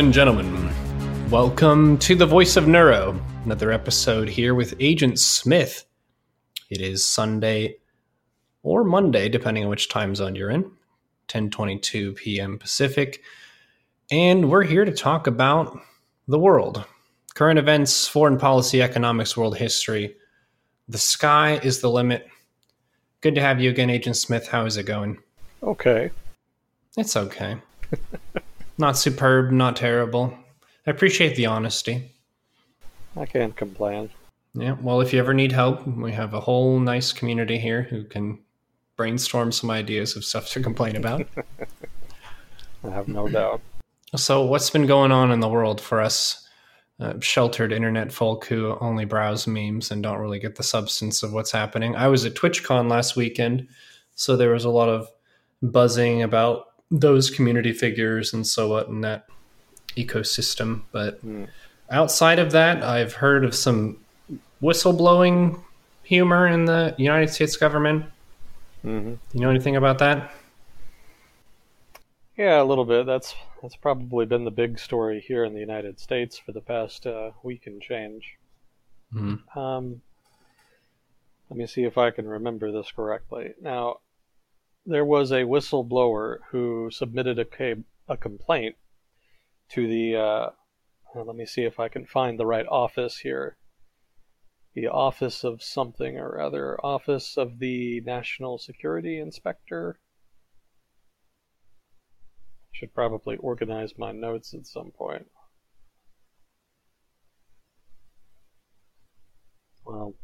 And gentlemen, welcome to the Voice of Neuro. Another episode here with Agent Smith. It is Sunday or Monday, depending on which time zone you're in, 10:22 p.m. Pacific, and we're here to talk about the world, current events, foreign policy, economics, world history. The sky is the limit. Good to have you again, Agent Smith. How is it going? Okay. It's okay. not superb, not terrible. I appreciate the honesty. I can't complain. Yeah, well, if you ever need help, we have a whole nice community here who can brainstorm some ideas of stuff to complain about. I have no doubt. So, what's been going on in the world for us uh, sheltered internet folk who only browse memes and don't really get the substance of what's happening? I was at TwitchCon last weekend, so there was a lot of buzzing about those community figures and so what in that ecosystem. But mm. outside of that, I've heard of some whistleblowing humor in the United States government. Mm-hmm. You know anything about that? Yeah, a little bit. That's that's probably been the big story here in the United States for the past uh, week and change. Mm-hmm. Um, let me see if I can remember this correctly. Now, there was a whistleblower who submitted a, a complaint to the. Uh, let me see if I can find the right office here. The Office of something or other, Office of the National Security Inspector. Should probably organize my notes at some point. Well,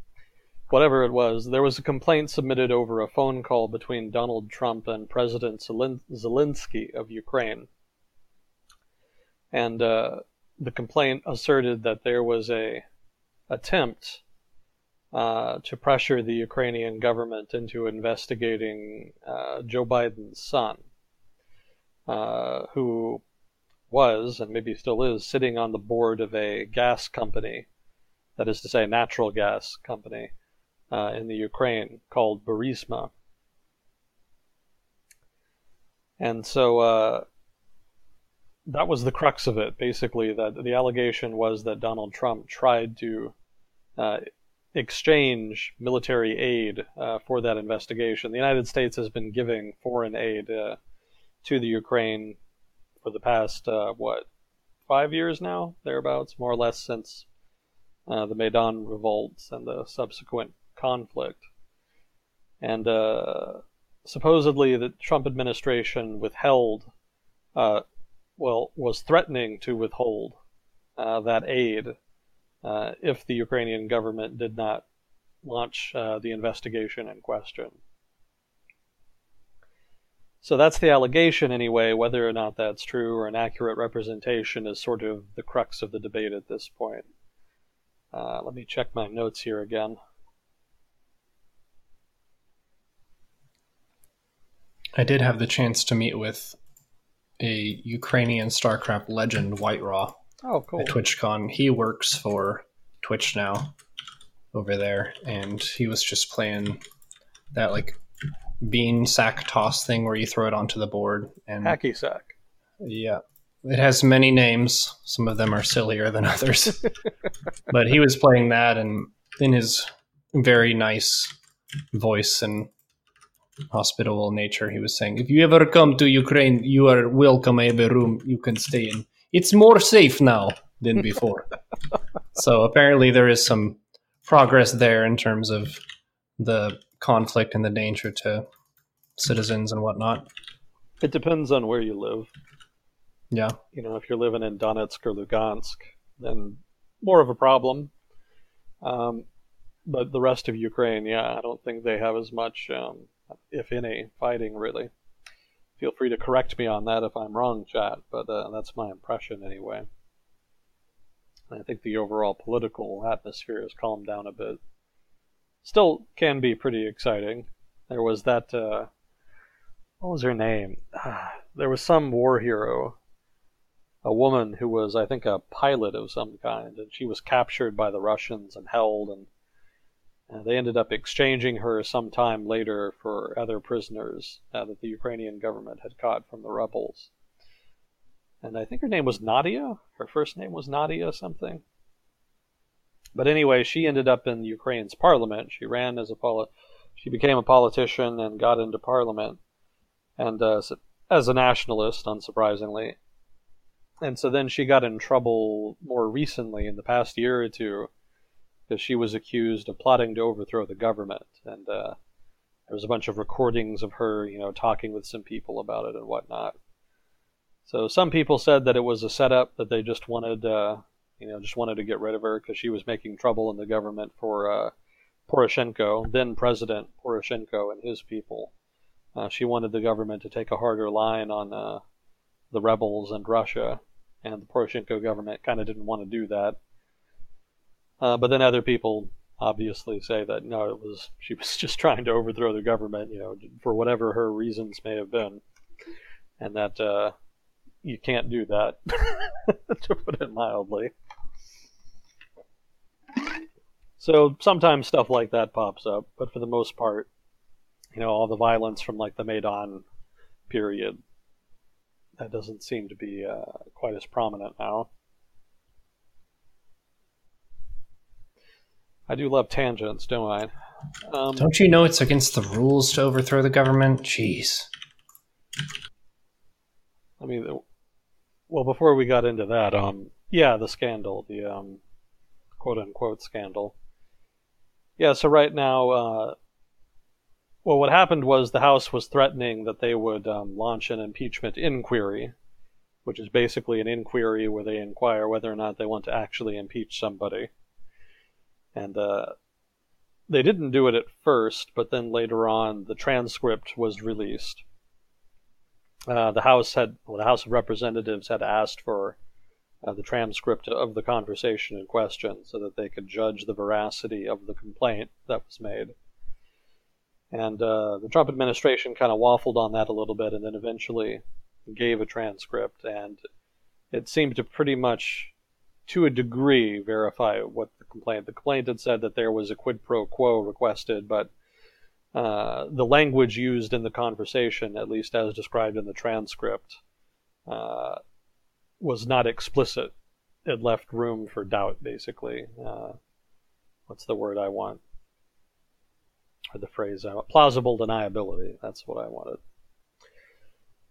whatever it was, there was a complaint submitted over a phone call between Donald Trump and President Zelensky of Ukraine. And uh, the complaint asserted that there was a attempt uh, to pressure the Ukrainian government into investigating uh, Joe Biden's son, uh, who was, and maybe still is, sitting on the board of a gas company, that is to say, natural gas company, uh, in the Ukraine called Burisma. And so uh, that was the crux of it, basically. That the allegation was that Donald Trump tried to uh, exchange military aid uh, for that investigation. The United States has been giving foreign aid uh, to the Ukraine for the past uh, what five years now, thereabouts, more or less since uh, the Maidan revolts and the subsequent conflict. And uh, supposedly, the Trump administration withheld, uh, well, was threatening to withhold uh, that aid uh, if the Ukrainian government did not launch uh, the investigation in question. So that's the allegation, anyway. Whether or not that's true or an accurate representation is sort of the crux of the debate at this point. Uh, let me check my notes here again. I did have the chance to meet with a Ukrainian StarCraft legend, WhiteRa. Oh, cool. At TwitchCon. He works for Twitch now over there, and he was just playing that like bean sack toss thing where you throw it onto the board and hacky sack. Yeah. It has many names. Some of them are sillier than others. but he was playing that and in his very nice voice and hospitable nature. He was saying, if you ever come to Ukraine, you are welcome every room you can stay in. It's more safe now than before. so apparently there is some progress there in terms of the conflict and the danger to citizens and whatnot. It depends on where you live. Yeah. You know, if you're living in Donetsk or Lugansk, then more of a problem. Um, but the rest of Ukraine, yeah, I don't think they have as much um, if any, fighting really. Feel free to correct me on that if I'm wrong, chat, but uh, that's my impression anyway. I think the overall political atmosphere has calmed down a bit. Still can be pretty exciting. There was that, uh, what was her name? there was some war hero, a woman who was, I think, a pilot of some kind, and she was captured by the Russians and held and uh, they ended up exchanging her some time later for other prisoners uh, that the Ukrainian government had caught from the rebels. and I think her name was Nadia. Her first name was Nadia something. But anyway, she ended up in Ukraine's parliament. She ran as a poli- she became a politician and got into parliament, and uh, as a nationalist, unsurprisingly. And so then she got in trouble more recently in the past year or two because she was accused of plotting to overthrow the government. And uh, there was a bunch of recordings of her, you know, talking with some people about it and whatnot. So some people said that it was a setup that they just wanted, uh, you know, just wanted to get rid of her because she was making trouble in the government for uh, Poroshenko, then President Poroshenko and his people. Uh, she wanted the government to take a harder line on uh, the rebels and Russia, and the Poroshenko government kind of didn't want to do that. Uh, but then other people obviously say that no, it was she was just trying to overthrow the government, you know, for whatever her reasons may have been, and that uh, you can't do that, to put it mildly. So sometimes stuff like that pops up, but for the most part, you know, all the violence from like the Maidan period, that doesn't seem to be uh, quite as prominent now. I do love tangents, don't I? Um, don't you know it's against the rules to overthrow the government? Jeez. I mean, well, before we got into that, um, yeah, the scandal, the um, quote unquote scandal. Yeah, so right now, uh, well, what happened was the House was threatening that they would um, launch an impeachment inquiry, which is basically an inquiry where they inquire whether or not they want to actually impeach somebody. And uh, they didn't do it at first, but then later on, the transcript was released. Uh, the House had, well, the House of Representatives had asked for uh, the transcript of the conversation in question so that they could judge the veracity of the complaint that was made. And uh, the Trump administration kind of waffled on that a little bit and then eventually gave a transcript. And it seemed to pretty much to a degree, verify what complaint. The complaint had said that there was a quid pro quo requested, but uh, the language used in the conversation, at least as described in the transcript, uh, was not explicit. It left room for doubt, basically. Uh, what's the word I want? Or the phrase I want? Plausible deniability. That's what I wanted.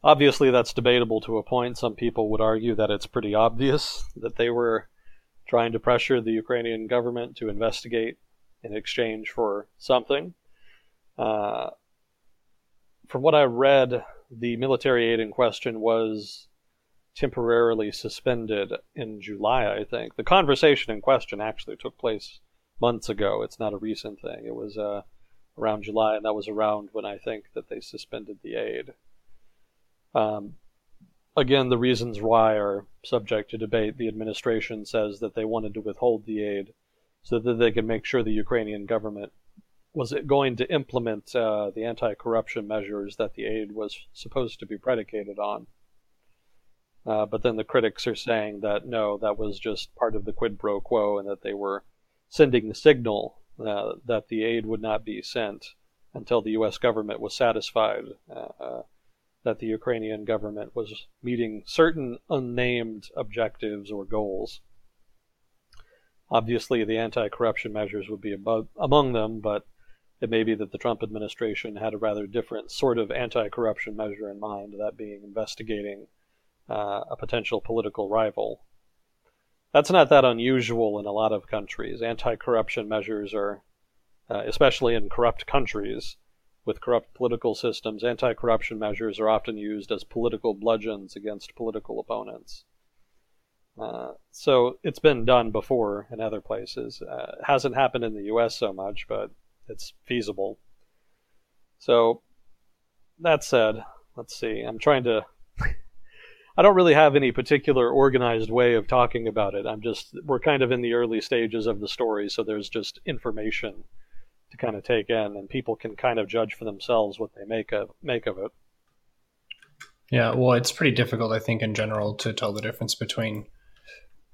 Obviously, that's debatable to a point. Some people would argue that it's pretty obvious that they were trying to pressure the Ukrainian government to investigate in exchange for something. Uh, from what I read, the military aid in question was temporarily suspended in July, I think. The conversation in question actually took place months ago. It's not a recent thing. It was uh, around July, and that was around when I think that they suspended the aid. Um, again, the reasons why are subject to debate. The administration says that they wanted to withhold the aid so that they could make sure the Ukrainian government was going to implement uh, the anti-corruption measures that the aid was supposed to be predicated on. Uh, but then the critics are saying that no, that was just part of the quid pro quo, and that they were sending the signal uh, that the aid would not be sent until the U.S. government was satisfied uh, uh, that the Ukrainian government was meeting certain unnamed objectives or goals. Obviously, the anti corruption measures would be above, among them, but it may be that the Trump administration had a rather different sort of anti corruption measure in mind, that being investigating uh, a potential political rival. That's not that unusual in a lot of countries. Anti corruption measures are, uh, especially in corrupt countries, with corrupt political systems, anti corruption measures are often used as political bludgeons against political opponents. Uh, so it's been done before in other places. Uh, hasn't happened in the U.S. so much, but it's feasible. So that said, let's see. I'm trying to. I don't really have any particular organized way of talking about it. I'm just we're kind of in the early stages of the story, so there's just information to kind of take in, and people can kind of judge for themselves what they make of make of it. Yeah, well, it's pretty difficult, I think, in general, to tell the difference between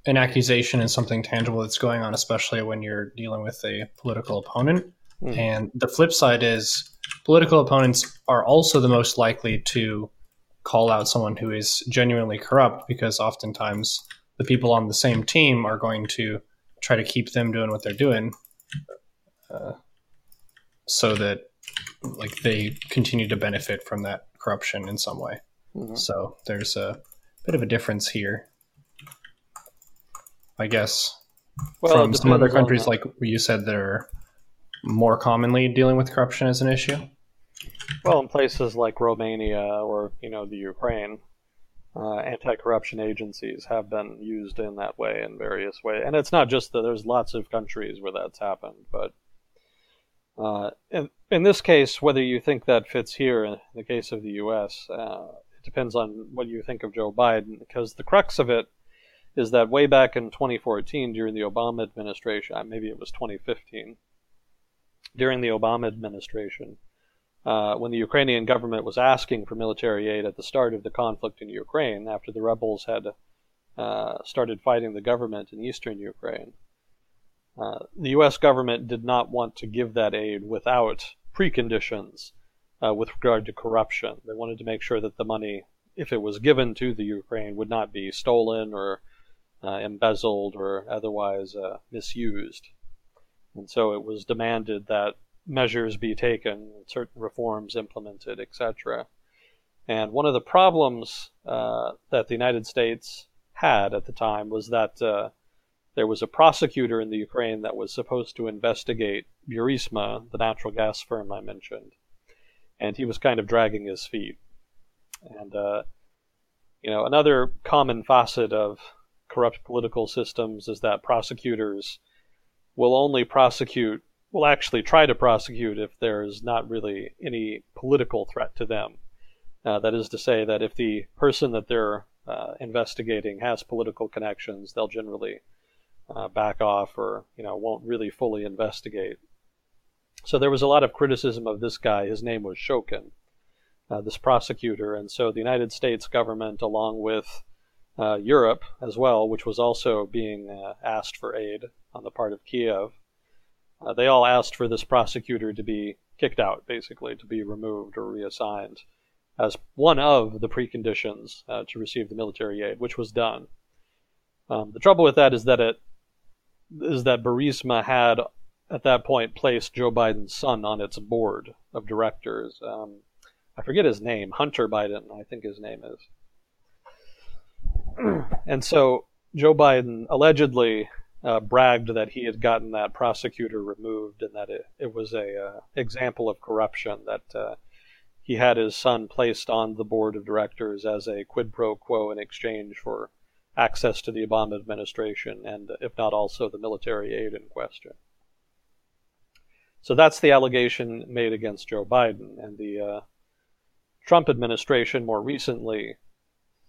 an accusation and something tangible that's going on, especially when you're dealing with a political opponent. Mm. And the flip side is political opponents are also the most likely to call out someone who is genuinely corrupt because oftentimes the people on the same team are going to try to keep them doing what they're doing uh, so that like they continue to benefit from that corruption in some way mm-hmm. so there's a bit of a difference here i guess well, from some other countries like you said they're more commonly dealing with corruption as an issue well, in places like Romania or you know the Ukraine, uh, anti-corruption agencies have been used in that way in various ways, and it's not just that. There's lots of countries where that's happened, but uh, in, in this case, whether you think that fits here in the case of the U.S., uh, it depends on what you think of Joe Biden, because the crux of it is that way back in 2014, during the Obama administration, maybe it was 2015, during the Obama administration uh, when the Ukrainian government was asking for military aid at the start of the conflict in Ukraine, after the rebels had uh, started fighting the government in eastern Ukraine. Uh, the U.S. government did not want to give that aid without preconditions uh, with regard to corruption. They wanted to make sure that the money, if it was given to the Ukraine, would not be stolen or uh, embezzled or otherwise uh, misused. And so it was demanded that measures be taken, certain reforms implemented, etc. And one of the problems uh, that the United States had at the time was that uh, there was a prosecutor in the Ukraine that was supposed to investigate Burisma, the natural gas firm I mentioned, and he was kind of dragging his feet. And uh, you know, another common facet of corrupt political systems is that prosecutors will only prosecute will actually try to prosecute if there is not really any political threat to them. Uh, that is to say, that if the person that they're uh, investigating has political connections, they'll generally uh, back off or you know won't really fully investigate. So there was a lot of criticism of this guy. His name was Shokin, uh, this prosecutor, and so the United States government, along with uh, Europe as well, which was also being uh, asked for aid on the part of Kiev, uh, they all asked for this prosecutor to be kicked out, basically, to be removed or reassigned as one of the preconditions uh, to receive the military aid, which was done. Um, the trouble with that is that it is that Burisma had at that point placed Joe Biden's son on its board of directors. Um, I forget his name, Hunter Biden, I think his name is. and so Joe Biden allegedly uh, bragged that he had gotten that prosecutor removed and that it, it was a uh, example of corruption that uh, he had his son placed on the board of directors as a quid pro quo in exchange for access to the Obama administration and if not also the military aid in question. So that's the allegation made against Joe Biden and the uh, Trump administration more recently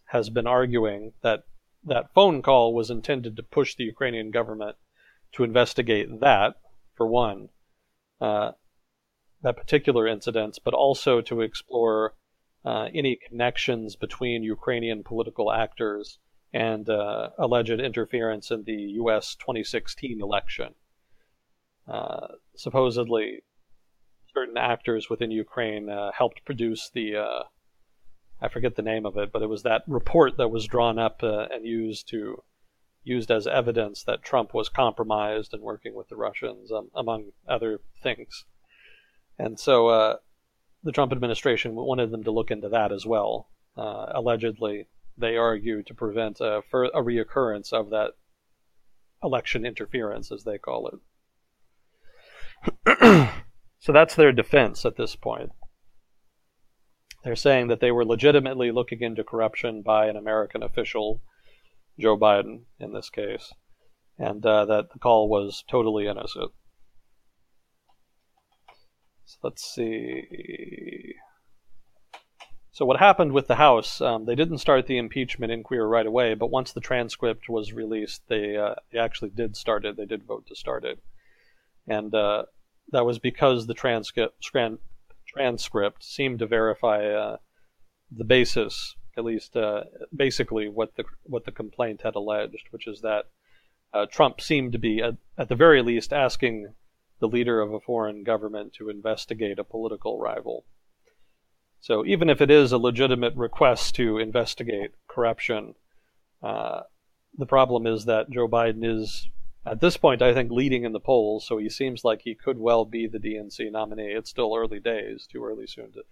has been arguing that that phone call was intended to push the Ukrainian government to investigate that, for one, uh, that particular incident, but also to explore uh, any connections between Ukrainian political actors and uh, alleged interference in the U.S. 2016 election. Uh, supposedly, certain actors within Ukraine uh, helped produce the uh, I forget the name of it, but it was that report that was drawn up uh, and used to used as evidence that Trump was compromised and working with the Russians, um, among other things. And so uh, the Trump administration wanted them to look into that as well. Allegedly, they argue to prevent a, a reoccurrence of that election interference, as they call it. so that's their defense at this point. They're saying that they were legitimately looking into corruption by an American official, Joe Biden in this case, and uh, that the call was totally innocent. So let's see. So what happened with the House? Um, they didn't start the impeachment inquiry right away, but once the transcript was released, they, uh, they actually did start it. They did vote to start it, and uh, that was because the transcript transcript seemed to verify uh, the basis, at least uh, basically what the what the complaint had alleged, which is that uh, Trump seemed to be, at, at, the very least, asking the leader of a foreign government to investigate a political rival. So even if it is a legitimate request to investigate corruption, uh, the problem is that Joe Biden is, at this point, I think, leading in the polls. So he seems like he could well be the DNC nominee. It's still early days, too early soon to,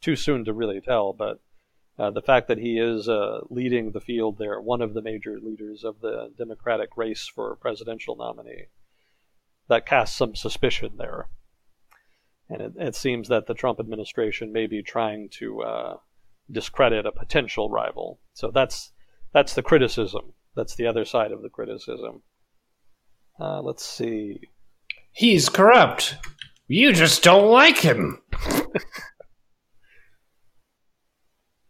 too soon to really tell. But uh, the fact that he is uh, leading the field there, one of the major leaders of the Democratic race for presidential nominee, that casts some suspicion there. And it, it seems that the Trump administration may be trying to uh, discredit a potential rival. So that's that's the criticism. That's the other side of the criticism. Uh, let's see. He's corrupt. You just don't like him.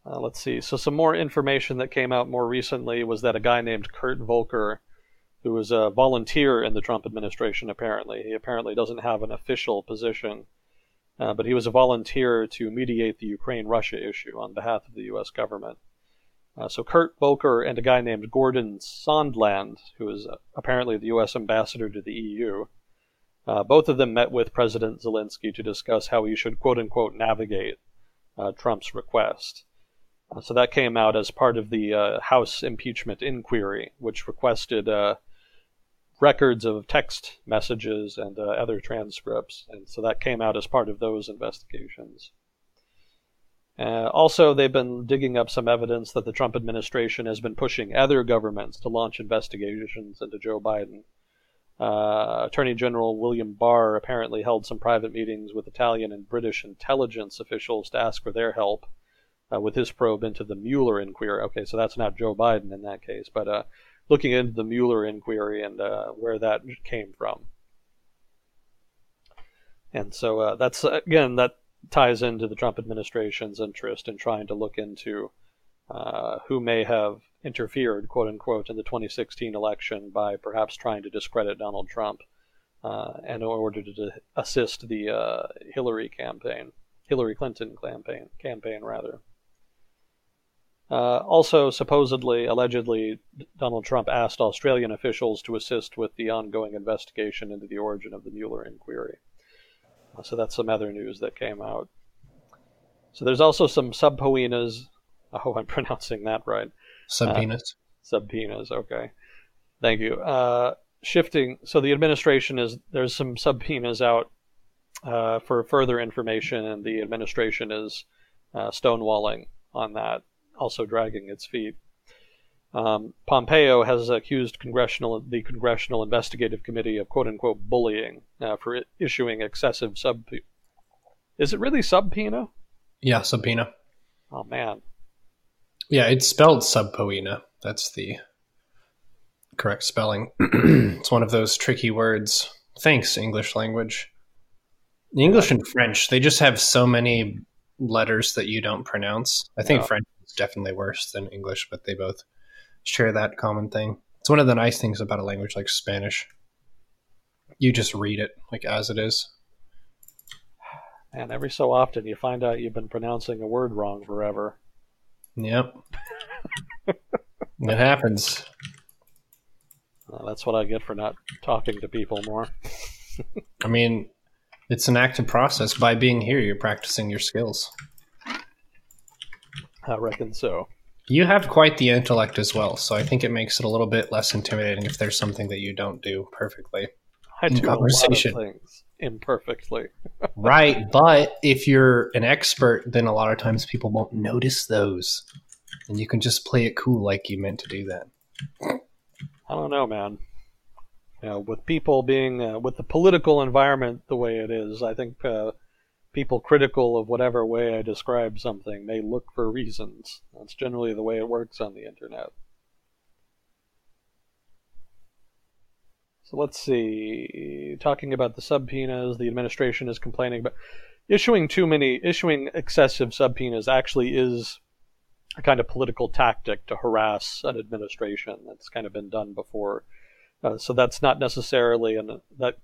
uh, let's see. So, some more information that came out more recently was that a guy named Kurt Volker, who was a volunteer in the Trump administration, apparently, he apparently doesn't have an official position, uh, but he was a volunteer to mediate the Ukraine Russia issue on behalf of the U.S. government. Uh, so Kurt Volker and a guy named Gordon Sondland, who is uh, apparently the U.S. ambassador to the EU, uh, both of them met with President Zelensky to discuss how he should quote unquote navigate uh, Trump's request. So that came out as part of the House impeachment inquiry, which requested records of text messages and other transcripts. And so that came out as part of those investigations. Uh, also, they've been digging up some evidence that the Trump administration has been pushing other governments to launch investigations into Joe Biden. Uh, Attorney General William Barr apparently held some private meetings with Italian and British intelligence officials to ask for their help uh, with his probe into the Mueller inquiry. Okay, so that's not Joe Biden in that case, but uh, looking into the Mueller inquiry and uh, where that came from. And so uh, that's again that ties into the Trump administration's interest in trying to look into uh, who may have interfered, quote unquote, in the 2016 election by perhaps trying to discredit Donald Trump uh, in order to assist the uh, Hillary campaign, Hillary Clinton campaign, campaign rather. Uh, also, supposedly, allegedly, Donald Trump asked Australian officials to assist with the ongoing investigation into the origin of the Mueller inquiry. So that's some other news that came out. So there's also some subpoenas. Oh, I'm pronouncing that right. Subpoenas. Uh, subpoenas. Okay. Thank you. Uh, shifting. So the administration is there's some subpoenas out uh, for further information, and the administration is uh, stonewalling on that, also dragging its feet. Um, Pompeo has accused congressional the Congressional Investigative Committee of "quote unquote" bullying uh, for issuing excessive sub. Is it really subpoena? Yeah, subpoena. Oh man. Yeah, it's spelled subpoena. That's the correct spelling. it's one of those tricky words. Thanks, English language. The English and French, they just have so many letters that you don't pronounce. I think yeah. French definitely worse than English, but they both share that common thing. It's one of the nice things about a language like Spanish. You just read it like as it is. And every so often you find out you've been pronouncing a word wrong forever. Yep. it happens. Well, that's what I get for not talking to people more. I mean, it's an active process. By being here, you're practicing your skills. I reckon so. You have quite the intellect as well, so I think it makes it a little bit less intimidating if there's something that you don't do perfectly. I do conversation. a lot of things imperfectly. right, but if you're an expert, then a lot of times people won't notice those, and you can just play it cool like you meant to do that. I don't know, man. You know, with people being uh, with the political environment the way it is, I think uh, people critical of whatever way I describe something may look for reasons. That's generally the way it works on the internet. So let's see. Talking about the subpoenas, the administration is complaining about issuing too many, issuing excessive subpoenas actually is a kind of political tactic to harass an administration. That's kind of been done before. Uh, so that's not necessarily an that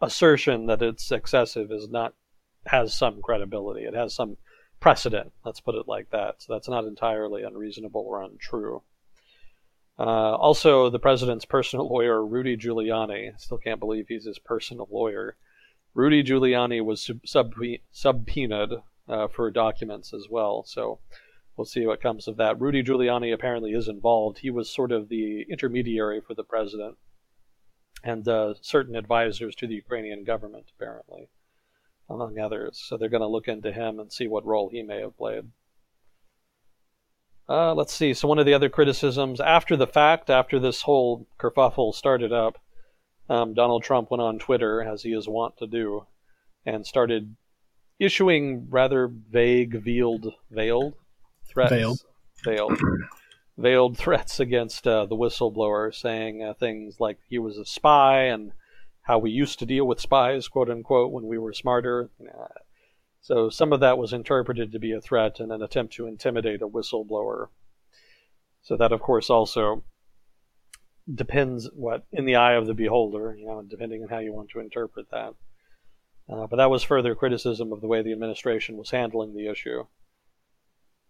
assertion that it's excessive is not has some credibility. It has some precedent. Let's put it like that. So that's not entirely unreasonable or untrue. Uh, also, the president's personal lawyer, Rudy Giuliani, still can't believe he's his personal lawyer. Rudy Giuliani was sub- subpoenaed uh, for documents as well. So we'll see what comes of that. Rudy Giuliani apparently is involved. He was sort of the intermediary for the president and uh, certain advisors to the Ukrainian government, apparently, among others. So they're going to look into him and see what role he may have played. Uh, let's see. So one of the other criticisms after the fact, after this whole kerfuffle started up, um, Donald Trump went on Twitter, as he is wont to do, and started issuing rather vague, veiled, veiled threats. Veiled. Veiled. veiled threats against uh, the whistleblower, saying uh, things like he was a spy and how we used to deal with spies, quote unquote, when we were smarter. Uh, so some of that was interpreted to be a threat and an attempt to intimidate a whistleblower. So that, of course, also depends what in the eye of the beholder, you know, depending on how you want to interpret that. Uh, but that was further criticism of the way the administration was handling the issue.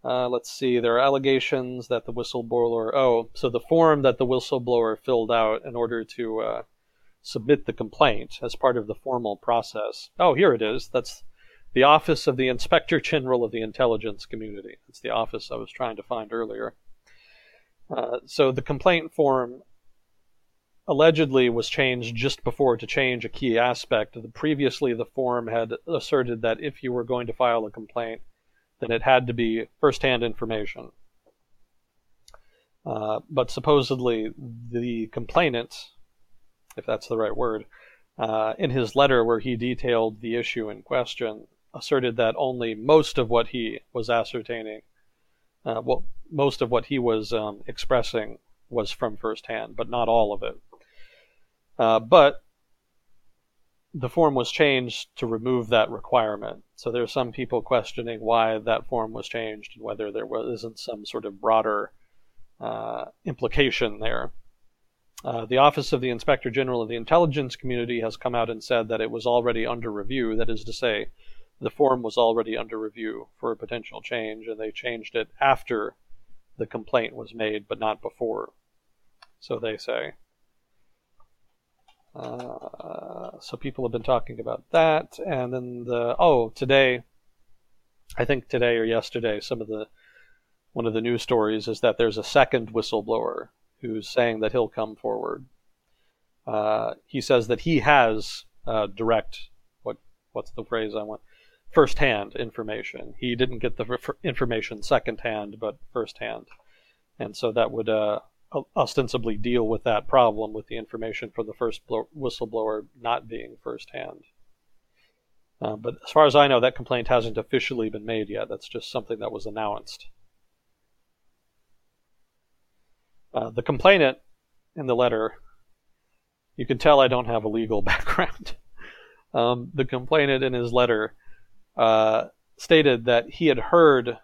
Uh, let's see, there are allegations that the whistleblower. Oh, so the form that the whistleblower filled out in order to uh, submit the complaint as part of the formal process. Oh, here it is. That's the Office of the Inspector General of the Intelligence Community. That's the office I was trying to find earlier. Uh, so the complaint form allegedly was changed just before to change a key aspect. Previously, the form had asserted that if you were going to file a complaint, then it had to be firsthand information. Uh, but supposedly, the complainant, if that's the right word, uh, in his letter where he detailed the issue in question, asserted that only most of what he was ascertaining, uh, well, most of what he was um, expressing was from firsthand, but not all of it. Uh, but the form was changed to remove that requirement. So there are some people questioning why that form was changed and whether there wasn't some sort of broader uh, implication there. Uh, the Office of the Inspector General of the Intelligence Community has come out and said that it was already under review. That is to say, the form was already under review for a potential change, and they changed it after the complaint was made, but not before. So they say. Uh, so people have been talking about that, and then the oh today, I think today or yesterday, some of the one of the news stories is that there's a second whistleblower who's saying that he'll come forward. Uh, he says that he has uh, direct what what's the phrase I want first-hand information. He didn't get the information second-hand, but first-hand, and so that would uh, ostensibly deal with that problem with the information from the first blow- whistleblower not being first-hand. Uh, but as far as I know, that complaint hasn't officially been made yet. That's just something that was announced. Uh, the complainant in the letter, you can tell I don't have a legal background. um, the complainant in his letter uh, stated that he had heard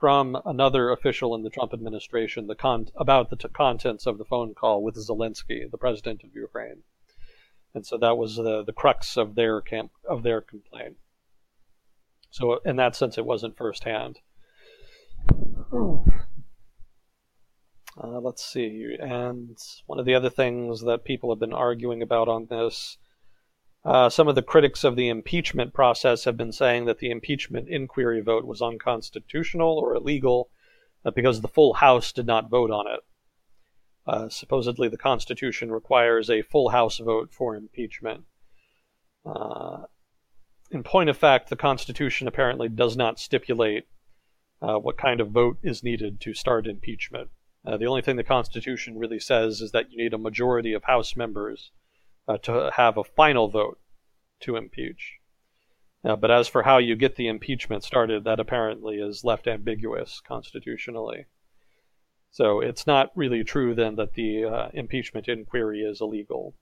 from another official in the Trump administration the con- about the t- contents of the phone call with Zelensky, the president of Ukraine, and so that was the the crux of their camp of their complaint. So in that sense, it wasn't firsthand. Uh, let's see, and one of the other things that people have been arguing about on this uh, some of the critics of the impeachment process have been saying that the impeachment inquiry vote was unconstitutional or illegal uh, because the full House did not vote on it. Uh, supposedly, the Constitution requires a full House vote for impeachment. Uh, in point of fact, the Constitution apparently does not stipulate uh, what kind of vote is needed to start impeachment. Uh, the only thing the Constitution really says is that you need a majority of House members uh, to have a final vote to impeach. Uh, but as for how you get the impeachment started, that apparently is left ambiguous constitutionally. So it's not really true then that the uh, impeachment inquiry is illegal,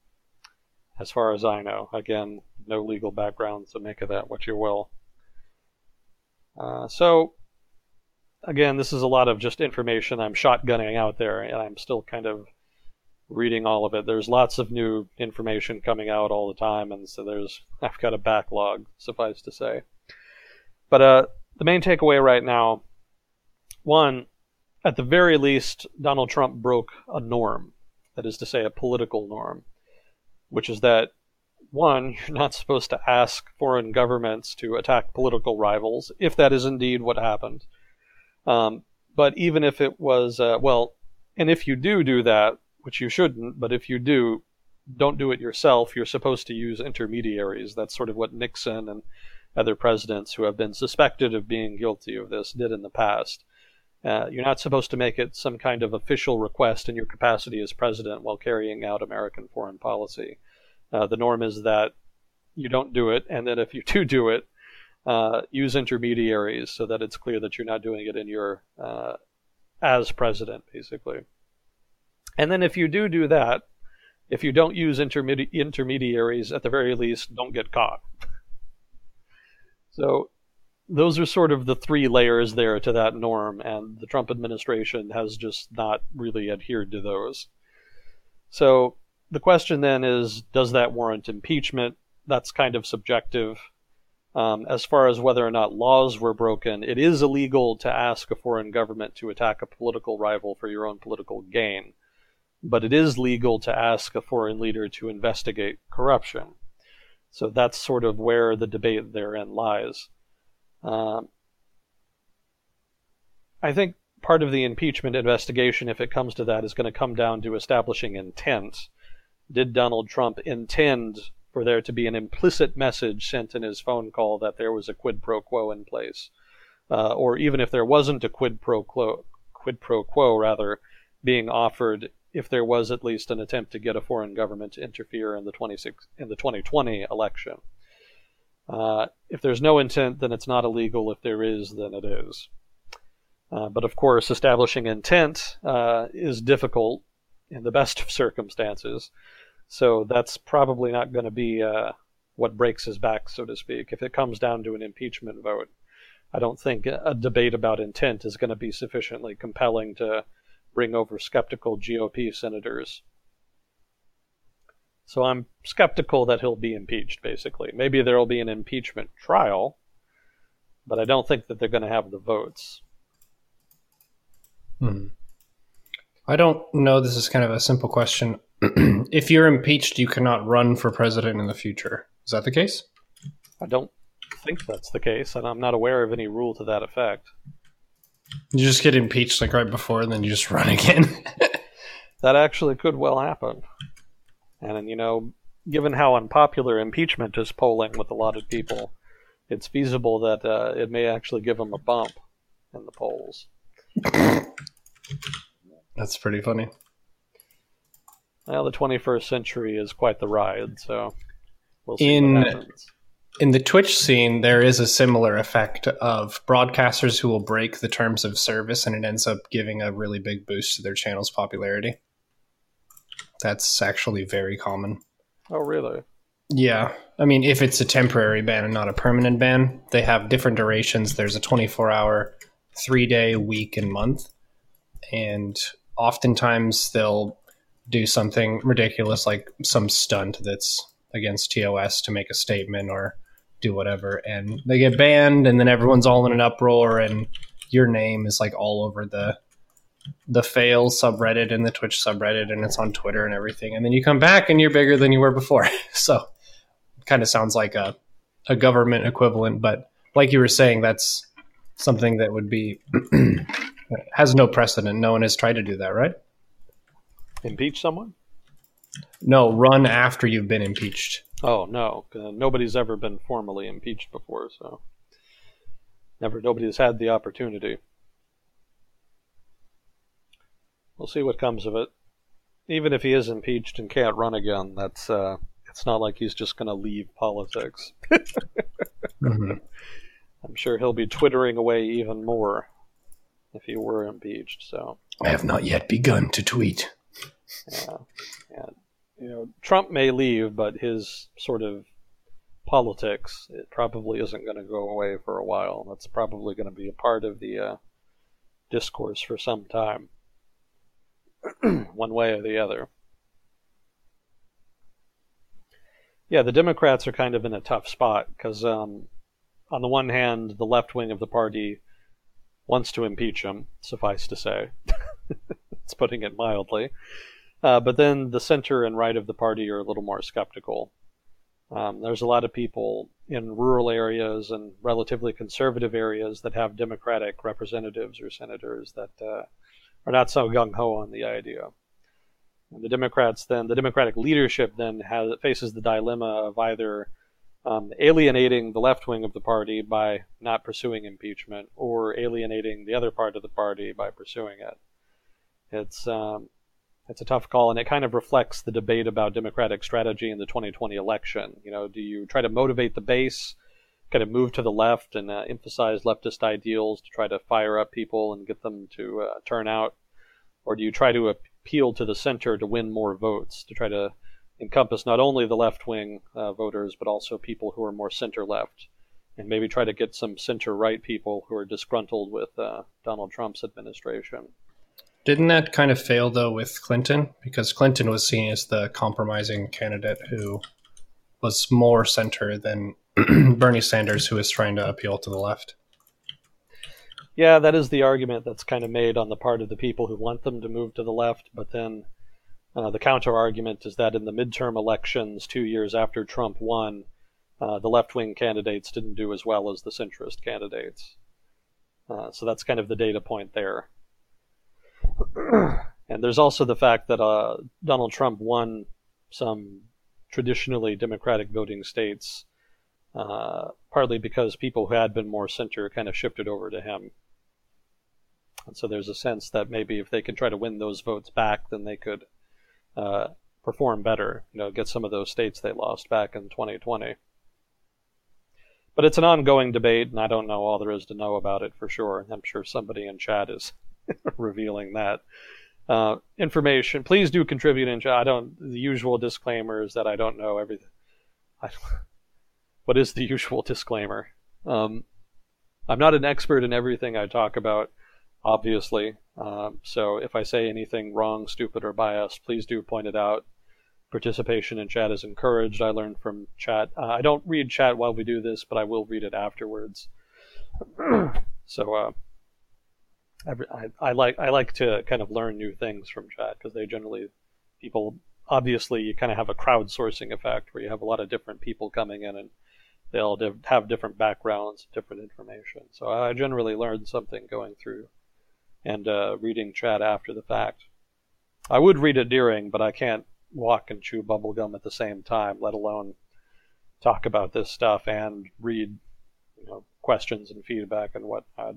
as far as I know. Again, no legal background, so make of that what you will. Uh, so, again, this is a lot of just information I'm shotgunning out there, and I'm still kind of reading all of it. There's lots of new information coming out all the time, and so there's I've got a backlog, suffice to say. But uh, the main takeaway right now, one, at the very least, Donald Trump broke a norm, that is to say, a political norm, which is that one, you're not supposed to ask foreign governments to attack political rivals, if that is indeed what happened. Um, but even if it was, uh, well, and if you do do that, which you shouldn't, but if you do, don't do it yourself. You're supposed to use intermediaries. That's sort of what Nixon and other presidents who have been suspected of being guilty of this did in the past. Uh, you're not supposed to make it some kind of official request in your capacity as president while carrying out American foreign policy. Uh, the norm is that you don't do it, and that if you do do it, uh, use intermediaries so that it's clear that you're not doing it in your uh, as president, basically. And then if you do do that, if you don't use intermedi- intermediaries, at the very least, don't get caught. So those are sort of the three layers there to that norm, and the Trump administration has just not really adhered to those. So the question then is does that warrant impeachment? That's kind of subjective. Um, as far as whether or not laws were broken, it is illegal to ask a foreign government to attack a political rival for your own political gain. But it is legal to ask a foreign leader to investigate corruption. So that's sort of where the debate therein lies. Um, I think part of the impeachment investigation, if it comes to that, is going to come down to establishing intent. Did Donald Trump intend for there to be an implicit message sent in his phone call that there was a quid pro quo in place, uh, or even if there wasn't a quid pro quo, quid pro quo rather, being offered if there was at least an attempt to get a foreign government to interfere in the 26 in the 2020 election. Uh, if there's no intent, then it's not illegal. If there is, then it is. Uh, but of course, establishing intent uh, is difficult in the best of circumstances. So that's probably not going to be uh, what breaks his back, so to speak. If it comes down to an impeachment vote, I don't think a debate about intent is going to be sufficiently compelling to bring over skeptical GOP senators. So I'm skeptical that he'll be impeached, basically. Maybe there will be an impeachment trial, but I don't think that they're going to have the votes. Hmm. I don't know. This is kind of a simple question. if you're impeached, you cannot run for president in the future. Is that the case? I don't think that's the case, and I'm not aware of any rule to that effect. You just get impeached like right before, and then you just run again. that actually could well happen. And you know, given how unpopular impeachment is polling with a lot of people, it's feasible that uh, it may actually give him a bump in the polls. That's pretty funny. Well, the 21st century is quite the ride, so we'll see in, what happens. In the Twitch scene, there is a similar effect of broadcasters who will break the terms of service, and it ends up giving a really big boost to their channel's popularity. That's actually very common. Oh, really? Yeah. I mean, if it's a temporary ban and not a permanent ban, they have different durations. There's a 24 hour, three day, week, and month. And oftentimes they'll do something ridiculous like some stunt that's against TOS to make a statement or do whatever and they get banned and then everyone's all in an uproar and your name is like all over the the fail subreddit and the Twitch subreddit and it's on Twitter and everything and then you come back and you're bigger than you were before. so kind of sounds like a a government equivalent but like you were saying that's something that would be has no precedent. No one has tried to do that, right? Impeach someone? No, run after you've been impeached. Oh no, nobody's ever been formally impeached before, so never nobody's had the opportunity. We'll see what comes of it. Even if he is impeached and can't run again, that's uh, it's not like he's just going to leave politics. mm-hmm. I'm sure he'll be twittering away even more if he were impeached. So I have not yet begun to tweet. Yeah, and you know, Trump may leave, but his sort of politics it probably isn't going to go away for a while. That's probably going to be a part of the uh, discourse for some time, one way or the other. Yeah, the Democrats are kind of in a tough spot because, um, on the one hand, the left wing of the party wants to impeach him, suffice to say. it's putting it mildly. Uh, but then the center and right of the party are a little more skeptical. Um, there's a lot of people in rural areas and relatively conservative areas that have Democratic representatives or senators that uh, are not so gung ho on the idea. And the Democrats then, the Democratic leadership then has, faces the dilemma of either um, alienating the left wing of the party by not pursuing impeachment or alienating the other part of the party by pursuing it. It's um, it's a tough call, and it kind of reflects the debate about Democratic strategy in the 2020 election. You know, do you try to motivate the base, kind of move to the left and uh, emphasize leftist ideals to try to fire up people and get them to uh, turn out, or do you try to appeal to the center to win more votes to try to encompass not only the left wing uh, voters but also people who are more center left, and maybe try to get some center right people who are disgruntled with uh, Donald Trump's administration. Didn't that kind of fail though with Clinton? Because Clinton was seen as the compromising candidate who was more center than Bernie Sanders, who was trying to appeal to the left. Yeah, that is the argument that's kind of made on the part of the people who want them to move to the left. But then uh, the counter argument is that in the midterm elections two years after Trump won, uh, the left wing candidates didn't do as well as the centrist candidates. Uh, so that's kind of the data point there and there's also the fact that uh, Donald Trump won some traditionally Democratic voting states, uh, partly because people who had been more center kind of shifted over to him. And so there's a sense that maybe if they can try to win those votes back, then they could uh, perform better, you know, get some of those states they lost back in 2020. But it's an ongoing debate, and I don't know all there is to know about it for sure. I'm sure somebody in chat is revealing that uh, information. Please do contribute in chat. I don't. The usual disclaimer is that I don't know everything. I, what is the usual disclaimer? Um, I'm not an expert in everything I talk about, obviously. Um, so if I say anything wrong, stupid, or biased, please do point it out. Participation in chat is encouraged. I learned from chat. Uh, I don't read chat while we do this, but I will read it afterwards. so uh, every, I, I like I like to kind of learn new things from chat because they generally people obviously you kind of have a crowdsourcing effect where you have a lot of different people coming in and they all have different backgrounds, different information. So I generally learn something going through and uh, reading chat after the fact. I would read it during, but I can't walk and chew bubblegum at the same time, let alone talk about this stuff and read you know, questions and feedback and whatnot.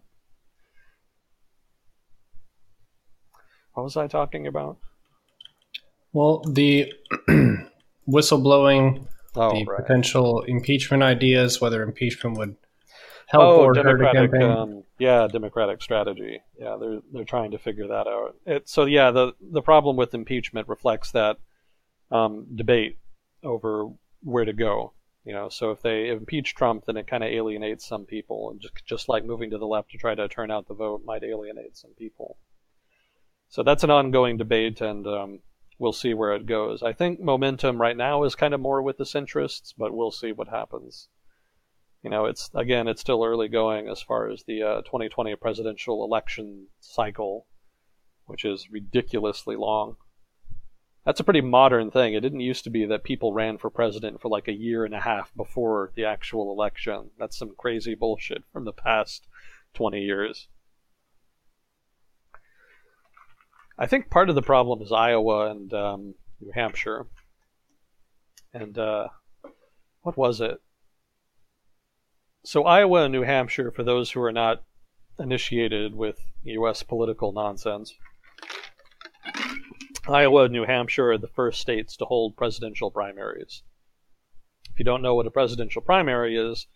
What was I talking about? Well, the whistleblowing, oh, the right. potential impeachment ideas, whether impeachment would help oh, or hurt a campaign. um, yeah, democratic strategy. Yeah, they're they're trying to figure that out. It, so yeah, the the problem with impeachment reflects that um, debate over where to go. You know, so if they impeach Trump, then it kind of alienates some people, and just just like moving to the left to try to turn out the vote might alienate some people. So that's an ongoing debate, and um, we'll see where it goes. I think momentum right now is kind of more with the centrists, but we'll see what happens. You know, it's again, it's still early going as far as the uh, 2020 presidential election cycle, which is ridiculously long. That's a pretty modern thing. It didn't used to be that people ran for president for like a year and a half before the actual election. That's some crazy bullshit from the past 20 years. I think part of the problem is Iowa and um, New Hampshire. And uh, what was it? So, Iowa and New Hampshire, for those who are not initiated with U.S. political nonsense, Iowa and New Hampshire are the first states to hold presidential primaries. If you don't know what a presidential primary is,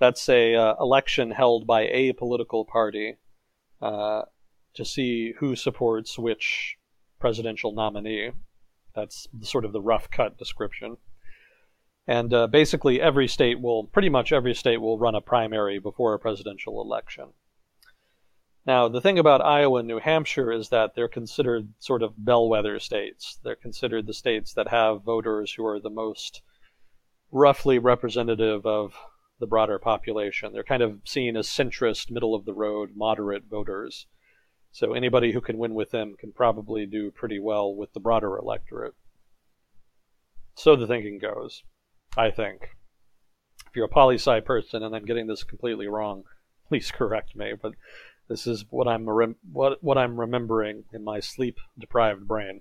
that's a uh, election held by a political party uh, to see who supports which presidential nominee. That's sort of the rough cut description. And uh, basically, every state will, pretty much every state will run a primary before a presidential election. Now, the thing about Iowa and New Hampshire is that they're considered sort of bellwether states. They're considered the states that have voters who are the most roughly representative of the broader population. They're kind of seen as centrist, middle of the road, moderate voters. So anybody who can win with them can probably do pretty well with the broader electorate. So the thinking goes. I think. If you're a poli sci person and I'm getting this completely wrong, please correct me. But this is what I'm rem- what what I'm remembering in my sleep deprived brain.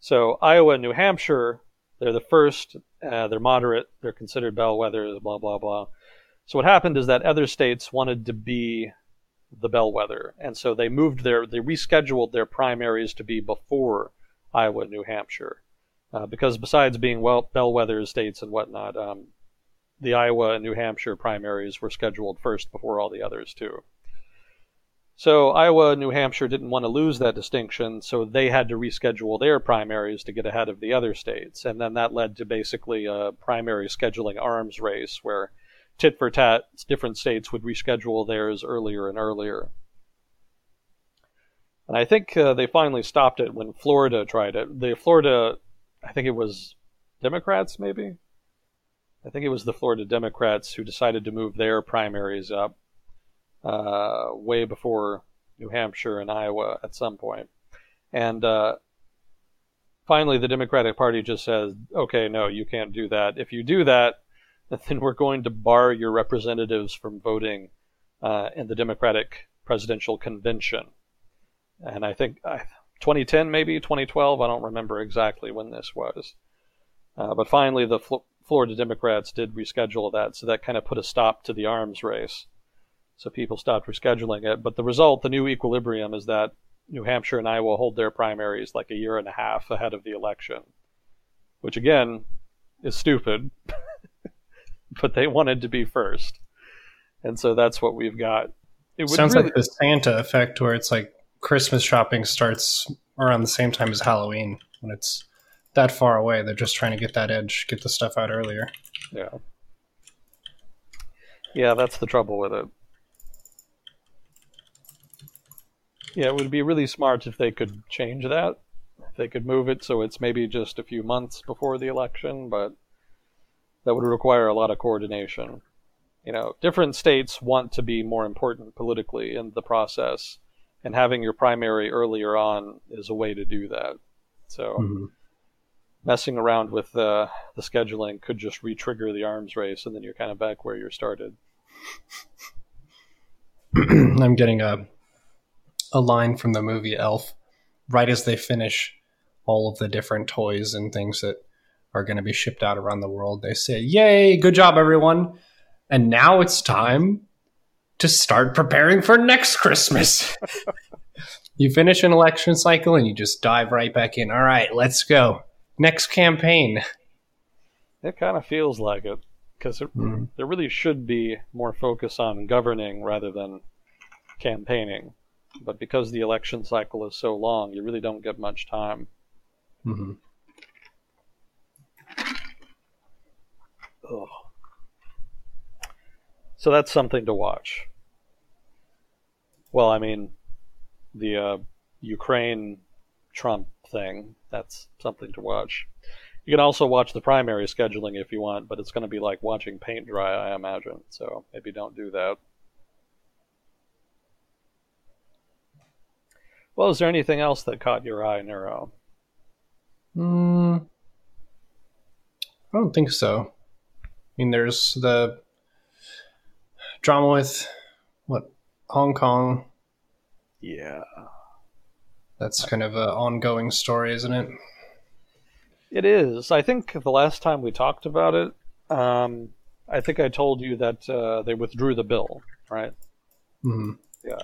So Iowa and New Hampshire, they're the first. Uh, they're moderate. They're considered bellwethers. Blah blah blah. So what happened is that other states wanted to be the bellwether, and so they moved their they rescheduled their primaries to be before Iowa New Hampshire, uh, because besides being well bellwether states and whatnot, um, the Iowa and New Hampshire primaries were scheduled first before all the others too. So Iowa and New Hampshire didn't want to lose that distinction, so they had to reschedule their primaries to get ahead of the other states, and then that led to basically a primary scheduling arms race where tit for tat, different states would reschedule theirs earlier and earlier. And I think uh, they finally stopped it when Florida tried it. The Florida, I think it was Democrats, maybe. I think it was the Florida Democrats who decided to move their primaries up uh, way before New Hampshire and Iowa at some point. And uh, finally, the Democratic Party just says, okay, no, you can't do that. If you do that, then we're going to bar your representatives from voting uh, in the Democratic presidential convention. And I think 2010, maybe 2012, I don't remember exactly when this was. Uh, but finally, the Fl- Florida Democrats did reschedule that, so that kind of put a stop to the arms race. So people stopped rescheduling it. But the result, the new equilibrium, is that New Hampshire and Iowa hold their primaries like a year and a half ahead of the election, which again is stupid. but they wanted to be first. And so that's what we've got. It Sounds really... like the Santa effect where it's like Christmas shopping starts around the same time as Halloween when it's that far away. They're just trying to get that edge, get the stuff out earlier. Yeah. Yeah, that's the trouble with it. Yeah, it would be really smart if they could change that. If they could move it so it's maybe just a few months before the election, but that would require a lot of coordination. You know, different states want to be more important politically in the process, and having your primary earlier on is a way to do that. So, mm-hmm. messing around with the the scheduling could just re-trigger the arms race, and then you're kind of back where you started. I'm getting a a line from the movie Elf right as they finish all of the different toys and things that are going to be shipped out around the world. They say, Yay, good job, everyone. And now it's time to start preparing for next Christmas. you finish an election cycle and you just dive right back in. All right, let's go. Next campaign. It kind of feels like it because mm. there really should be more focus on governing rather than campaigning. But because the election cycle is so long, you really don't get much time. Mm-hmm. Ugh. So that's something to watch. Well, I mean, the uh, Ukraine Trump thing, that's something to watch. You can also watch the primary scheduling if you want, but it's going to be like watching paint dry, I imagine. So maybe don't do that. Well, is there anything else that caught your eye, Neuro? Hmm. I don't think so. I mean, there's the drama with what Hong Kong. Yeah, that's kind of an ongoing story, isn't it? It is. I think the last time we talked about it, um, I think I told you that uh, they withdrew the bill, right? Mm-hmm. Yeah.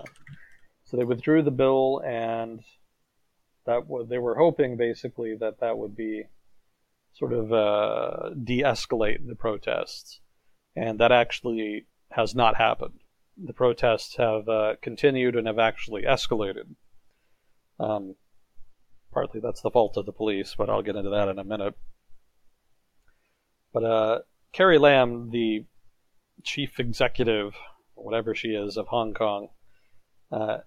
So they withdrew the bill, and that w- they were hoping basically that that would be sort of uh, de-escalate the protests, and that actually has not happened. The protests have uh, continued and have actually escalated. Um, partly that's the fault of the police, but I'll get into that in a minute. But uh, Carrie Lam, the chief executive, whatever she is, of Hong Kong, uh,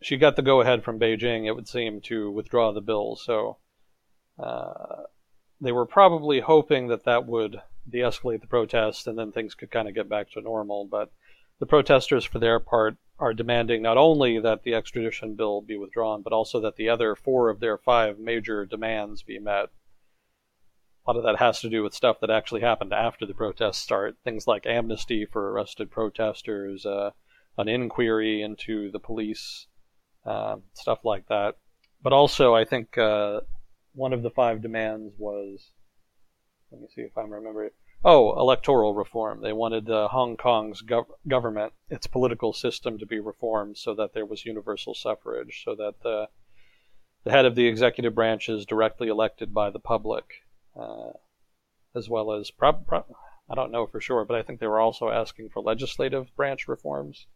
she got the go ahead from Beijing, it would seem, to withdraw the bill. So uh, they were probably hoping that that would de-escalate the protests and then things could kind of get back to normal. But the protesters, for their part, are demanding not only that the extradition bill be withdrawn, but also that the other four of their five major demands be met. a lot of that has to do with stuff that actually happened after the protests start. Things like amnesty for arrested protesters, uh, an inquiry into the police, uh, stuff like that. But also, I think uh, one of the five demands was let me see if I remember it. Oh, electoral reform. They wanted uh, Hong Kong's gov- government, its political system, to be reformed so that there was universal suffrage, so that the the head of the executive branch is directly elected by the public, uh, as well as pro- pro- I don't know for sure, but I think they were also asking for legislative branch reforms.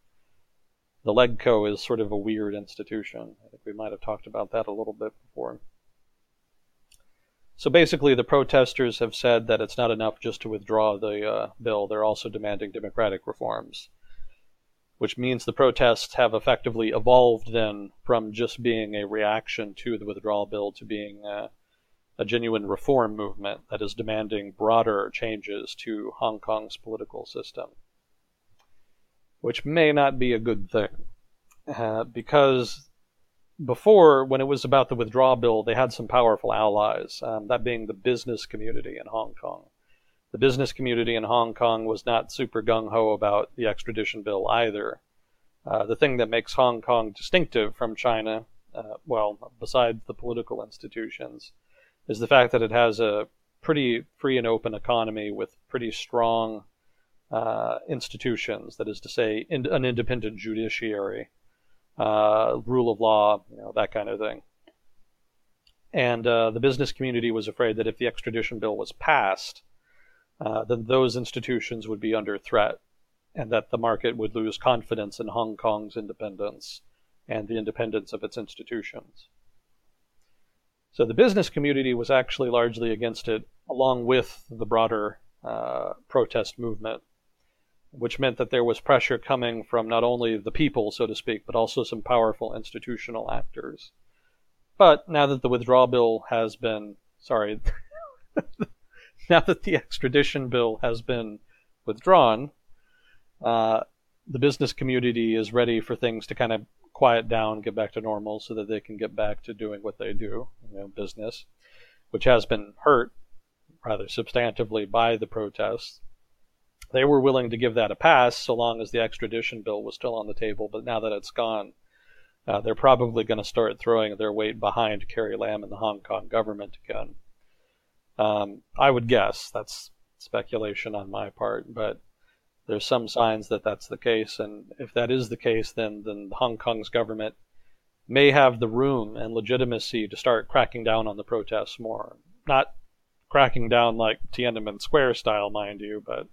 The LegCo is sort of a weird institution. I think we might have talked about that a little bit before. So basically, the protesters have said that it's not enough just to withdraw the uh, bill. They're also demanding democratic reforms, which means the protests have effectively evolved then from just being a reaction to the withdrawal bill to being uh, a genuine reform movement that is demanding broader changes to Hong Kong's political system, which may not be a good thing. Uh, because before, when it was about the withdrawal bill, they had some powerful allies, um, that being the business community in Hong Kong. The business community in Hong Kong was not super gung ho about the extradition bill either. Uh, the thing that makes Hong Kong distinctive from China, uh, well, besides the political institutions, is the fact that it has a pretty free and open economy with pretty strong uh, institutions, that is to say, in, an independent judiciary uh, rule of law, you know, that kind of thing. And uh, the business community was afraid that if the extradition bill was passed, uh, then those institutions would be under threat, and that the market would lose confidence in Hong Kong's independence and the independence of its institutions. So the business community was actually largely against it, along with the broader uh, protest movement which meant that there was pressure coming from not only the people, so to speak, but also some powerful institutional actors. But now that the withdrawal bill has been, sorry, now that the extradition bill has been withdrawn, uh, the business community is ready for things to kind of quiet down, get back to normal, so that they can get back to doing what they do, you know, business, which has been hurt rather substantively by the protests they were willing to give that a pass so long as the extradition bill was still on the table. But now that it's gone, uh, they're probably going to start throwing their weight behind Carrie Lam and the Hong Kong government again. Um, I would guess that's speculation on my part, but there's some signs that that's the case. And if that is the case, then then Hong Kong's government may have the room and legitimacy to start cracking down on the protests more. Not cracking down like Tiananmen Square style, mind you, but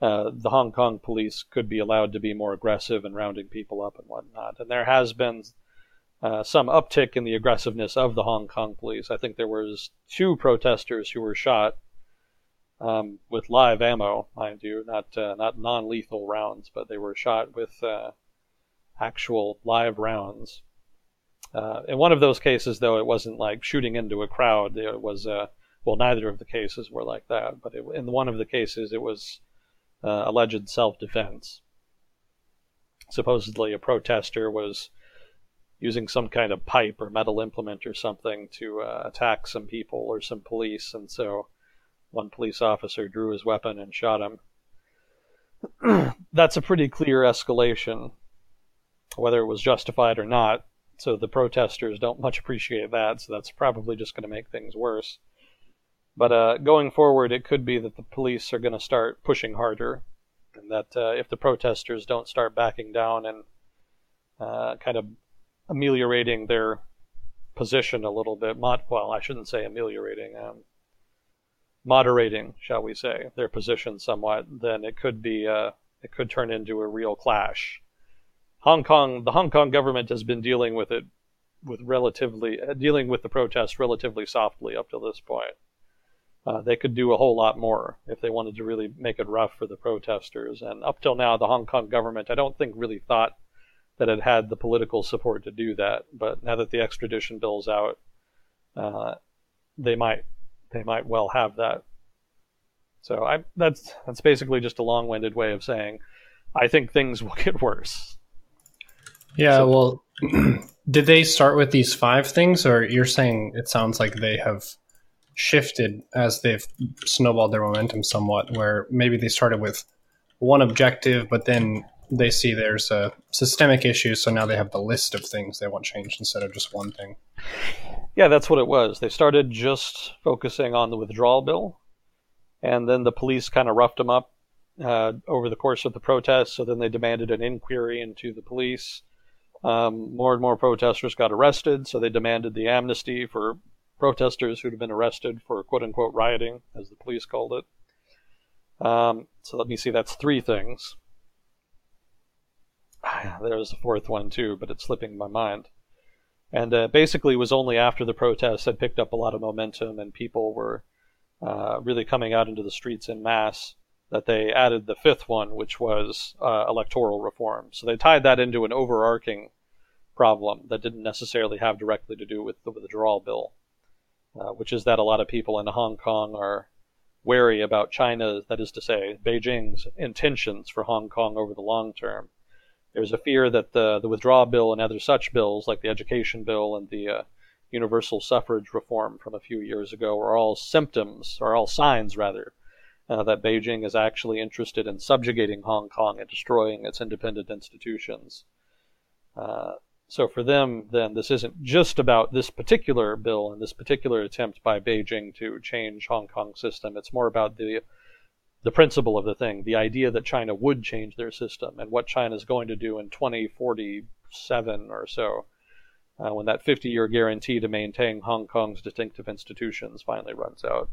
uh, the Hong Kong police could be allowed to be more aggressive in rounding people up and whatnot. And there has been uh, some uptick in the aggressiveness of the Hong Kong police. I think there was two protesters who were shot um, with live ammo, mind you, not uh, not non-lethal rounds, but they were shot with uh, actual live rounds. Uh, in one of those cases, though, it wasn't like shooting into a crowd. It was well, neither of the cases were like that, but it, in one of the cases, it was uh, alleged self defense. Supposedly, a protester was using some kind of pipe or metal implement or something to uh, attack some people or some police, and so one police officer drew his weapon and shot him. That's a pretty clear escalation, whether it was justified or not. So the protesters don't much appreciate that, so that's probably just going to make things worse. But uh, going forward, it could be that the police are going to start pushing harder, and that uh, if the protesters don't start backing down and uh, kind of ameliorating their position a little bit, mod- well, I shouldn't say ameliorating, um, moderating, shall we say, their position somewhat, then it could be uh, it could turn into a real clash. Hong Kong, the Hong Kong government has been dealing with it with relatively uh, dealing with the protests relatively softly up to this point. Uh, they could do a whole lot more if they wanted to really make it rough for the protesters. And up till now, the Hong Kong government, I don't think, really thought that it had the political support to do that. But now that the extradition bill's out, uh, they might they might well have that. So I, that's that's basically just a long-winded way of saying I think things will get worse. Yeah, so, well, did they start with these five things, or you're saying it sounds like they have shifted as they've snowballed their momentum somewhat, where maybe they started with one objective, but then they see there's a systemic issue, so now they have the list of things they want changed instead of just one thing. Yeah, that's what it was. They started just focusing on the withdrawal bill, and then the police kind of roughed them up uh, over the course of the protests. So then they demanded an inquiry into the police. Um, more and more protesters got arrested, so they demanded the amnesty for protesters who'd been arrested for quote unquote rioting, as the police called it. Um, so let me see, that's three things. There's a fourth one too, but it's slipping my mind. And uh, basically, it was only after the protests had picked up a lot of momentum and people were uh, really coming out into the streets in mass that they added the fifth one, which was uh, electoral reform. So they tied that into an overarching problem that didn't necessarily have directly to do with the withdrawal bill, uh, which is that a lot of people in Hong Kong are wary about China, that is to say, Beijing's intentions for Hong Kong over the long term. There's a fear that the, the withdrawal bill and other such bills, like the education bill and the uh, universal suffrage reform from a few years ago, are all symptoms, or all signs, rather, uh, that Beijing is actually interested in subjugating Hong Kong and destroying its independent institutions. Uh, so for them, then, this isn't just about this particular bill and this particular attempt by Beijing to change Hong Kong's system. It's more about the the principle of the thing, the idea that China would change their system and what China is going to do in 2047 or so, uh, when that 50 year guarantee to maintain Hong Kong's distinctive institutions finally runs out.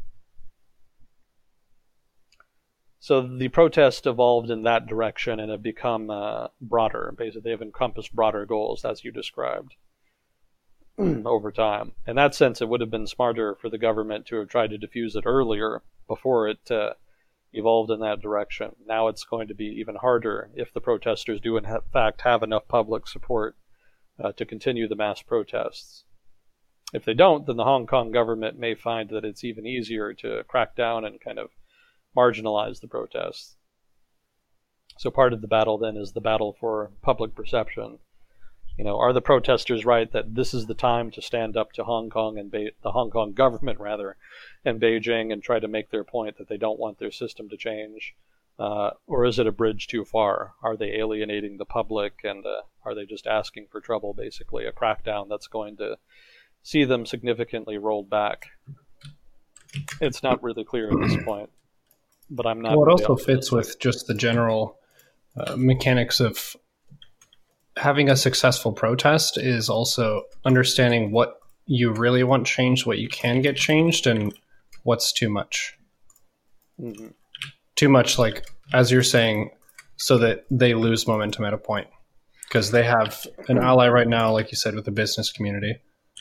So the protest evolved in that direction and have become uh, broader. Basically, they've encompassed broader goals, as you described, over time. In that sense, it would have been smarter for the government to have tried to diffuse it earlier before it uh, evolved in that direction. Now it's going to be even harder if the protesters do, in fact, have enough public support uh, to continue the mass protests. If they don't, then the Hong Kong government may find that it's even easier to crack down and kind of marginalize the protests. So part of the battle then is the battle for public perception. You know, are the protesters right that this is the time to stand up to Hong Kong and Be- the Hong Kong government rather, and Beijing and try to make their point that they don't want their system to change, uh, or is it a bridge too far? Are they alienating the public and uh, are they just asking for trouble? Basically, a crackdown that's going to see them significantly rolled back. It's not really clear at this point but I'm not. Well, it also fits with just the general uh, mechanics of having a successful protest is also understanding what you really want changed, what you can get changed, and what's too much. Mm-hmm. Too much, like as you're saying, so that they lose momentum at a point because they have an ally right now, like you said, with the business community.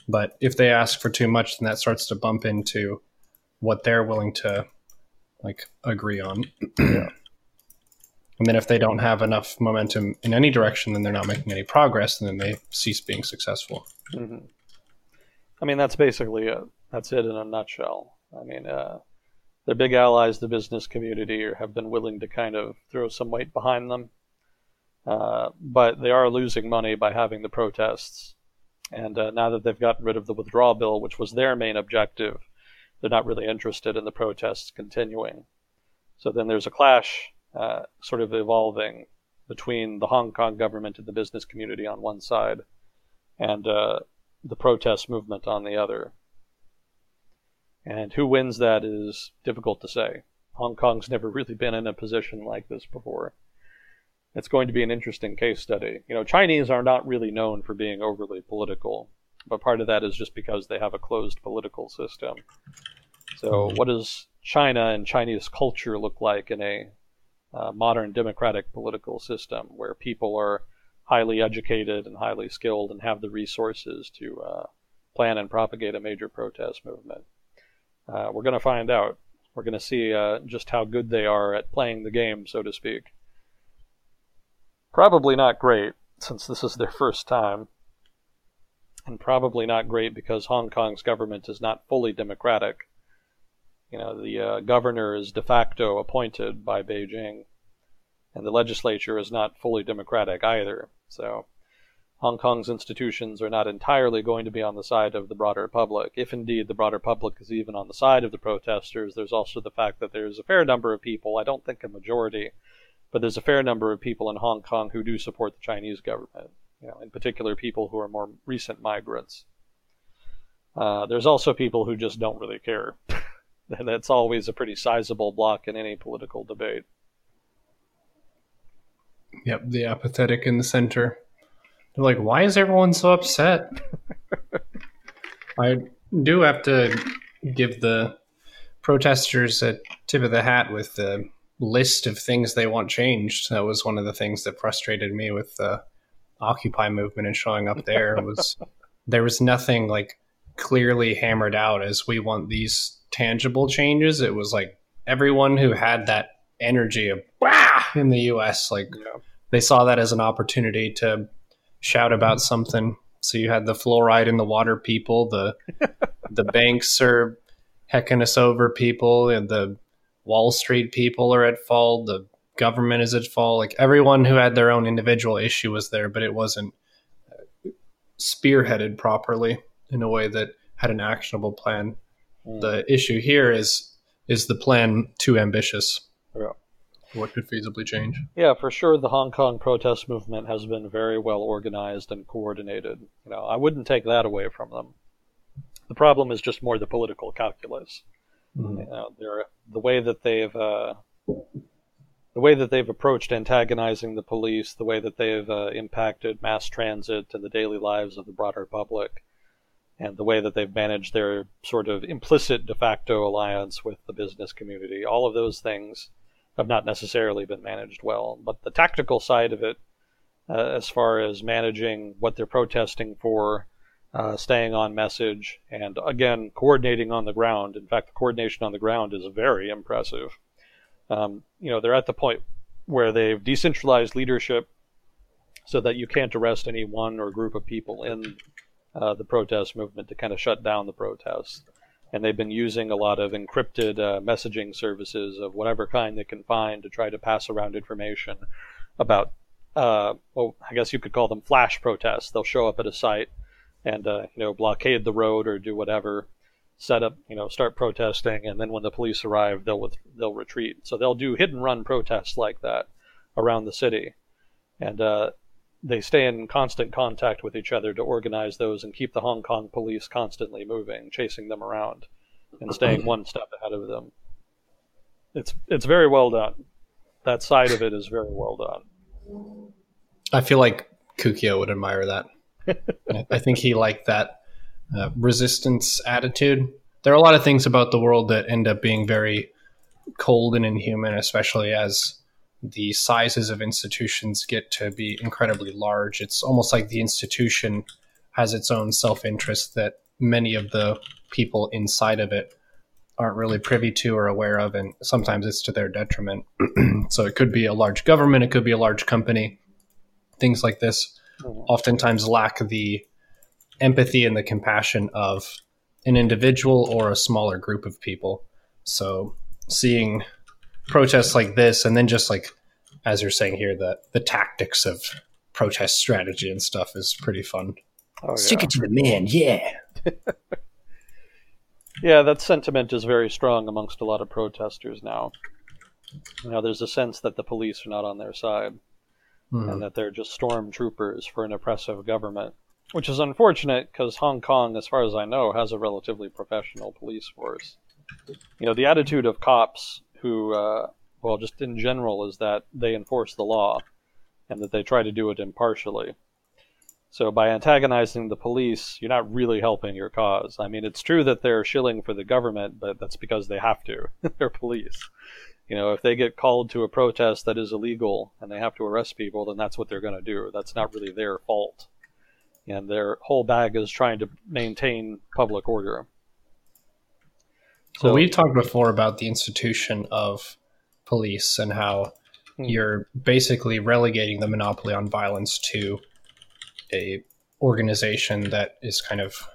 But if they ask for too much, then that starts to bump into what they're willing to like agree on. yeah. And then if they don't have enough momentum in any direction, then they're not making any progress, and then they cease being successful. Mm-hmm. I mean, that's basically it. That's it in a nutshell. I mean, uh, their big allies, the business community, have been willing to kind of throw some weight behind them. Uh, but they are losing money by having the protests. And uh, now that they've gotten rid of the withdrawal bill, which was their main objective, they're not really interested in the protests continuing. So then there's a clash uh, sort of evolving between the Hong Kong government and the business community on one side and uh, the protest movement on the other. And who wins that is difficult to say. Hong Kong's never really been in a position like this before. It's going to be an interesting case study. You know, Chinese are not really known for being overly political, but part of that is just because they have a closed political system. So, what does China and Chinese culture look like in a uh, modern democratic political system where people are highly educated and highly skilled and have the resources to uh, plan and propagate a major protest movement? Uh, we're going to find out. We're going to see uh, just how good they are at playing the game, so to speak. Probably not great, since this is their first time and probably not great because Hong Kong's government is not fully democratic. You know, the uh, governor is de facto appointed by Beijing, and the legislature is not fully democratic either. So, Hong Kong's institutions are not entirely going to be on the side of the broader public. If indeed the broader public is even on the side of the protesters, there's also the fact that there's a fair number of people, I don't think a majority, but there's a fair number of people in Hong Kong who do support the Chinese government. You know, in particular, people who are more recent migrants. Uh, there's also people who just don't really care. That's always a pretty sizable block in any political debate. Yep, the apathetic in the center. They're like, why is everyone so upset? I do have to give the protesters a tip of the hat with the list of things they want changed. That was one of the things that frustrated me with the Occupy movement and showing up there was there was nothing like clearly hammered out as we want these tangible changes. It was like everyone who had that energy of wow in the US, like yeah. they saw that as an opportunity to shout about something. So you had the fluoride in the water people, the the banks are hecking us over people, and the Wall Street people are at fault, the government is at fault. Like everyone who had their own individual issue was there, but it wasn't spearheaded properly in a way that had an actionable plan. Mm. The issue here is is the plan too ambitious? Yeah. What could feasibly change? Yeah, for sure. The Hong Kong protest movement has been very well organized and coordinated. You know, I wouldn't take that away from them. The problem is just more the political calculus. Mm-hmm. You know, the way that they've uh, the way that they've approached antagonizing the police, the way that they've uh, impacted mass transit and the daily lives of the broader public, and the way that they've managed their sort of implicit de facto alliance with the business community, all of those things have not necessarily been managed well. But the tactical side of it, uh, as far as managing what they're protesting for, uh, staying on message, and again, coordinating on the ground. In fact, the coordination on the ground is very impressive. Um, you know, they're at the point where they've decentralized leadership so that you can't arrest any one or group of people in uh, the protest movement to kind of shut down the protests and they've been using a lot of encrypted uh, messaging services of whatever kind they can find to try to pass around information about, uh, well, I guess you could call them flash protests. They'll show up at a site and uh, you know blockade the road or do whatever, set up, you know, start protesting, and then when the police arrive, they'll they'll retreat. So they'll do hit and run protests like that around the city, and uh, they stay in constant contact with each other to organize those and keep the Hong Kong police constantly moving, chasing them around, and staying one step ahead of them. It's it's very well done. That side of it is very well done. I feel like Kukio would admire that. I think he liked that uh, resistance attitude. There are a lot of things about the world that end up being very cold and inhuman, especially as the sizes of institutions get to be incredibly large. It's almost like the institution has its own self interest that many of the people inside of it aren't really privy to or aware of, and sometimes it's to their detriment. so it could be a large government, it could be a large company. Things like this mm-hmm. oftentimes lack the empathy and the compassion of an individual or a smaller group of people. So seeing protests like this and then just like as you're saying here the the tactics of protest strategy and stuff is pretty fun oh, stick yeah. it to the man yeah yeah that sentiment is very strong amongst a lot of protesters now you know there's a sense that the police are not on their side mm. and that they're just stormtroopers for an oppressive government which is unfortunate because hong kong as far as i know has a relatively professional police force you know the attitude of cops who, uh, well, just in general, is that they enforce the law and that they try to do it impartially. So by antagonizing the police, you're not really helping your cause. I mean, it's true that they're shilling for the government, but that's because they have to. they're police. You know, if they get called to a protest that is illegal and they have to arrest people, then that's what they're going to do. That's not really their fault. And their whole bag is trying to maintain public order. So well, we talked before about the institution of police and how hmm. you're basically relegating the monopoly on violence to a organization that is kind of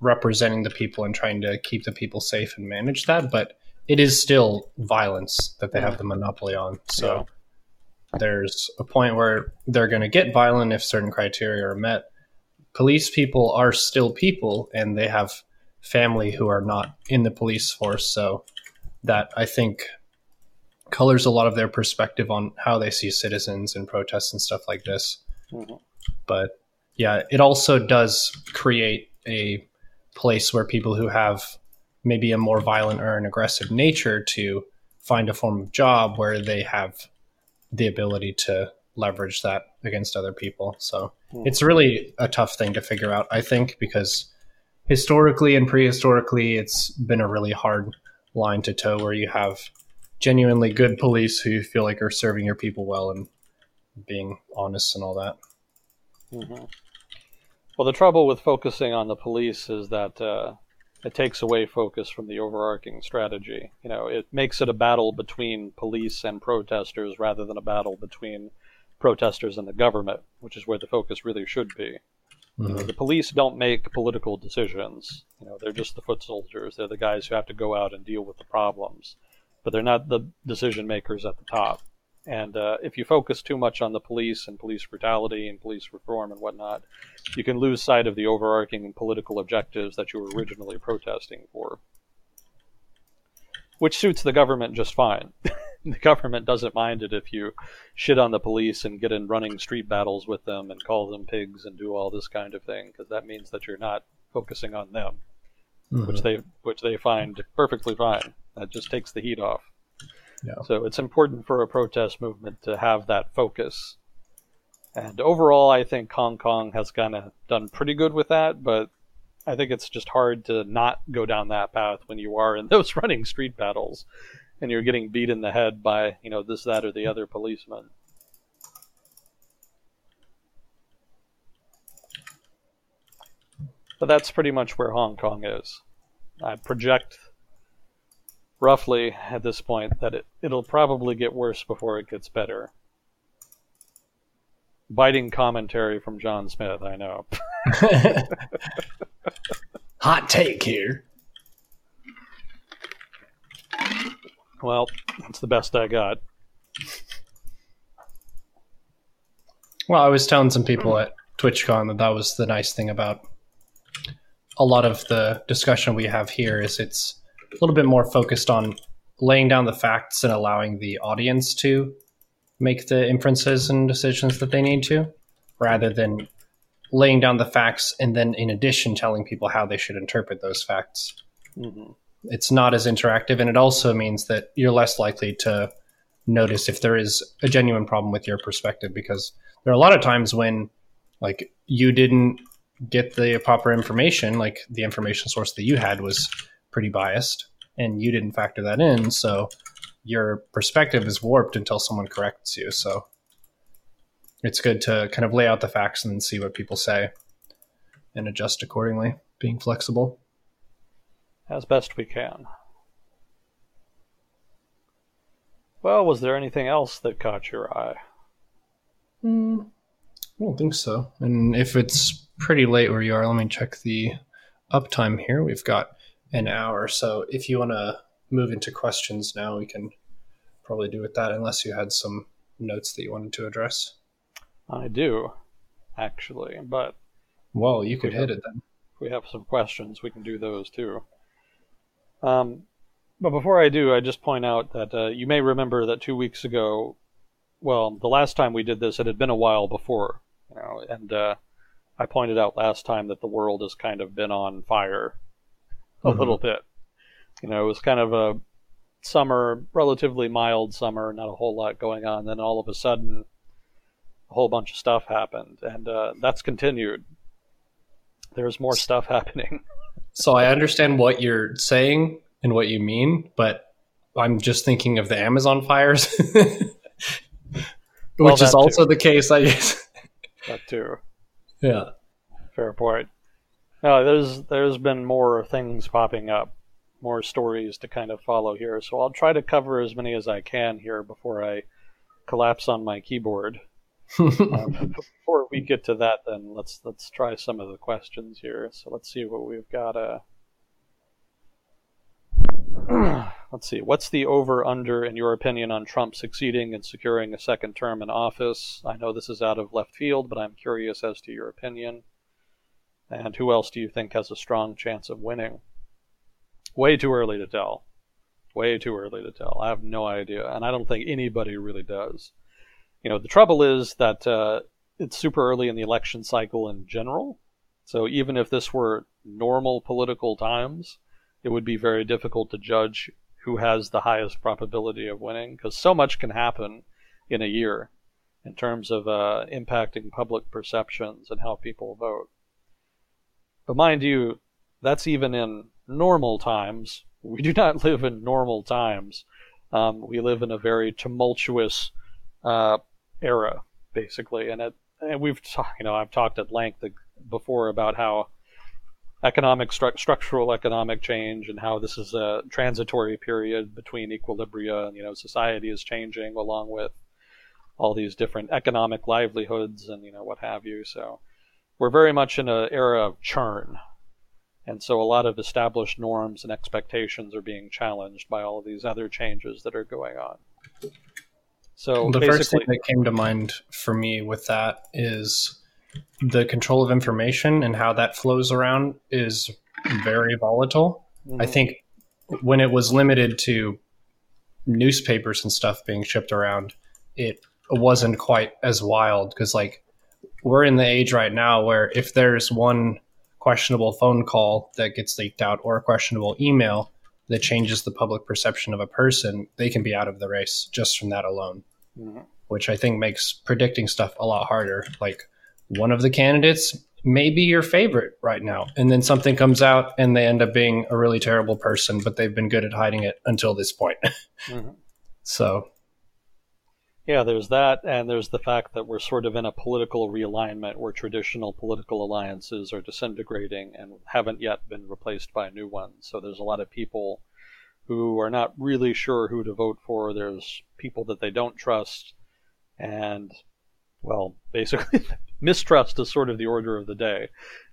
representing the people and trying to keep the people safe and manage that but it is still violence that they have the monopoly on so yeah. there's a point where they're going to get violent if certain criteria are met police people are still people and they have family who are not in the police force. So that I think colors a lot of their perspective on how they see citizens and protests and stuff like this. Mm-hmm. But yeah, it also does create a place where people who have maybe a more violent or an aggressive nature to find a form of job where they have the ability to leverage that against other people. So. It's really a tough thing to figure out, I think, because historically and prehistorically, it's been a really hard line to toe where you have genuinely good police who you feel like are serving your people well and being honest and all that. Mm-hmm. Well, the trouble with focusing on the police is that uh, it takes away focus from the overarching strategy. You know, it makes it a battle between police and protesters rather than a battle between protesters and the government, which is where the focus really should be. Mm-hmm. You know, the police don't make political decisions. You know, they're just the foot soldiers. They're the guys who have to go out and deal with the problems, but they're not the decision makers at the top. And uh, if you focus too much on the police and police brutality and police reform and whatnot, you can lose sight of the overarching political objectives that you were originally protesting for. Which suits the government just fine. the government doesn't mind it if you shit on the police and get in running street battles with them and call them pigs and do all this kind of thing, because that means that you're not focusing on them, mm-hmm. which they which they find perfectly fine. That just takes the heat off. Yeah. So it's important for a protest movement to have that focus. And overall, I think Hong Kong has kind of done pretty good with that, but I think it's just hard to not go down that path when you are in those running street battles and you're getting beat in the head by, you know, this, that, or the other policeman. But that's pretty much where Hong Kong is. I project roughly at this point that it, it'll probably get worse before it gets better. Biting commentary from John Smith, I know. Hot take here. Well, that's the best I got. Well, I was telling some people at TwitchCon that that was the nice thing about a lot of the discussion we have here is it's a little bit more focused on laying down the facts and allowing the audience to make the inferences and decisions that they need to, rather than laying down the facts and then, in addition, telling people how they should interpret those facts. Mm-hmm. It's not as interactive, and it also means that you're less likely to notice if there is a genuine problem with your perspective because there are a lot of times when like you didn't get the proper information like the information source that you had was pretty biased and you didn't factor that in. So your perspective is warped until someone corrects you. So it's good to kind of lay out the facts and see what people say and adjust accordingly, being flexible. As best we can. Well, was there anything else that caught your eye? Mm, I don't think so. And if it's pretty late where you are, let me check the uptime here. We've got an hour. So if you want to move into questions now, we can probably do with that, unless you had some notes that you wanted to address. I do, actually, but well, you could hit have, it then. If we have some questions, we can do those too. Um, but before I do, I just point out that uh, you may remember that two weeks ago, well, the last time we did this, it had been a while before, you know, and uh, I pointed out last time that the world has kind of been on fire a mm-hmm. little bit. You know, it was kind of a summer, relatively mild summer, not a whole lot going on. Then all of a sudden, a whole bunch of stuff happened, and uh, that's continued. There's more stuff happening. So I understand what you're saying and what you mean, but I'm just thinking of the Amazon fires, well, which is also too. the case, I guess. that too. Yeah. Fair point. No, there's there's been more things popping up, more stories to kind of follow here. So I'll try to cover as many as I can here before I collapse on my keyboard. Um, before we get to that, then let's let's try some of the questions here. So let's see what we've got. Uh, let's see. What's the over under, in your opinion, on Trump succeeding in securing a second term in office? I know this is out of left field, but I'm curious as to your opinion. And who else do you think has a strong chance of winning? Way too early to tell. Way too early to tell. I have no idea, and I don't think anybody really does. You know, the trouble is that uh, it's super early in the election cycle in general. So even if this were normal political times, it would be very difficult to judge who has the highest probability of winning because so much can happen in a year in terms of uh, impacting public perceptions and how people vote. But mind you, that's even in normal times. We do not live in normal times. Um, we live in a very tumultuous uh, era, basically, and, it, and we've ta- you know I've talked at length before about how economic stru- structural economic change and how this is a transitory period between equilibria and you know society is changing along with all these different economic livelihoods and you know what have you. So we're very much in an era of churn. And so a lot of established norms and expectations are being challenged by all of these other changes that are going on so the first thing that came to mind for me with that is the control of information and how that flows around is very volatile. Mm-hmm. I think when it was limited to newspapers and stuff being shipped around, it wasn't quite as wild because, like, we're in the age right now where if there's one questionable phone call that gets leaked out or a questionable email that changes the public perception of a person, they can be out of the race just from that alone, mm-hmm. which I think makes predicting stuff a lot harder. Like, one of the candidates may be your favorite right now. And then something comes out and they end up being a really terrible person, but they've been good at hiding it until this point. mm-hmm. So. Yeah, there's that, and there's the fact that we're sort of in a political realignment where traditional political alliances are disintegrating and haven't yet been replaced by new ones. So there's a lot of people who are not really sure who to vote for. There's people that they don't trust, and well, basically mistrust is sort of the order of the day.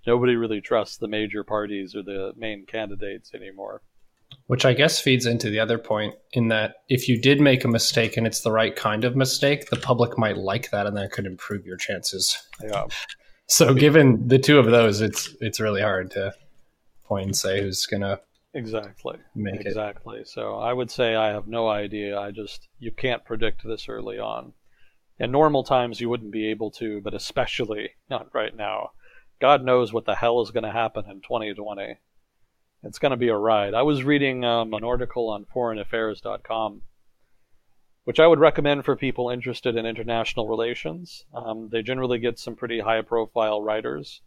Nobody really trusts the major parties or the main candidates anymore. Which I guess feeds into the other point in that if you did make a mistake and it's the right kind of mistake, the public might like that and that could improve your chances. Yeah. So given the two of those, it's it's really hard to point and say who's gonna exactly make exactly. it. Exactly. So I would say I have no idea. I just you can't predict this early on. In normal times, you wouldn't be able to, but especially not right now. God knows what the hell is going to happen in 2020. It's going to be a ride. I was reading um, an article on foreignaffairs.com, which I would recommend for people interested in international relations. Um, they generally get some pretty high profile writers.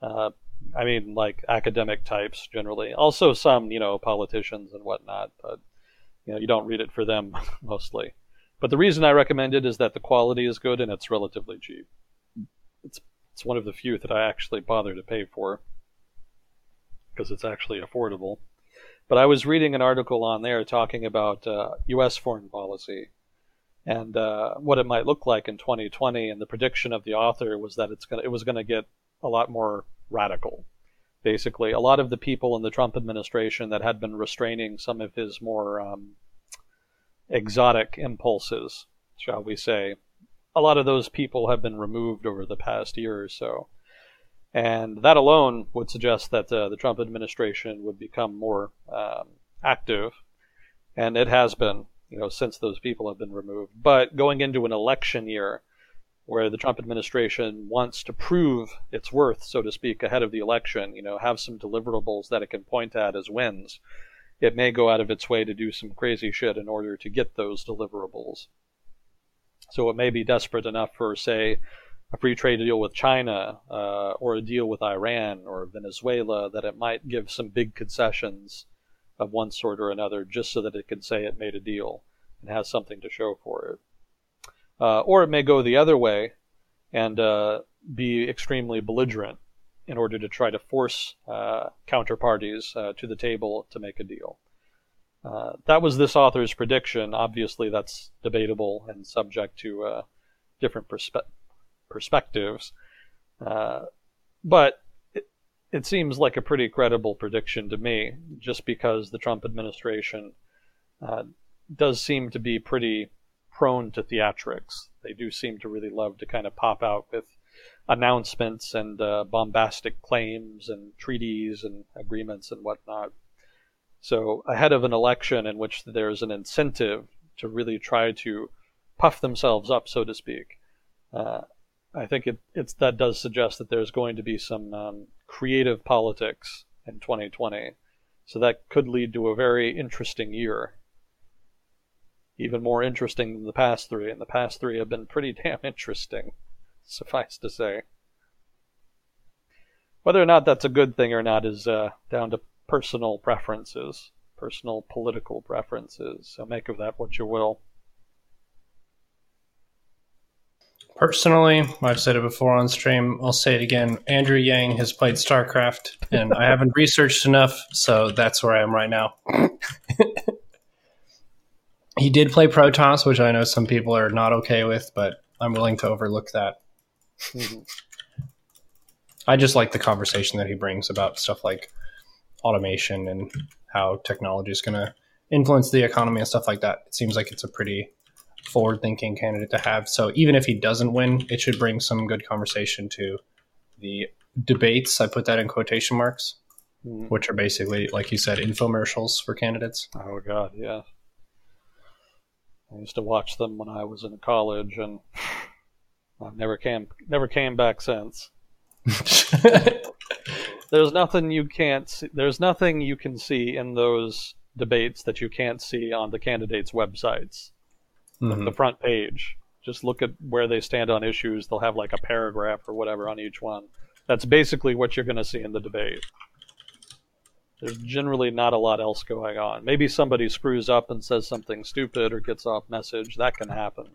Uh, I mean, like academic types generally. Also, some, you know, politicians and whatnot, but, you know, you don't read it for them mostly. But the reason I recommend it is that the quality is good and it's relatively cheap. It's it's one of the few that I actually bother to pay for because it's actually affordable. But I was reading an article on there talking about uh, U.S. foreign policy and uh, what it might look like in 2020. And the prediction of the author was that it's gonna it was going to get a lot more radical. Basically, a lot of the people in the Trump administration that had been restraining some of his more um, exotic impulses, shall we say. A lot of those people have been removed over the past year or so. And that alone would suggest that uh, the Trump administration would become more um, active. And it has been, you know, since those people have been removed. But going into an election year, where the Trump administration wants to prove its worth, so to speak, ahead of the election, you know, have some deliverables that it can point at as wins, it may go out of its way to do some crazy shit in order to get those deliverables. So it may be desperate enough for, say, a free trade deal with China uh, or a deal with Iran or Venezuela that it might give some big concessions of one sort or another just so that it can say it made a deal and has something to show for it. Uh, or it may go the other way and uh, be extremely belligerent in order to try to force uh, counterparties uh, to the table to make a deal. Uh, that was this author's prediction. Obviously, that's debatable and subject to uh, different perspe- perspectives. Uh, but it, it, seems like a pretty credible prediction to me, just because the Trump administration uh, does seem to be pretty prone to theatrics. They do seem to really love to kind of pop out with announcements and uh, bombastic claims and treaties and agreements and whatnot. So, ahead of an election in which there's an incentive to really try to puff themselves up, so to speak, uh, I think it, it's that does suggest that there's going to be some um, creative politics in 2020. So that could lead to a very interesting year. Even more interesting than the past three, and the past three have been pretty damn interesting, suffice to say. Whether or not that's a good thing or not is uh, down to personal preferences, personal political preferences. So make of that what you will. Personally, I've said it before on stream. I'll say it again. Andrew Yang has played StarCraft, and I haven't researched enough, so that's where I am right now. he did play Protoss, which I know some people are not okay with, but I'm willing to overlook that. Mm-hmm. I just like the conversation that he brings about stuff like automation and how technology is going to influence the economy and stuff like that. It seems like it's a pretty forward thinking candidate to have. So even if he doesn't win, it should bring some good conversation to the debates. I put that in quotation marks, mm. which are basically, like you said, infomercials for candidates. Oh, God, yeah. I used to watch them when I was in college, and I never came never came back since. there's nothing you can't see, there's nothing you can see in those debates that you can't see on the candidates' websites mm-hmm. the front page. Just look at where they stand on issues. They'll have like a paragraph or whatever on each one. That's basically what you're going to see in the debate. There's generally not a lot else going on. Maybe somebody screws up and says something stupid or gets off message. That can happen.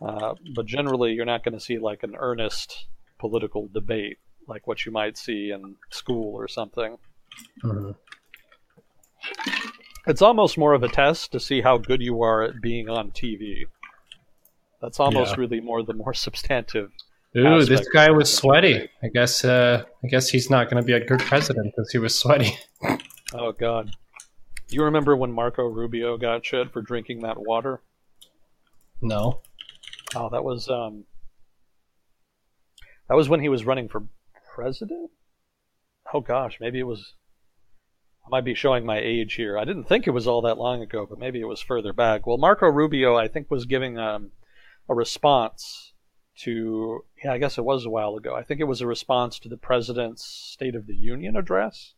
Uh, but generally, you're not going to see like an earnest political debate like what you might see in school or something. Mm-hmm. It's almost more of a test to see how good you are at being on TV. That's almost yeah. really more the more substantive. Ooh, this guy was sweaty. I guess. Uh, I guess he's not going to be a good president because he was sweaty. oh God! You remember when Marco Rubio got shit for drinking that water? No. Oh, that was um. That was when he was running for president. Oh gosh, maybe it was might be showing my age here. I didn't think it was all that long ago, but maybe it was further back. Well, Marco Rubio, I think, was giving um, a response to, yeah, I guess it was a while ago. I think it was a response to the president's State of the Union address,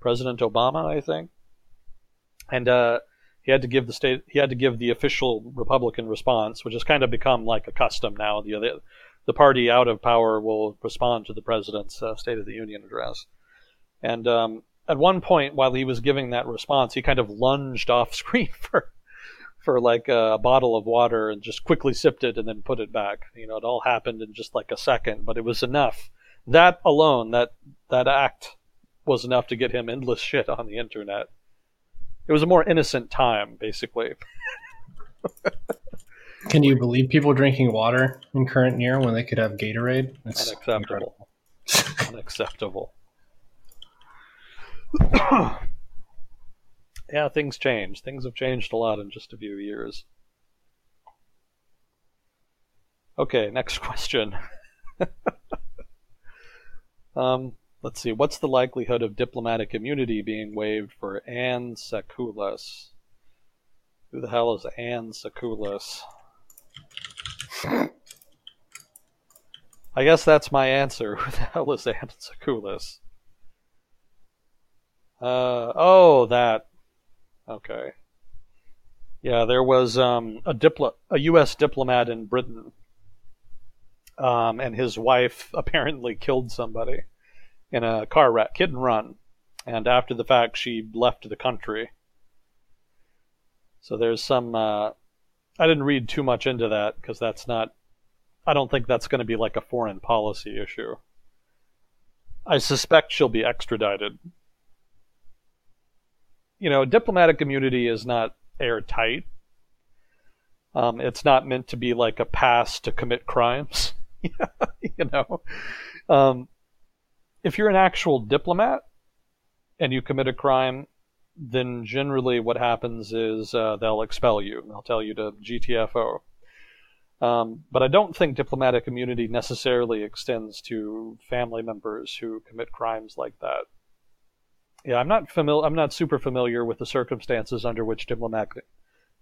President Obama, I think. And uh, he had to give the state, he had to give the official Republican response, which has kind of become like a custom now. The the, party out of power will respond to the president's uh, State of the Union address, and um, at one point while he was giving that response, he kind of lunged off screen for for like a, bottle of water and just quickly sipped it and then put it back. You know, it all happened in just like a second, but it was enough. That alone, that that act was enough to get him endless shit on the internet. It was a more innocent time, basically. Can you believe people drinking water in current year when they could have Gatorade? It's Unacceptable. Unacceptable. yeah, things change. Things have changed a lot in just a few years. Okay, next question. um, let's see. What's the likelihood of diplomatic immunity being waived for Anne Sacoolas? Who the hell is Anne Sacoolas? I guess that's my answer. Who the hell is Anne Sacoolas? Uh, oh, that. Okay. Yeah, there was um, a diplo- a U.S. diplomat in Britain, um, and his wife apparently killed somebody in a car wreck, hit and run, and after the fact, she left the country. So there's some. Uh, I didn't read too much into that because that's not. I don't think that's going to be like a foreign policy issue. I suspect she'll be extradited you know, diplomatic immunity is not airtight. Um, it's not meant to be like a pass to commit crimes. you know, um, if you're an actual diplomat and you commit a crime, then generally what happens is uh, they'll expel you. They'll tell you to GTFO. Um, but I don't think diplomatic immunity necessarily extends to family members who commit crimes like that. Yeah, I'm not familiar. I'm not super familiar with the circumstances under which diplomatic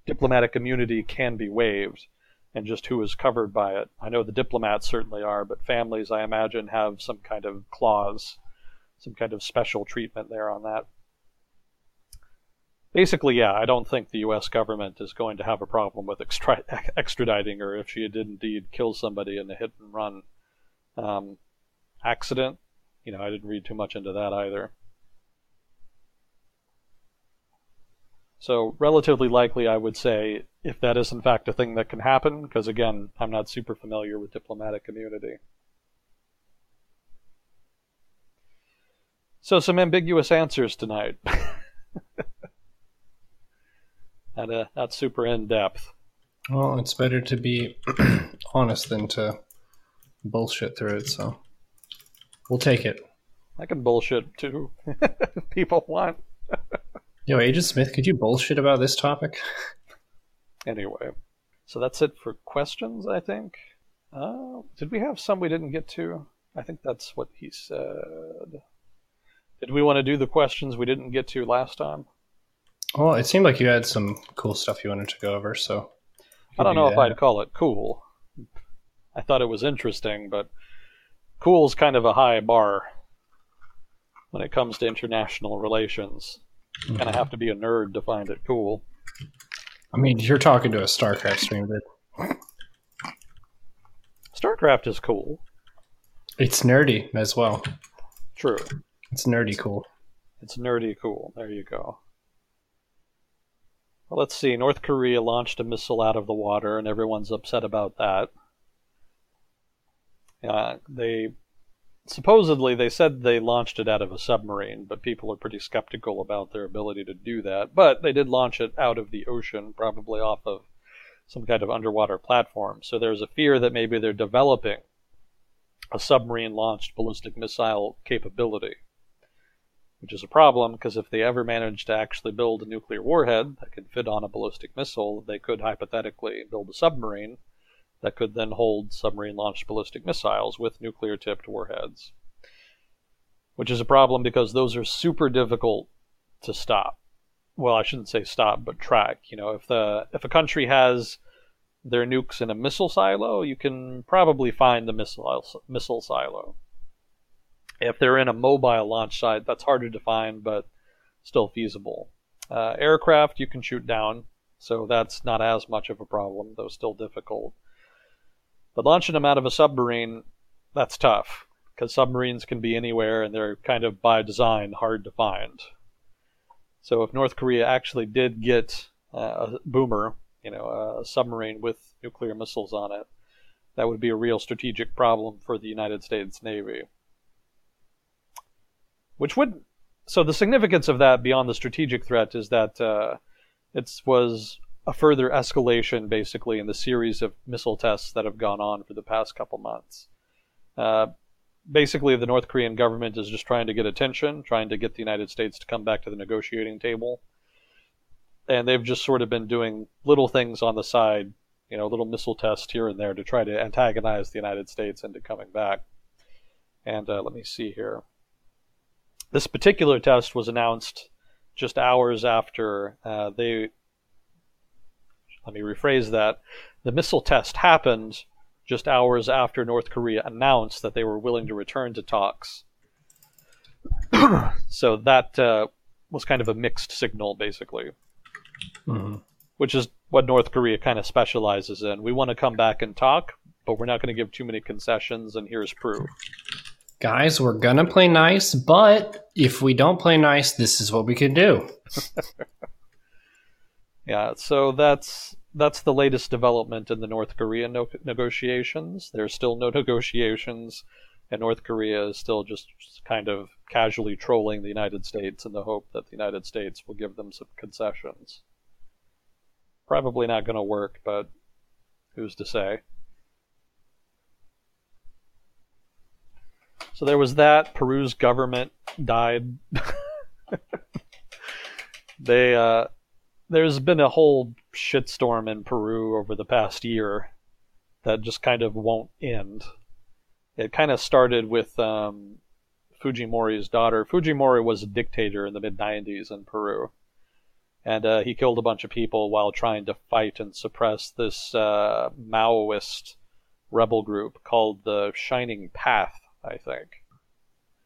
diplomatic immunity can be waived, and just who is covered by it. I know the diplomats certainly are, but families, I imagine, have some kind of clause, some kind of special treatment there on that basically, yeah, I don't think the U.S. government is going to have a problem with extra- extraditing her if she did indeed kill somebody in a hit and run um, accident. You know, I didn't read too much into that either. So, relatively likely, I would say, if that is in fact a thing that can happen, because again, I'm not super familiar with diplomatic immunity. So, some ambiguous answers tonight. Not, uh, not super in depth. Well, it's better to be honest than to bullshit through it, so we'll take it. I can bullshit too. if People want. Yo, Agent Smith, could you bullshit about this topic? anyway, so that's it for questions, I think. Uh, did we have some we didn't get to? I think that's what he said. Did we want to do the questions we didn't get to last time? Well, it seemed like you had some cool stuff you wanted to go over, so I don't do know if I'd call it cool. I thought it was interesting, but cool's kind of a high bar when it comes to international relations. You kind of have to be a nerd to find it cool. I mean, you're talking to a StarCraft streamer. StarCraft is cool. It's nerdy as well. True. It's nerdy cool. It's nerdy cool. There you go. Well, let's see. North Korea launched a missile out of the water, and everyone's upset about that. Uh, they supposedly they said they launched it out of a submarine, but people are pretty skeptical about their ability to do that. But they did launch it out of the ocean, probably off of some kind of underwater platform. So there's a fear that maybe they're developing a submarine launched ballistic missile capability which is a problem because if they ever manage to actually build a nuclear warhead that could fit on a ballistic missile, they could hypothetically build a submarine that could then hold submarine launched ballistic missiles with nuclear tipped warheads. Which is a problem because those are super difficult to stop. Well, I shouldn't say stop, but track. You know, if the if a country has their nukes in a missile silo, you can probably find the missile missile silo. If they're in a mobile launch site, that's harder to find, but still feasible. Uh, aircraft you can shoot down, so that's not as much of a problem, though still difficult. But launching them out of a submarine, that's tough, because submarines can be anywhere and they're kind of by design hard to find. So if North Korea actually did get uh, a boomer, you know, a submarine with nuclear missiles on it, that would be a real strategic problem for the United States Navy which would so the significance of that beyond the strategic threat is that uh, it was a further escalation basically in the series of missile tests that have gone on for the past couple months. Uh, basically, the North Korean government is just trying to get attention, trying to get the United States to come back to the negotiating table. And they've just sort of been doing little things on the side, you know, little missile tests here and there to try to antagonize the United States into coming back. And uh, let me see here. This particular test was announced just hours after uh, they. Let me rephrase that. The missile test happened just hours after North Korea announced that they were willing to return to talks. so that uh, was kind of a mixed signal, basically. Mm-hmm. Which is what North Korea kind of specializes in. We want to come back and talk, but we're not going to give too many concessions, and here's proof guys, we're gonna play nice, but if we don't play nice, this is what we can do. yeah, so that's that's the latest development in the North Korean no- negotiations. There's still no negotiations, and North Korea is still just kind of casually trolling the United States in the hope that the United States will give them some concessions. Probably not going to work, but who's to say? So there was that. Peru's government died. they uh, there's been a whole shitstorm in Peru over the past year that just kind of won't end. It kind of started with um, Fujimori's daughter. Fujimori was a dictator in the mid 90s in Peru. And uh, he killed a bunch of people while trying to fight and suppress this uh, Maoist rebel group called the Shining Path, I think.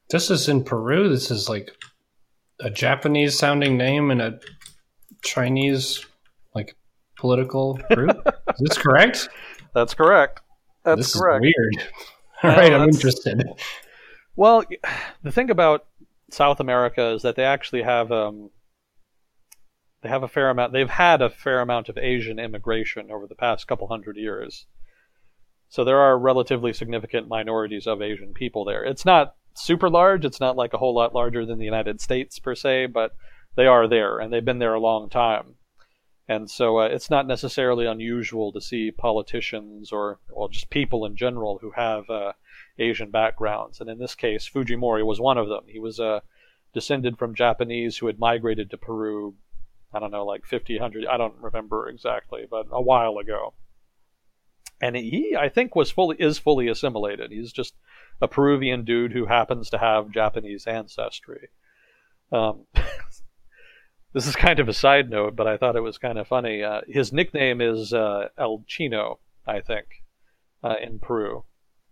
This is in Peru. This is like a Japanese sounding name and a Chinese like political group. is this correct? That's correct. That's this correct. Is weird. All right, I'm interested. Well, the thing about South America is that they actually have um, they have a fair amount. They've had a fair amount of Asian immigration over the past couple hundred years. So there are relatively significant minorities of Asian people there. It's not super large. It's not like a whole lot larger than the United States per se, but they are there and they've been there a long time. And so uh, it's not necessarily unusual to see politicians or well just people in general who have uh, Asian backgrounds. And in this case, Fujimori was one of them. He was uh, descended from Japanese who had migrated to Peru. I don't know, like 50, 100, I don't remember exactly, but a while ago. And he, I think, was fully is fully assimilated. He's just a Peruvian dude who happens to have Japanese ancestry. Um, this is kind of a side note, but I thought it was kind of funny. Uh, his nickname is uh, El Chino, I think, uh, in Peru,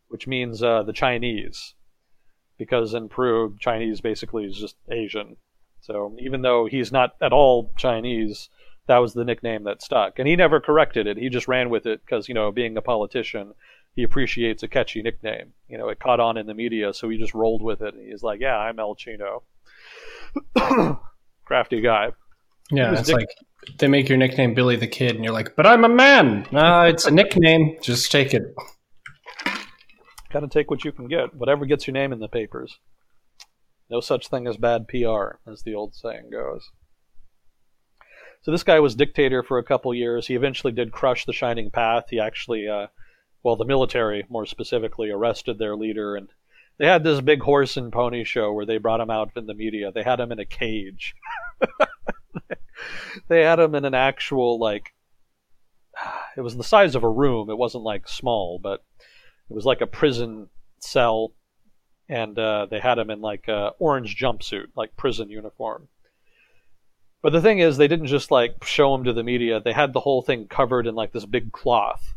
which means uh, the Chinese, because in Peru, Chinese basically is just Asian. So even though he's not at all Chinese, that was the nickname that stuck, and he never corrected it. He just ran with it because you know, being a politician, he appreciates a catchy nickname. You know, it caught on in the media, so he just rolled with it. He's like, "Yeah, I'm El Chino." Crafty guy. Yeah, it's dick- like they make your nickname Billy the Kid, and you're like, "But I'm a man." Uh, it's a nickname. Just take it. Gotta take what you can get. Whatever gets your name in the papers. No such thing as bad PR, as the old saying goes. So this guy was dictator for a couple years. He eventually did crush the Shining Path. He actually uh, well, the military more specifically arrested their leader, and they had this big horse and pony show where they brought him out in the media. They had him in a cage. they had him in an actual like. It was the size of a room. It wasn't like small, but it was like a prison cell, and uh, they had him in like a orange jumpsuit, like prison uniform. But the thing is, they didn't just like show him to the media. They had the whole thing covered in like this big cloth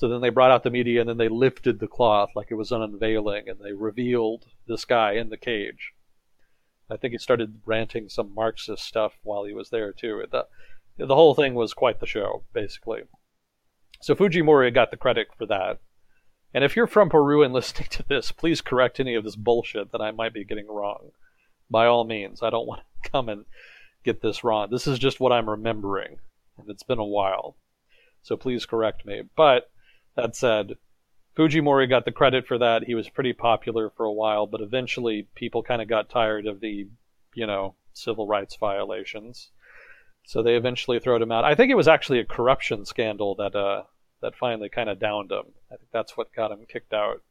so then they brought out the media and then they lifted the cloth like it was an unveiling and they revealed this guy in the cage. I think he started ranting some Marxist stuff while he was there too. The, the whole thing was quite the show, basically. So Fujimori got the credit for that. And if you're from Peru and listening to this, please correct any of this bullshit that I might be getting wrong. By all means, I don't want to come and get this wrong. This is just what I'm remembering, and it's been a while. So please correct me. But that said, Fujimori got the credit for that. He was pretty popular for a while, but eventually people kind of got tired of the, you know, civil rights violations. So they eventually throwed him out. I think it was actually a corruption scandal that uh, that finally kind of downed him. I think that's what got him kicked out.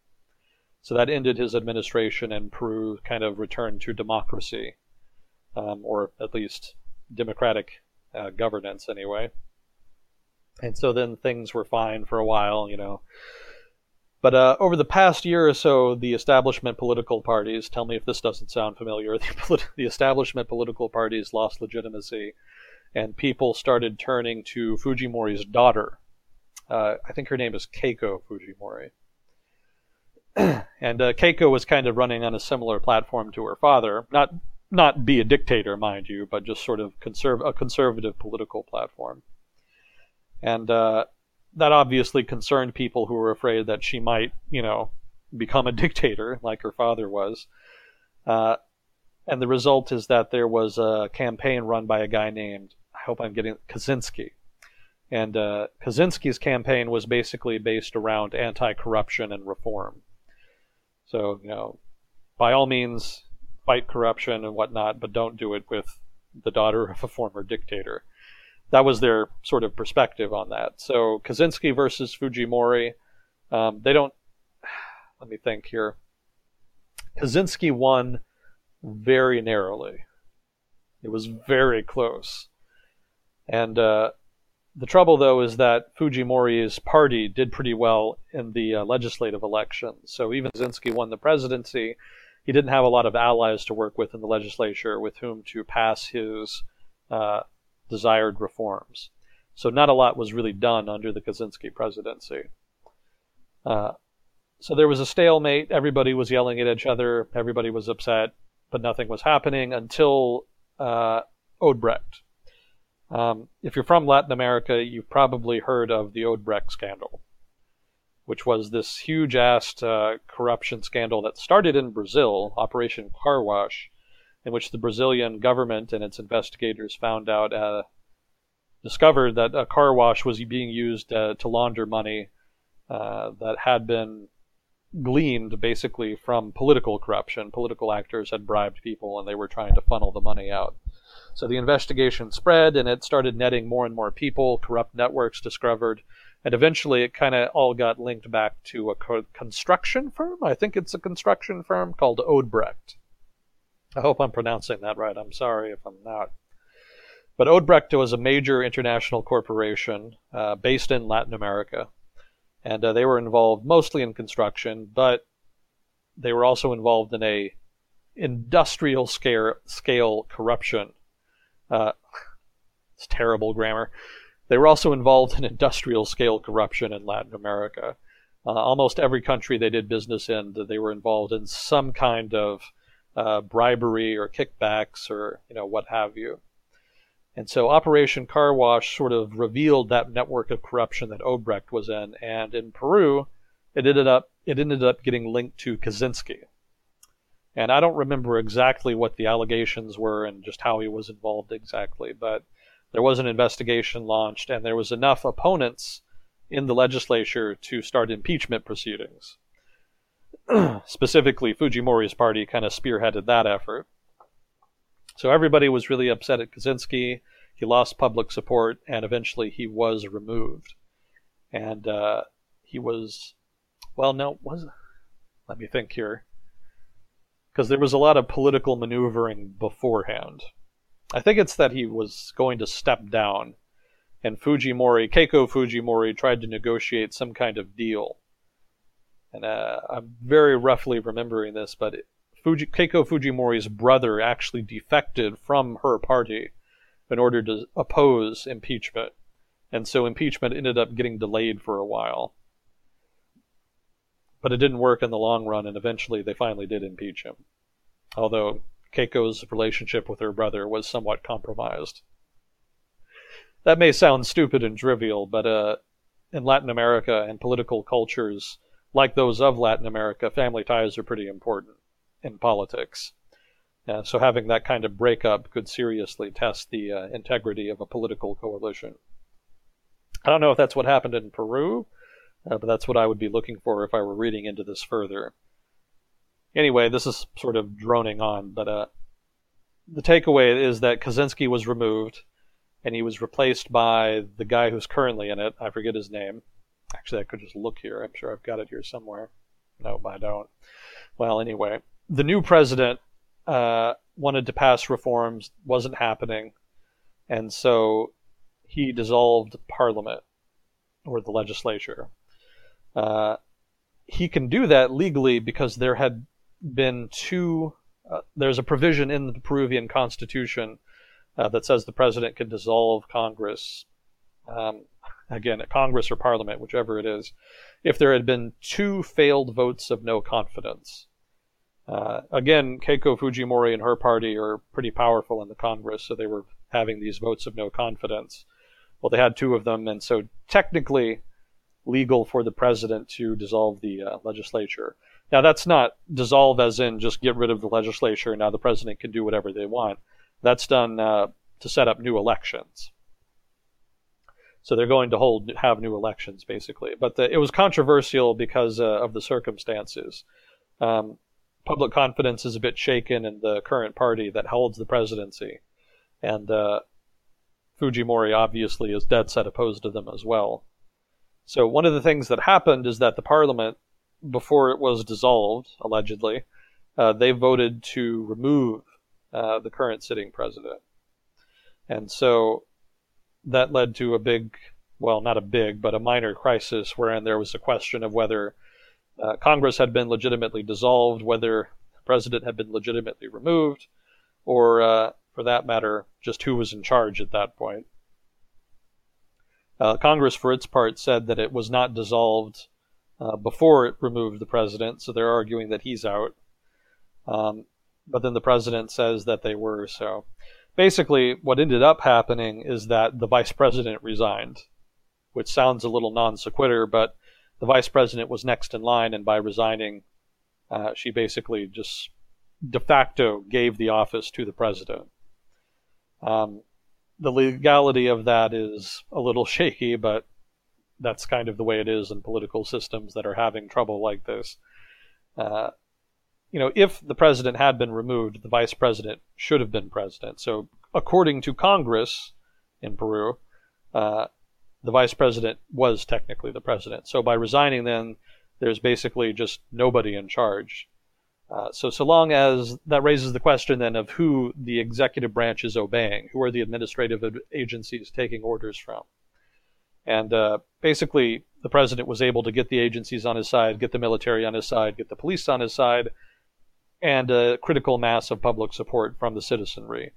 So that ended his administration, and Peru kind of returned to democracy, um, or at least democratic uh, governance, anyway. And so then things were fine for a while, you know. But uh, over the past year or so, the establishment political parties, tell me if this doesn't sound familiar, the, the establishment political parties lost legitimacy, and people started turning to Fujimori's daughter. Uh, I think her name is Keiko Fujimori. and uh, Keiko was kind of running on a similar platform to her father, not not be a dictator, mind you, but just sort of conserv- a conservative political platform and uh, that obviously concerned people who were afraid that she might, you know, become a dictator like her father was. Uh, and the result is that there was a campaign run by a guy named I hope I'm getting Kuczynski. And uh, Kuczynski's campaign was basically based around anti-corruption and reform. So you know, by all means, fight corruption and whatnot, but don't do it with the daughter of a former dictator that was their sort of perspective on that. So Kuczynski versus Fujimori, um, they don't. Let me think here. Kuczynski won very narrowly. It was very close, and uh, the trouble, though, is that Fujimori's party did pretty well in the uh, legislative elections. So even Kuczynski won the presidency, he didn't have a lot of allies to work with in the legislature with whom to pass his uh, desired reforms. So not a lot was really done under the Kuczynski presidency. Uh, so there was a stalemate. Everybody was yelling at each other. Everybody was upset, but nothing was happening until uh, Odebrecht. Um, if you're from Latin America, you've probably heard of the Odebrecht scandal, which was this huge ass uh, corruption scandal that started in Brazil, Operation Car Wash, in which the Brazilian government and its investigators found out, uh, discovered that a car wash was being used uh, to launder money uh, that had been gleaned basically from political corruption. Political actors had bribed people and they were trying to funnel the money out. So the investigation spread and it started netting more and more people, corrupt networks discovered, and eventually it kind of all got linked back to a co- construction firm. I think it's a construction firm called Odebrecht. I hope I'm pronouncing that right. I'm sorry if I'm not. But Odebrecht was a major international corporation uh, based in Latin America, and uh, they were involved mostly in construction, but they were also involved in a industrial scale, scale corruption. Uh, it's terrible grammar. They were also involved in industrial scale corruption in Latin America. Uh, almost every country they did business in, they were involved in some kind of uh, bribery or kickbacks or you know what have you. And so Operation Car Wash sort of revealed that network of corruption that Odebrecht was in, and in Peru, it ended up it ended up getting linked to Kuczynski. And I don't remember exactly what the allegations were and just how he was involved exactly, but there was an investigation launched, and there was enough opponents in the legislature to start impeachment proceedings. specifically Fujimori's party kind of spearheaded that effort. So everybody was really upset at Kuczynski. He lost public support, and eventually he was removed. And uh, he was, well, no, was let me think here, because there was a lot of political maneuvering beforehand. I think it's that he was going to step down, and Fujimori, Keiko Fujimori, tried to negotiate some kind of deal and uh, I'm very roughly remembering this, but Fuji, Keiko Fujimori's brother actually defected from her party in order to oppose impeachment, and so impeachment ended up getting delayed for a while. But it didn't work in the long run, and eventually they finally did impeach him. Although Keiko's relationship with her brother was somewhat compromised. That may sound stupid and trivial, but uh, in Latin America and political cultures, like those of Latin America, family ties are pretty important in politics. Uh, so having that kind of breakup could seriously test the uh, integrity of a political coalition. I don't know if that's what happened in Peru, uh, but that's what I would be looking for if I were reading into this further. Anyway, this is sort of droning on, but uh, the takeaway is that Kuczynski was removed, and he was replaced by the guy who's currently in it. I forget his name. Actually, I could just look here. I'm sure I've got it here somewhere. No, I don't. Well, anyway, the new president uh, wanted to pass reforms, wasn't happening, and so he dissolved Parliament or the legislature. Uh, he can do that legally because there had been two. Uh, there's a provision in the Peruvian constitution uh, that says the president can dissolve Congress. Um, again, at Congress or Parliament, whichever it is, if there had been two failed votes of no confidence. Uh, again, Keiko Fujimori and her party are pretty powerful in the Congress, so they were having these votes of no confidence. Well, they had two of them, and so technically legal for the president to dissolve the uh, legislature. Now, that's not dissolve as in just get rid of the legislature, now the president can do whatever they want. That's done uh, to set up new elections. So they're going to hold have new elections basically. But the, it was controversial because uh, of the circumstances. Um, public confidence is a bit shaken in the current party that holds the presidency, and uh, Fujimori obviously is dead set opposed to them as well. So one of the things that happened is that the parliament, before it was dissolved, allegedly, uh, they voted to remove uh, the current sitting president. And so that led to a big, well, not a big, but a minor crisis wherein there was a question of whether uh, Congress had been legitimately dissolved, whether the president had been legitimately removed, or uh, for that matter, just who was in charge at that point. Uh, Congress, for its part, said that it was not dissolved uh, before it removed the president, so they're arguing that he's out. Um, but then the president says that they were. So basically, what ended up happening is that the vice president resigned, which sounds a little non sequitur, but the vice president was next in line, and by resigning, uh, she basically just de facto gave the office to the president. Um, the legality of that is a little shaky, but that's kind of the way it is in political systems that are having trouble like this. Uh, you know, if the president had been removed, the vice president should have been president. So, according to Congress in Peru, uh, the vice president was technically the president. So, by resigning, then there's basically just nobody in charge. Uh, so, so long as that raises the question then of who the executive branch is obeying, who are the administrative agencies taking orders from. And uh, basically, the president was able to get the agencies on his side, get the military on his side, get the police on his side, and a critical mass of public support from the citizenry.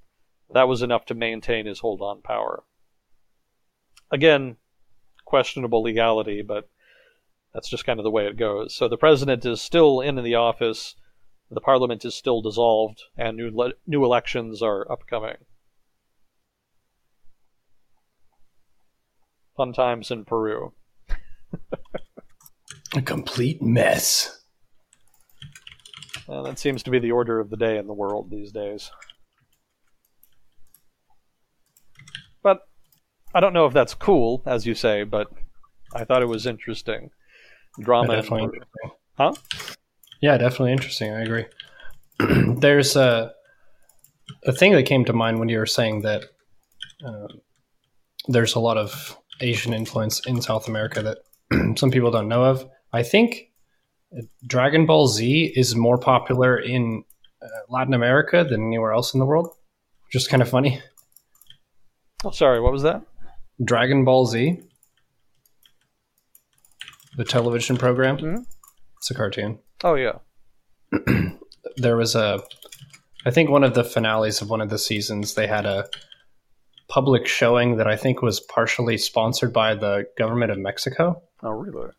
That was enough to maintain his hold on power. Again, questionable legality, but that's just kind of the way it goes. So the president is still in the office, the parliament is still dissolved, and new, le- new elections are upcoming. Fun times in Peru. A complete mess. Uh, that seems to be the order of the day in the world these days. But I don't know if that's cool, as you say, but I thought it was interesting. Drama. Yeah, definitely interesting. Huh? Yeah, definitely interesting. I agree. There's a a thing that came to mind when you were saying that uh, there's a lot of Asian influence in South America that some people don't know of. I think Dragon Ball Z is more popular in uh, Latin America than anywhere else in the world. Just kind of funny. Oh, sorry, what was that? Dragon Ball Z, the television program. Mhm. It's a cartoon. Oh, yeah. There was a, I think one of the finales of one of the seasons, they had a public showing that I think was partially sponsored by the government of Mexico. Oh, really?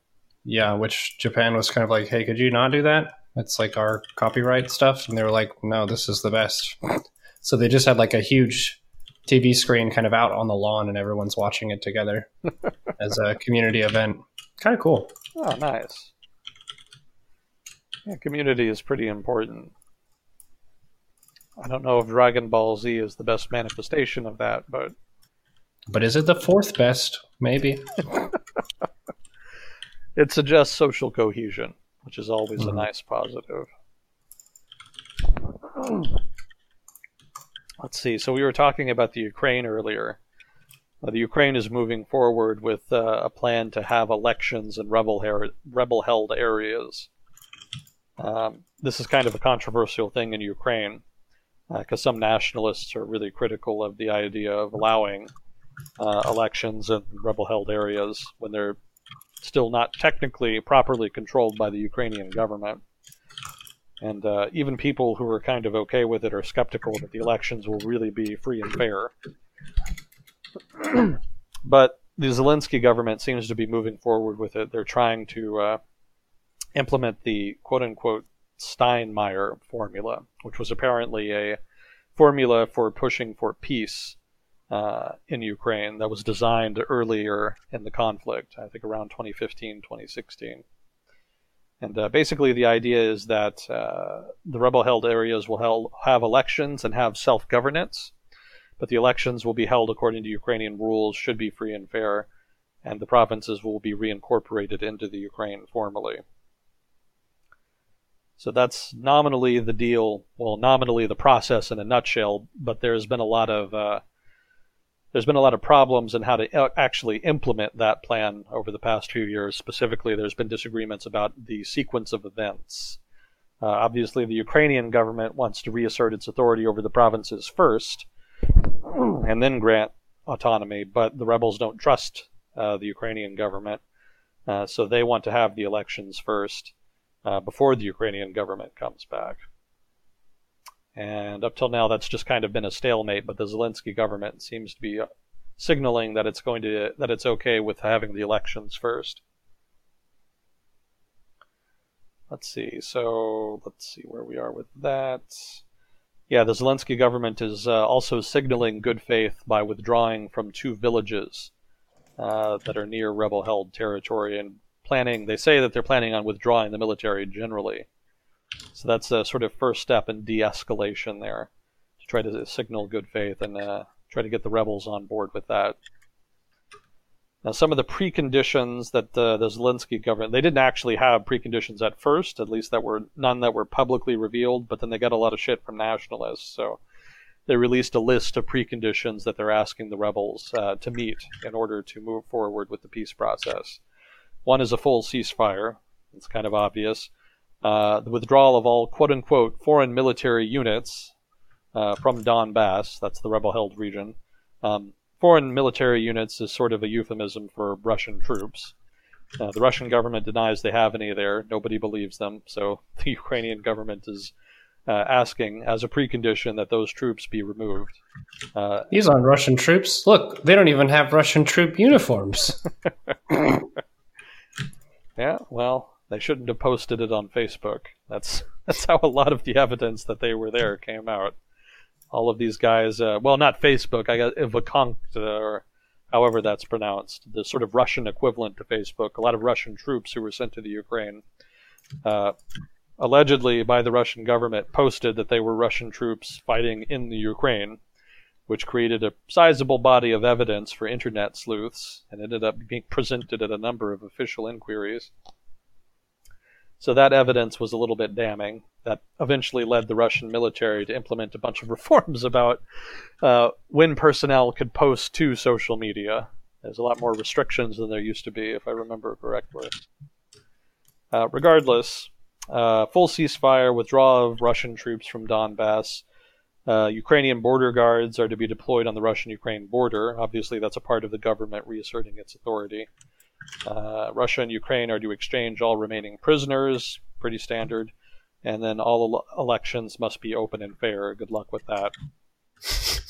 Yeah, which Japan was kind of like, hey, could you not do that? It's like our copyright stuff. And they were like, no, this is the best. So they just had like a huge TV screen kind of out on the lawn and everyone's watching it together as a community event. Kind of cool. Oh, nice. Yeah, community is pretty important. I don't know if Dragon Ball Z is the best manifestation of that, but But is it the fourth best? Maybe. it suggests social cohesion, which is always a Mhm. nice positive. Let's see. So we were talking about the Ukraine earlier. Uh, the Ukraine is moving forward with uh, a plan to have elections in rebel her- rebel held areas. Um, this is kind of a controversial thing in Ukraine because some nationalists are really critical of the idea of allowing uh, elections in rebel held areas when they're still not technically properly controlled by the Ukrainian government. And uh, even people who are kind of okay with it are skeptical that the elections will really be free and fair. but the Zelensky government seems to be moving forward with it. They're trying to uh, implement the quote unquote Steinmeier formula, which was apparently a formula for pushing for peace uh, in Ukraine that was designed earlier in the conflict, I think around 2015, 2016. And uh, basically, the idea is that uh, the rebel held areas will held, have elections and have self governance, but the elections will be held according to Ukrainian rules, should be free and fair, and the provinces will be reincorporated into the Ukraine formally. So that's nominally the deal, well, nominally the process in a nutshell, but there's been a lot of uh, there's been a lot of problems in how to uh, actually implement that plan over the past few years. Specifically, there's been disagreements about the sequence of events. Uh, obviously, the Ukrainian government wants to reassert its authority over the provinces first, and then grant autonomy, but the rebels don't trust uh, the Ukrainian government, uh, so they want to have the elections first uh, before the Ukrainian government comes back. And up till now, that's just kind of been a stalemate. But the Zelensky government seems to be signaling that it's going to that it's okay with having the elections first. Let's see. So let's see where we are with that. Yeah, the Zelensky government is uh, also signaling good faith by withdrawing from two villages uh, that are near rebel-held territory and planning. They say that they're planning on withdrawing the military generally. So that's a sort of first step in de-escalation there to try to signal good faith and uh, try to get the rebels on board with that. Now, some of the preconditions that the, the Zelensky government, they didn't actually have preconditions at first, at least that were none that were publicly revealed, but then they got a lot of shit from nationalists. So they released a list of preconditions that they're asking the rebels uh, to meet in order to move forward with the peace process. One is a full ceasefire. It's kind of obvious. Uh, the withdrawal of all quote unquote foreign military units uh, from Donbass, that's the rebel held region. Um, foreign military units is sort of a euphemism for Russian troops. Uh, the Russian government denies they have any there. Nobody believes them. So the Ukrainian government is uh, asking, as a precondition, that those troops be removed. Uh, These aren't Russian troops. Look, they don't even have Russian troop uniforms. yeah, well, they shouldn't have posted it on Facebook. That's that's how a lot of the evidence that they were there came out all of these guys. Uh, well, not Facebook. I got Vakonkt, or however that's pronounced, the sort of Russian equivalent to Facebook. A lot of Russian troops who were sent to the Ukraine, uh, allegedly by the Russian government, posted that they were Russian troops fighting in the Ukraine, which created a sizable body of evidence for internet sleuths and ended up being presented at a number of official inquiries. So that evidence was a little bit damning. That eventually led the Russian military to implement a bunch of reforms about uh, when personnel could post to social media. There's a lot more restrictions than there used to be, if I remember correctly. Uh, regardless, uh, full ceasefire, withdrawal of Russian troops from Donbass. Uh, Ukrainian border guards are to be deployed on the Russian Ukraine border. Obviously, that's a part of the government reasserting its authority. Uh, Russia and Ukraine are to exchange all remaining prisoners, pretty standard. And then all ele- elections must be open and fair. Good luck with that.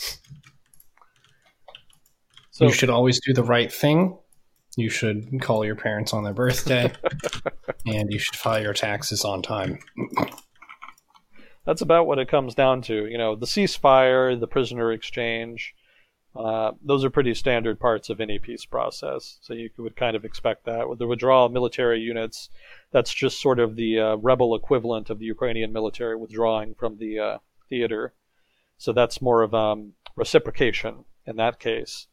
So, you should always do the right thing. You should call your parents on their birthday, and you should file your taxes on time. That's about what it comes down to. You know, the ceasefire, the prisoner exchange, uh, those are pretty standard parts of any peace process. So you would kind of expect that. With the withdrawal of military units, that's just sort of the uh, rebel equivalent of the Ukrainian military withdrawing from the uh, theater. So that's more of um, reciprocation in that case.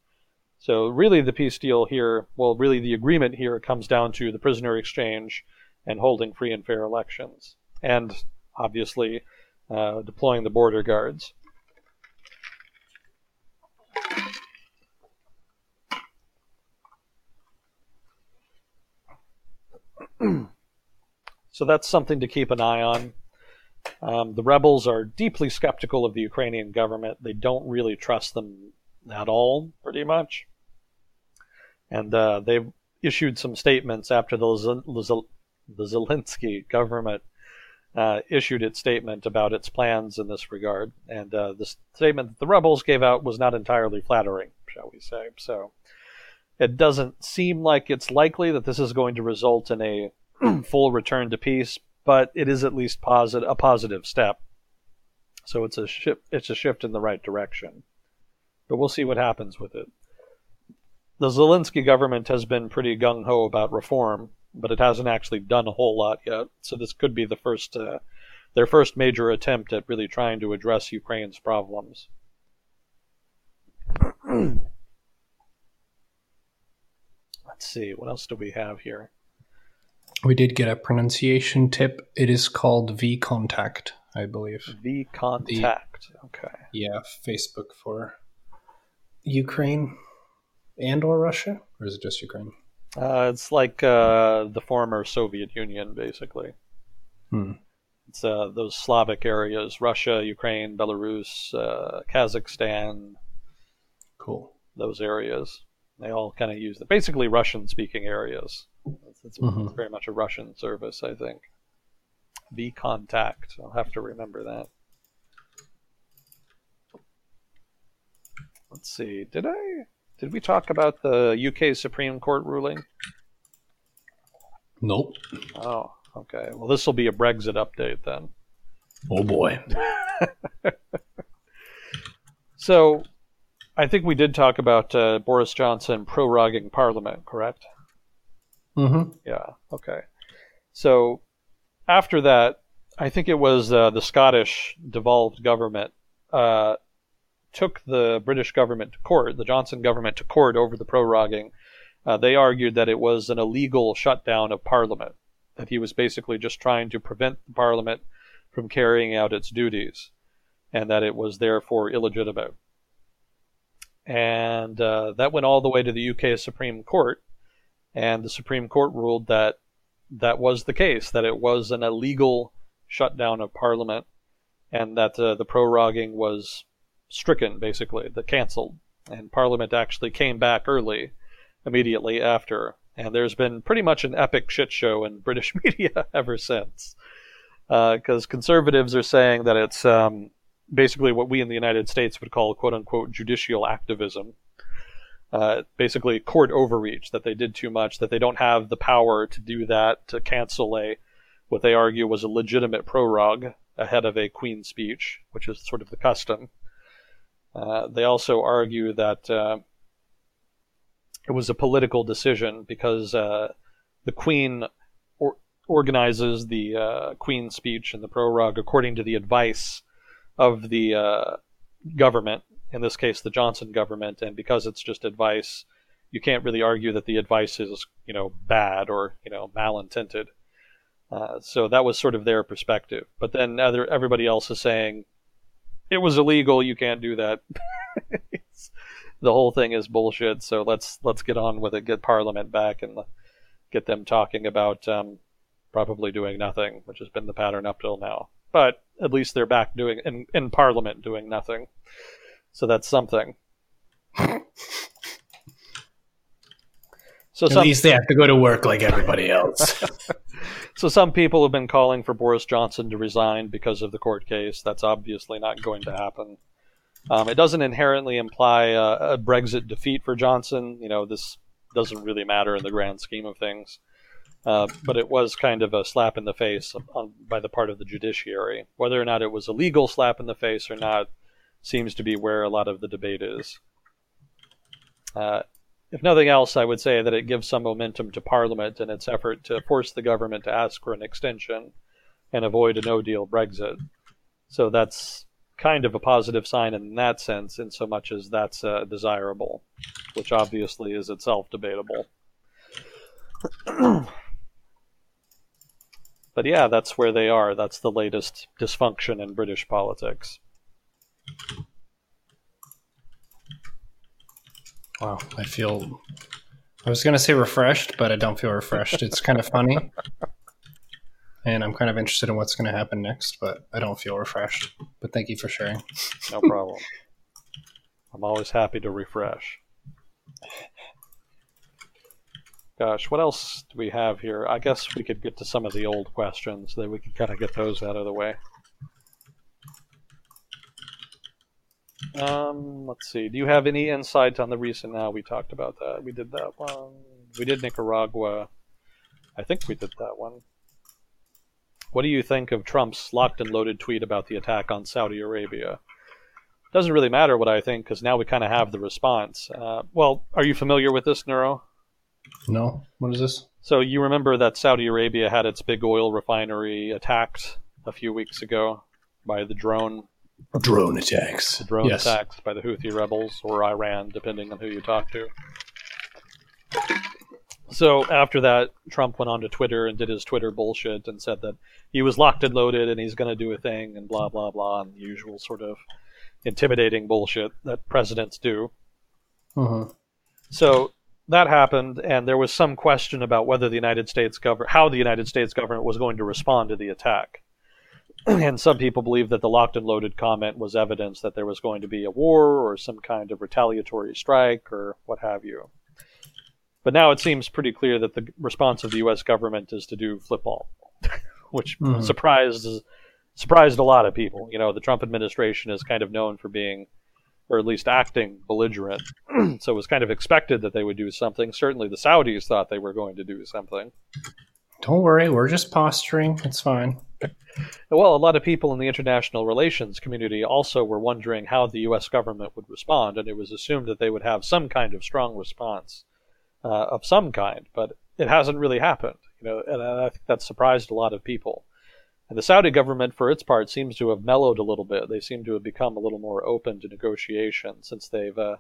So really, the peace deal here, well, really the agreement here comes down to the prisoner exchange and holding free and fair elections, and obviously uh, deploying the border guards. so that's something to keep an eye on. Um, the rebels are deeply skeptical of the Ukrainian government. They don't really trust them at all, pretty much. And uh, they've issued some statements after the, the Zelensky government uh, issued its statement about its plans in this regard. And uh, the statement that the rebels gave out was not entirely flattering, shall we say. So it doesn't seem like it's likely that this is going to result in a full return to peace, but it is at least posit- a positive step. So it's a shift. It's a shift in the right direction, but we'll see what happens with it. The Zelensky government has been pretty gung ho about reform, but it hasn't actually done a whole lot yet. So this could be the first, uh, their first major attempt at really trying to address Ukraine's problems. Let's see, what else do we have here? We did get a pronunciation tip. It is called V Contact, I believe. VKontakte. Okay. Yeah, Facebook for Ukraine and or Russia, or is it just Ukraine? Uh, it's like uh, the former Soviet Union, basically. Hmm. It's uh, those Slavic areas: Russia, Ukraine, Belarus, uh, Kazakhstan. Cool those areas. They all kind of use the Basically, Russian speaking areas. It's, it's Mhm. very much a Russian service, I think. V contact. I'll have to remember that. Let's see. Did I? Did we talk about the UK Supreme Court ruling? Nope. Oh, okay. Well, this will be a Brexit update then. Oh boy. So, I think we did talk about uh, Boris Johnson proroguing Parliament, correct? Mm-hmm. Yeah. Okay. So, after that, I think it was uh, the Scottish devolved government uh, took the British government to court, the Johnson government to court over the proroguing. Uh, they argued that it was an illegal shutdown of Parliament, that he was basically just trying to prevent the Parliament from carrying out its duties, and that it was therefore illegitimate. And uh, that went all the way to the UK Supreme Court, and the Supreme Court ruled that that was the case, that it was an illegal shutdown of Parliament, and that uh, the proroguing was stricken, basically, the cancelled. And Parliament actually came back early, immediately after. And there's been pretty much an epic shit show in British media ever since. Because conservatives are saying that it's um, basically what we in the United States would call quote unquote judicial activism. Uh, basically, court overreach, that they did too much, that they don't have the power to do that, to cancel a, what they argue was a legitimate prorogue ahead of a Queen speech, which is sort of the custom. Uh, they also argue that uh, it was a political decision because uh, the Queen or- organizes the uh, Queen speech and the prorogue according to the advice of the uh, government, in this case, the Johnson government, and because it's just advice, you can't really argue that the advice is, you know, bad or you know malintended. Uh, so that was sort of their perspective. But then other, everybody else is saying it was illegal. You can't do that. The whole thing is bullshit. So let's let's get on with it. Get Parliament back and get them talking about um, probably doing nothing, which has been the pattern up till now. But at least they're back doing in, in Parliament doing nothing. So that's something. so At some least they have to go to work like everybody else. so some people have been calling for Boris Johnson to resign because of the court case. That's obviously not going to happen. Um, it doesn't inherently imply a, a Brexit defeat for Johnson. You know, this doesn't really matter in the grand scheme of things. Uh, but it was kind of a slap in the face on, by the part of the judiciary. Whether or not it was a legal slap in the face or not seems to be where a lot of the debate is. Uh, if nothing else, I would say that it gives some momentum to Parliament in its effort to force the government to ask for an extension and avoid a no deal Brexit. So that's kind of a positive sign in that sense, in so much as that's uh, desirable, which obviously is itself debatable. but yeah, that's where they are. That's the latest dysfunction in British politics. Wow, I feel. I was gonna say refreshed, but I don't feel refreshed. It's kind of funny, and I'm kind of interested in what's gonna happen next, but I don't feel refreshed. But thank you for sharing. No problem. I'm always happy to refresh. Gosh, what else do we have here? I guess we could get to some of the old questions, that we could kind of get those out of the way. Um, let's see. Do you have any insight on the recent now? We talked about that. We did that one. We did Nicaragua. I think we did that one. What do you think of Trump's locked and loaded tweet about the attack on Saudi Arabia? Doesn't really matter what I think because now we kind of have the response. Uh, well, are you familiar with this, Neuro? No, what is this? So you remember that Saudi Arabia had its big oil refinery attacked a few weeks ago by the drone Drone attacks. the drone Yes. attacks by the Houthi rebels or Iran, depending on who you talk to. So after that, Trump went on to Twitter and did his Twitter bullshit and said that he was locked and loaded and he's going to do a thing and blah blah blah and the usual sort of intimidating bullshit that presidents do. Uh-huh. So that happened, and there was some question about whether the United States government, how the United States government was going to respond to the attack. and some people believe that the locked and loaded comment was evidence that there was going to be a war or some kind of retaliatory strike or what have you. But now it seems pretty clear that the response of the U.S. government is to do flip all, which Mhm. surprised surprised a lot of people. You know, the Trump administration is kind of known for being, or at least acting, belligerent. so it was kind of expected that they would do something. Certainly, the Saudis thought they were going to do something. Don't worry, we're just posturing. It's fine. Well, a lot of people in the international relations community also were wondering how the U.S. government would respond, and it was assumed that they would have some kind of strong response uh, of some kind, but it hasn't really happened. You know, and I think that surprised a lot of people. And the Saudi government, for its part, seems to have mellowed a little bit. They seem to have become a little more open to negotiation since they've uh,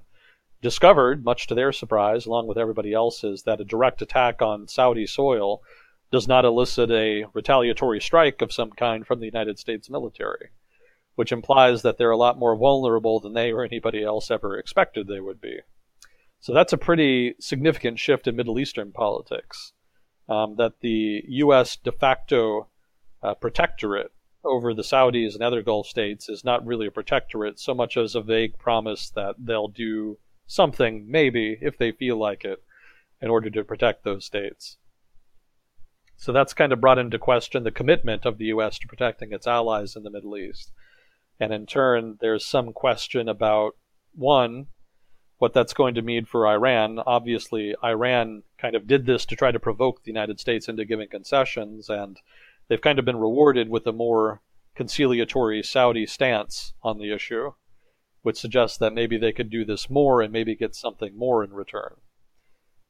discovered, much to their surprise, along with everybody else's, that a direct attack on Saudi soil does not elicit a retaliatory strike of some kind from the United States military, which implies that they're a lot more vulnerable than they or anybody else ever expected they would be. So that's a pretty significant shift in Middle Eastern politics. Um, that the U.S. de facto uh, protectorate over the Saudis and other Gulf states is not really a protectorate so much as a vague promise that they'll do something, maybe, if they feel like it, in order to protect those states. So that's kind of brought into question the commitment of the U.S. to protecting its allies in the Middle East. And in turn, there's some question about one, what that's going to mean for Iran. Obviously, Iran kind of did this to try to provoke the United States into giving concessions, and they've kind of been rewarded with a more conciliatory Saudi stance on the issue, which suggests that maybe they could do this more and maybe get something more in return.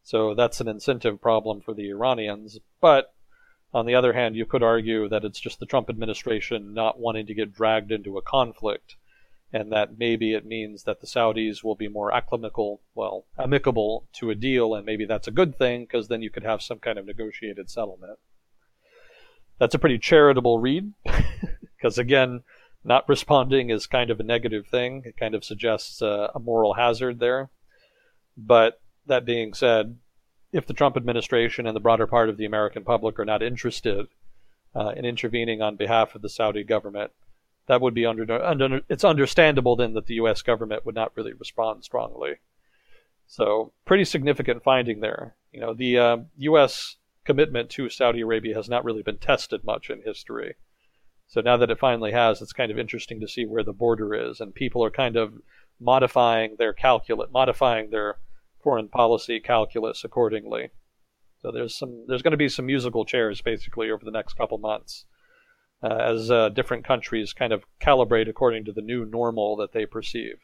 So that's an incentive problem for the Iranians. But on the other hand, you could argue that it's just the Trump administration not wanting to get dragged into a conflict, and that maybe it means that the Saudis will be more acclimable, well, amicable to a deal, and maybe that's a good thing because then you could have some kind of negotiated settlement. That's a pretty charitable read, because again, not responding is kind of a negative thing. It kind of suggests a moral hazard there. But that being said, if the Trump administration and the broader part of the American public are not interested uh, in intervening on behalf of the Saudi government, that would be under, under it's understandable then that the U.S. government would not really respond strongly. So pretty significant finding there. You know, the uh, U.S. commitment to Saudi Arabia has not really been tested much in history. So now that it finally has, it's kind of interesting to see where the border is, and people are kind of modifying their calculate, modifying their foreign policy calculus accordingly. So there's some there's going to be some musical chairs basically over the next couple months uh, as uh, different countries kind of calibrate according to the new normal that they perceive.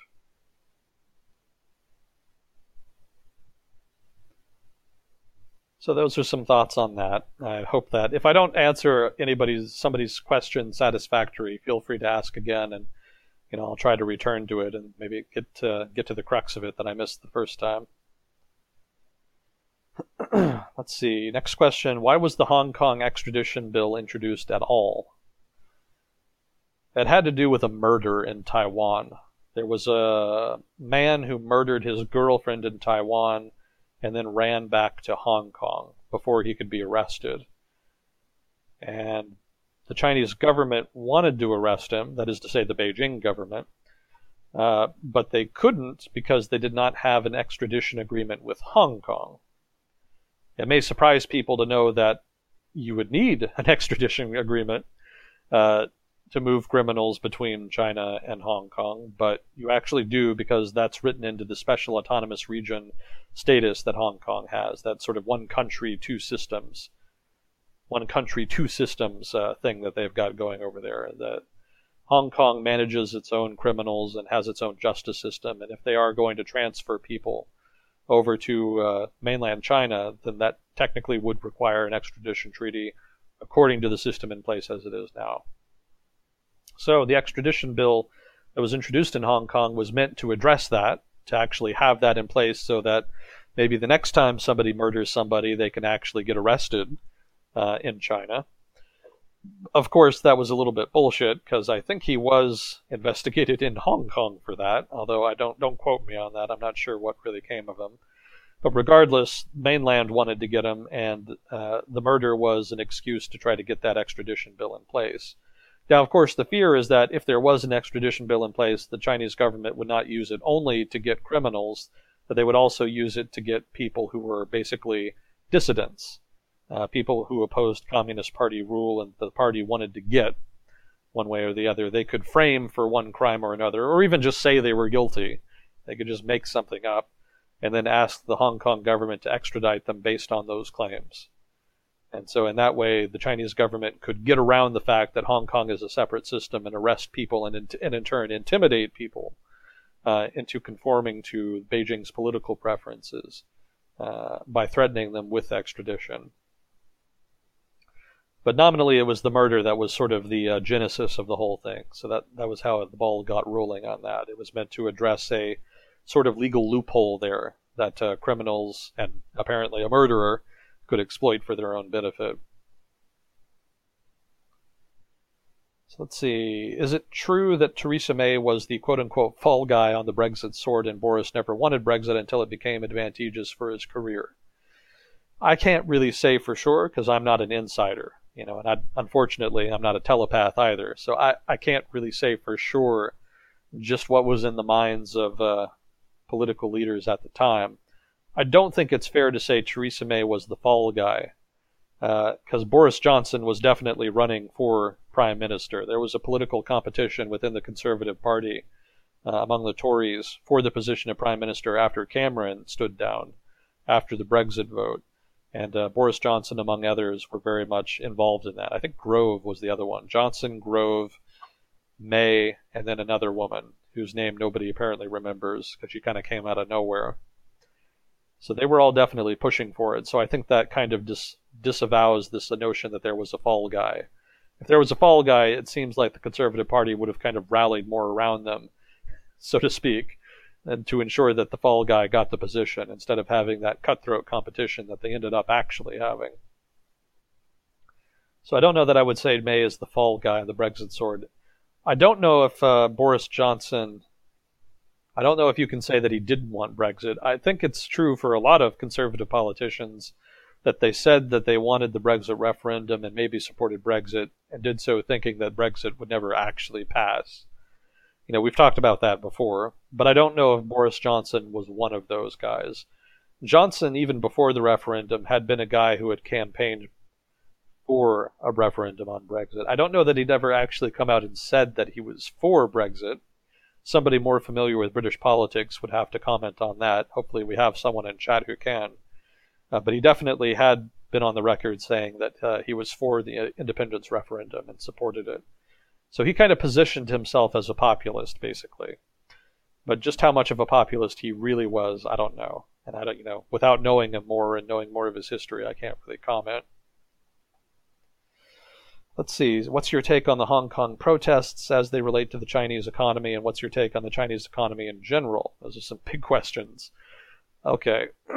So those are some thoughts on that. I hope that if I don't answer anybody's somebody's question satisfactory, feel free to ask again, and you know I'll try to return to it and maybe get to, get to the crux of it that I missed the first time. Let's see. Next question. Why was the Hong Kong extradition bill introduced at all? It had to do with a murder in Taiwan. There was a man who murdered his girlfriend in Taiwan and then ran back to Hong Kong before he could be arrested. And the Chinese government wanted to arrest him, that is to say, the Beijing government, uh, but they couldn't because they did not have an extradition agreement with Hong Kong. It may surprise people to know that you would need an extradition agreement uh, to move criminals between China and Hong Kong, but you actually do because that's written into the special autonomous region status that Hong Kong has. That sort of one country, two systems, one country, two systems uh, thing that they've got going over there. That Hong Kong manages its own criminals and has its own justice system, and if they are going to transfer people over to uh, mainland China, then that technically would require an extradition treaty according to the system in place as it is now. So the extradition bill that was introduced in Hong Kong was meant to address that, to actually have that in place so that maybe the next time somebody murders somebody, they can actually get arrested uh, in China. Of course, that was a little bit bullshit because I think he was investigated in Hong Kong for that. Although I don't don't quote me on that. I'm not sure what really came of him. But regardless, mainland wanted to get him, and uh, the murder was an excuse to try to get that extradition bill in place. Now, of course, the fear is that if there was an extradition bill in place, the Chinese government would not use it only to get criminals, but they would also use it to get people who were basically dissidents, uh, people who opposed Communist Party rule and the party wanted to get one way or the other. They could frame for one crime or another, or even just say they were guilty. They could just make something up and then ask the Hong Kong government to extradite them based on those claims. And so, in that way, the Chinese government could get around the fact that Hong Kong is a separate system and arrest people and, and in turn, intimidate people uh, into conforming to Beijing's political preferences uh, by threatening them with extradition. But nominally, it was the murder that was sort of the uh, genesis of the whole thing. So that, that was how the ball got rolling on that. It was meant to address a sort of legal loophole there that uh, criminals and apparently a murderer could exploit for their own benefit. So let's see. Is it true that Theresa May was the quote unquote fall guy on the Brexit sword and Boris never wanted Brexit until it became advantageous for his career? I can't really say for sure because I'm not an insider, you know, and I, unfortunately I'm not a telepath either. So I, I can't really say for sure just what was in the minds of uh, political leaders at the time. I don't think it's fair to say Theresa May was the fall guy because uh, Boris Johnson was definitely running for prime minister. There was a political competition within the Conservative Party uh, among the Tories for the position of prime minister after Cameron stood down after the Brexit vote. And uh, Boris Johnson, among others, were very much involved in that. I think Grove was the other one. Johnson, Grove, May, and then another woman whose name nobody apparently remembers because she kind of came out of nowhere. So they were all definitely pushing for it. So I think that kind of dis- disavows this notion that there was a fall guy if there was a fall guy, it seems like the Conservative Party would have kind of rallied more around them, so to speak, and to ensure that the fall guy got the position instead of having that cutthroat competition that they ended up actually having. So I don't know that I would say May is the fall guy the Brexit sword. I don't know if uh, Boris Johnson. I don't know if you can say that he didn't want Brexit. I think it's true for a lot of conservative politicians that they said that they wanted the Brexit referendum and maybe supported Brexit and did so thinking that Brexit would never actually pass. You know, we've talked about that before, but I don't know if Boris Johnson was one of those guys. Johnson, even before the referendum, had been a guy who had campaigned for a referendum on Brexit. I don't know that he'd ever actually come out and said that he was for Brexit. Somebody more familiar with British politics would have to comment on that. Hopefully, we have someone in chat who can. Uh, but he definitely had been on the record saying that uh, he was for the uh, independence referendum and supported it. So he kind of positioned himself as a populist, basically. But just how much of a populist he really was, I don't know. And I don't, you know, without knowing him more and knowing more of his history, I can't really comment. Let's see. What's your take on the Hong Kong protests as they relate to the Chinese economy, and what's your take on the Chinese economy in general? Those are some big questions. Okay.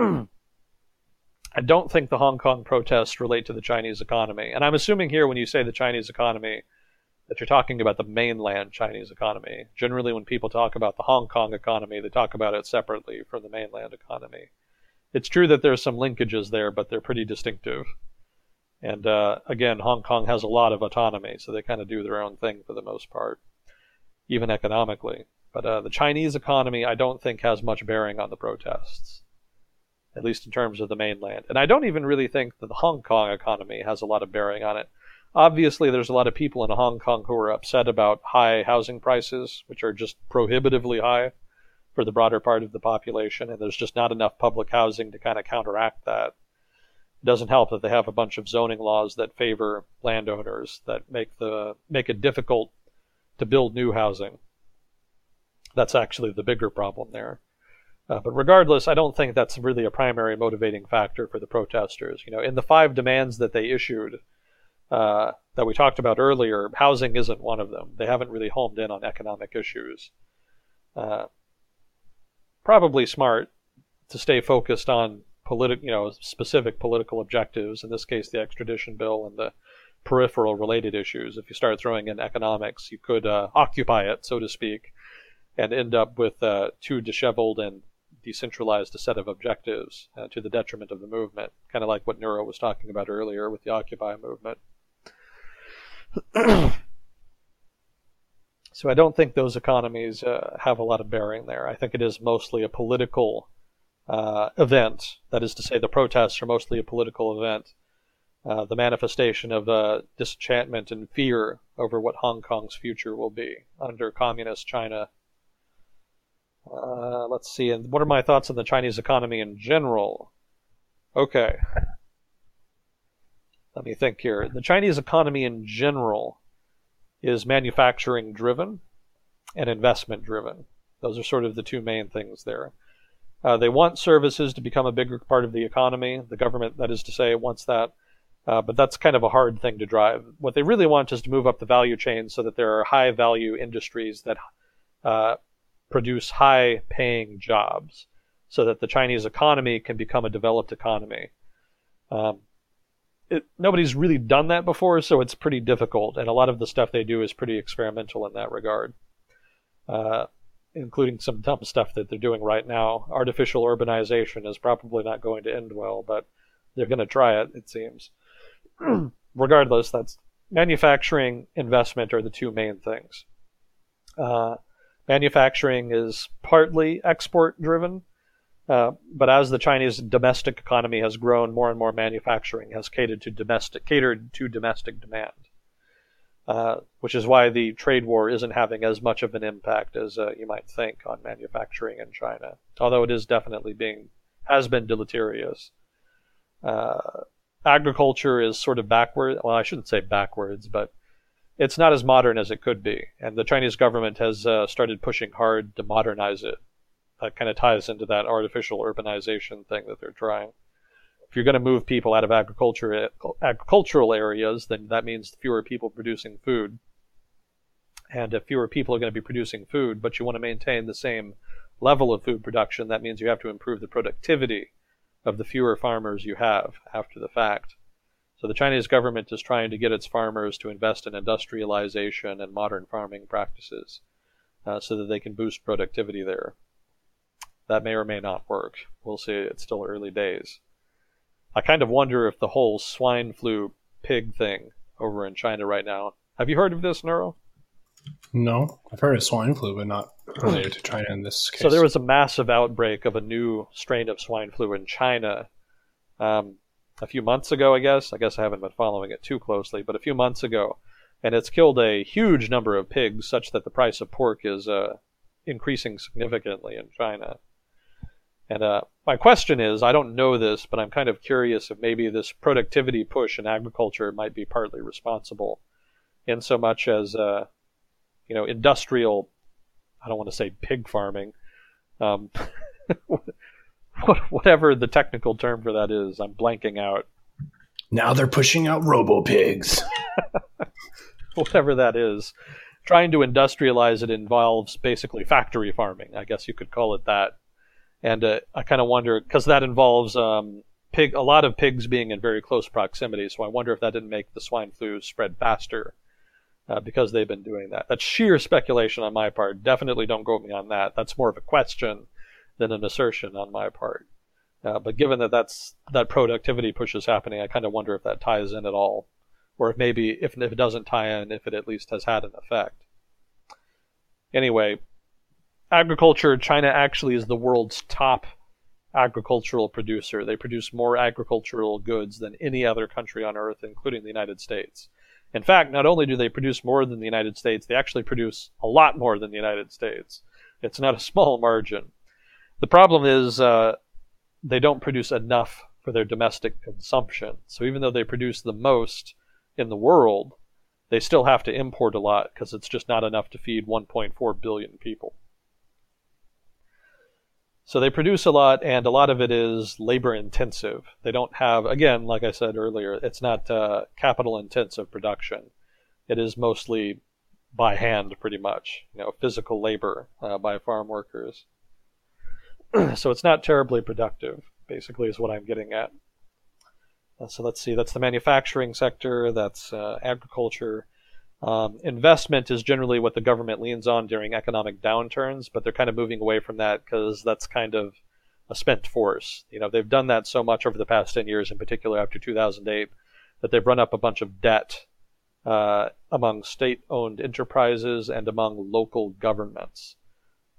I don't think the Hong Kong protests relate to the Chinese economy. And I'm assuming here when you say the Chinese economy, that you're talking about the mainland Chinese economy. Generally, when people talk about the Hong Kong economy, they talk about it separately from the mainland economy. It's true that there's some linkages there, but they're pretty distinctive. And uh, again, Hong Kong has a lot of autonomy, so they kind of do their own thing for the most part, even economically. But uh, the Chinese economy, I don't think, has much bearing on the protests at least in terms of the mainland. And I don't even really think that the Hong Kong economy has a lot of bearing on it. Obviously, there's a lot of people in Hong Kong who are upset about high housing prices, which are just prohibitively high for the broader part of the population, and there's just not enough public housing to kind of counteract that. Doesn't help that they have a bunch of zoning laws that favor landowners that make the make it difficult to build new housing. That's actually the bigger problem there. Uh, but regardless, I don't think that's really a primary motivating factor for the protesters. You know, in the five demands that they issued uh, that we talked about earlier, housing isn't one of them. They haven't really homed in on economic issues. Uh, probably smart to stay focused on you know, specific political objectives. In this case, the extradition bill and the peripheral related issues. If you start throwing in economics, you could uh, occupy it, so to speak, and end up with uh, too disheveled and decentralized a set of objectives uh, to the detriment of the movement, kind of like what Neuro was talking about earlier with the Occupy movement. So I don't think those economies uh, have a lot of bearing there. I think it is mostly a political uh, event. That is to say, the protests are mostly a political event. Uh, the manifestation of uh, disenchantment and fear over what Hong Kong's future will be under communist China. Uh, let's see, and what are my thoughts on the Chinese economy in general? Okay. Let me think here. The Chinese economy in general is manufacturing driven and investment driven. Those are sort of the two main things there. Uh, they want services to become a bigger part of the economy. The government, that is to say, wants that. Uh, but that's kind of a hard thing to drive. What they really want is to move up the value chain so that there are high value industries that uh, produce high paying jobs so that the Chinese economy can become a developed economy. Um, it, nobody's really done that before, so it's pretty difficult, and a lot of the stuff they do is pretty experimental in that regard. Uh, including some dumb stuff that they're doing right now. Artificial urbanization is probably not going to end well, but they're going to try it, it seems. Regardless, that's manufacturing investment are the two main things. Uh, manufacturing is partly export driven, uh, but as the Chinese domestic economy has grown, more and more manufacturing has catered to domestic catered to domestic demand. Uh, which is why the trade war isn't having as much of an impact as uh, you might think on manufacturing in China. Although it is definitely being has been deleterious. Uh, agriculture is sort of backward. Well, I shouldn't say backwards, but it's not as modern as it could be. And the Chinese government has uh, started pushing hard to modernize it. That kind of ties into that artificial urbanization thing that they're trying if you're going to move people out of agriculture agricultural areas, then that means fewer people producing food. And if fewer people are going to be producing food, but you want to maintain the same level of food production, that means you have to improve the productivity of the fewer farmers you have after the fact. So the Chinese government is trying to get its farmers to invest in industrialization and modern farming practices uh, so that they can boost productivity there. That may or may not work. We'll see. It's still early days. I kind of wonder if the whole swine flu pig thing over in China right now. Have you heard of this, Neuro? No, I've heard of swine flu, but not related to China in this case. So there was a massive outbreak of a new strain of swine flu in China um, a few months ago, I guess. I guess I haven't been following it too closely, but a few months ago. And it's killed a huge number of pigs, such that the price of pork is uh, increasing significantly in China. And uh, my question is I don't know this, but I'm kind of curious if maybe this productivity push in agriculture might be partly responsible in so much as, uh, you know, industrial, I don't want to say pig farming, um, whatever the technical term for that is, I'm blanking out. Now they're pushing out robo pigs. whatever that is. Trying to industrialize it involves basically factory farming. I guess you could call it that and uh, I kind of wonder because that involves um, pig a lot of pigs being in very close proximity. So I wonder if that didn't make the swine flu spread faster uh, because they've been doing that. That's sheer speculation on my part. Definitely don't quote me on that. That's more of a question than an assertion on my part. Uh, but given that that's that productivity push is happening, I kind of wonder if that ties in at all, or if maybe if, if it doesn't tie in, if it at least has had an effect. Anyway, agriculture, China actually is the world's top agricultural producer. They produce more agricultural goods than any other country on earth, including the United States. In fact, not only do they produce more than the United States, they actually produce a lot more than the United States. It's not a small margin. The problem is uh, they don't produce enough for their domestic consumption. So even though they produce the most in the world, they still have to import a lot because it's just not enough to feed 1.4 billion people. So they produce a lot, and a lot of it is labor intensive. They don't have, again, like I said earlier, it's not uh, capital intensive production. It is mostly by hand, pretty much, you know, physical labor uh, by farm workers. so it's not terribly productive, basically, is what I'm getting at. Uh, so let's see, that's the manufacturing sector, that's uh, agriculture, um, investment is generally what the government leans on during economic downturns, but they're kind of moving away from that because that's kind of a spent force. You know, they've done that so much over the past 10 years, in particular after 2008, that they've run up a bunch of debt uh, among state owned enterprises and among local governments,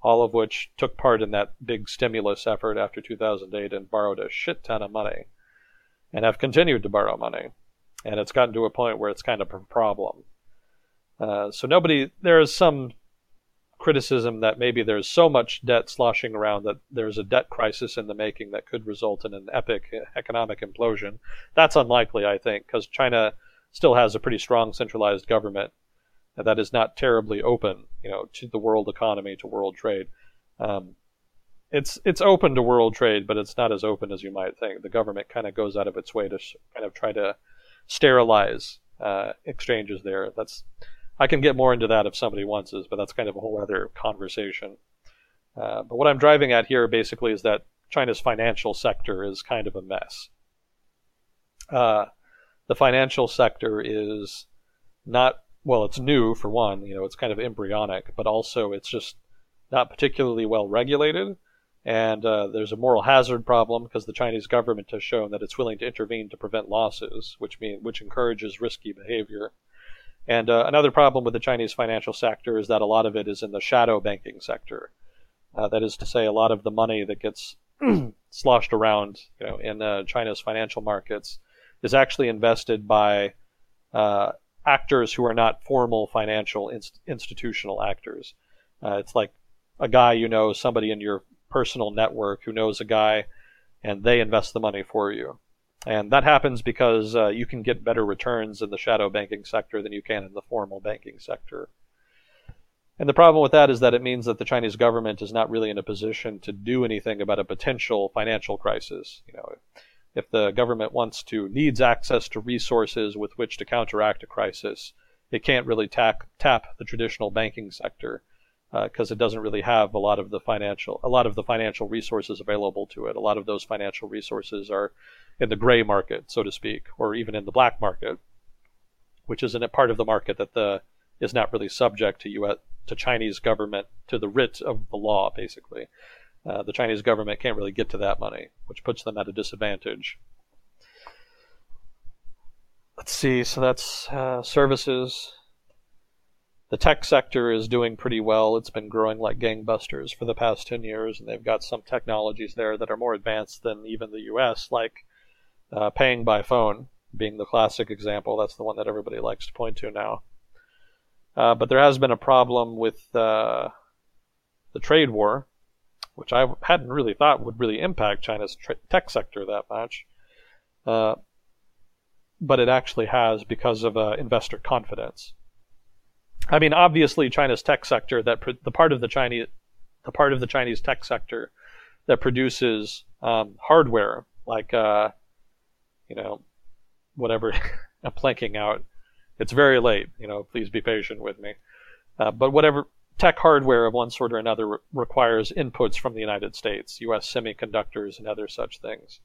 all of which took part in that big stimulus effort after 2008 and borrowed a shit ton of money and have continued to borrow money. And it's gotten to a point where it's kind of a problem. Uh, so nobody, there is some criticism that maybe there's so much debt sloshing around that there's a debt crisis in the making that could result in an epic economic implosion. That's unlikely, I think, because China still has a pretty strong centralized government that is not terribly open, you know, to the world economy, to world trade. Um, it's it's open to world trade, but it's not as open as you might think. The government kind of goes out of its way to kind of try to sterilize uh, exchanges there. That's I can get more into that if somebody wants us, but that's kind of a whole other conversation. Uh, but what I'm driving at here basically is that China's financial sector is kind of a mess. Uh, the financial sector is not well, it's new for one, you know, it's kind of embryonic, but also it's just not particularly well regulated. And uh, there's a moral hazard problem because the Chinese government has shown that it's willing to intervene to prevent losses, which mean which encourages risky behavior. And uh, another problem with the Chinese financial sector is that a lot of it is in the shadow banking sector. Uh, that is to say, a lot of the money that gets sloshed around, you know, in uh, China's financial markets is actually invested by uh, actors who are not formal financial inst- institutional actors. Uh, it's like a guy you know, somebody in your personal network who knows a guy, and they invest the money for you. And that happens because uh, you can get better returns in the shadow banking sector than you can in the formal banking sector. And the problem with that is that it means that the Chinese government is not really in a position to do anything about a potential financial crisis. You know, if the government wants to needs access to resources with which to counteract a crisis, it can't really tap tap the traditional banking sector because uh, it doesn't really have a lot of the financial a lot of the financial resources available to it. A lot of those financial resources are in the gray market, so to speak, or even in the black market, which is a part of the market that the is not really subject to U.S. to Chinese government to the writ of the law, basically. Uh, the Chinese government can't really get to that money, which puts them at a disadvantage. Let's see. So that's uh, services. The tech sector is doing pretty well. It's been growing like gangbusters for the past 10 years, and they've got some technologies there that are more advanced than even the US, like uh, paying by phone being the classic example. That's the one that everybody likes to point to now. Uh, but there has been a problem with uh, the trade war, which I hadn't really thought would really impact China's tra- tech sector that much. Uh, but it actually has because of uh, investor confidence. I mean, obviously, China's tech sector that the part of the Chinese the part of the Chinese tech sector that produces um, hardware like uh, you know, whatever I'm planking out. It's very late, you know, please be patient with me. Uh, but whatever tech hardware of one sort or another re- requires inputs from the United States, U.S. semiconductors, and other such things.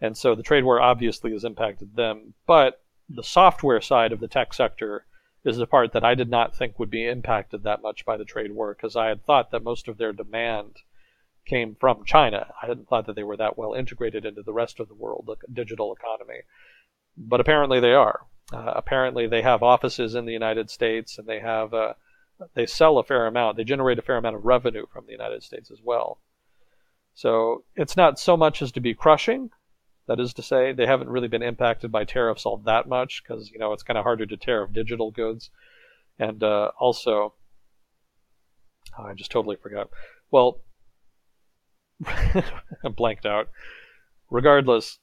And so the trade war obviously has impacted them. But the software side of the tech sector is the part that I did not think would be impacted that much by the trade war because I had thought that most of their demand came from China. I hadn't thought that they were that well integrated into the rest of the world, the digital economy. But apparently they are. Uh, apparently they have offices in the United States and they have uh, they sell a fair amount. They generate a fair amount of revenue from the United States as well. So it's not so much as to be crushing. That is to say, they haven't really been impacted by tariffs all that much because you know it's kind of harder to tariff digital goods, and uh, also, oh, I just totally forgot. Well, I blanked out. Regardless,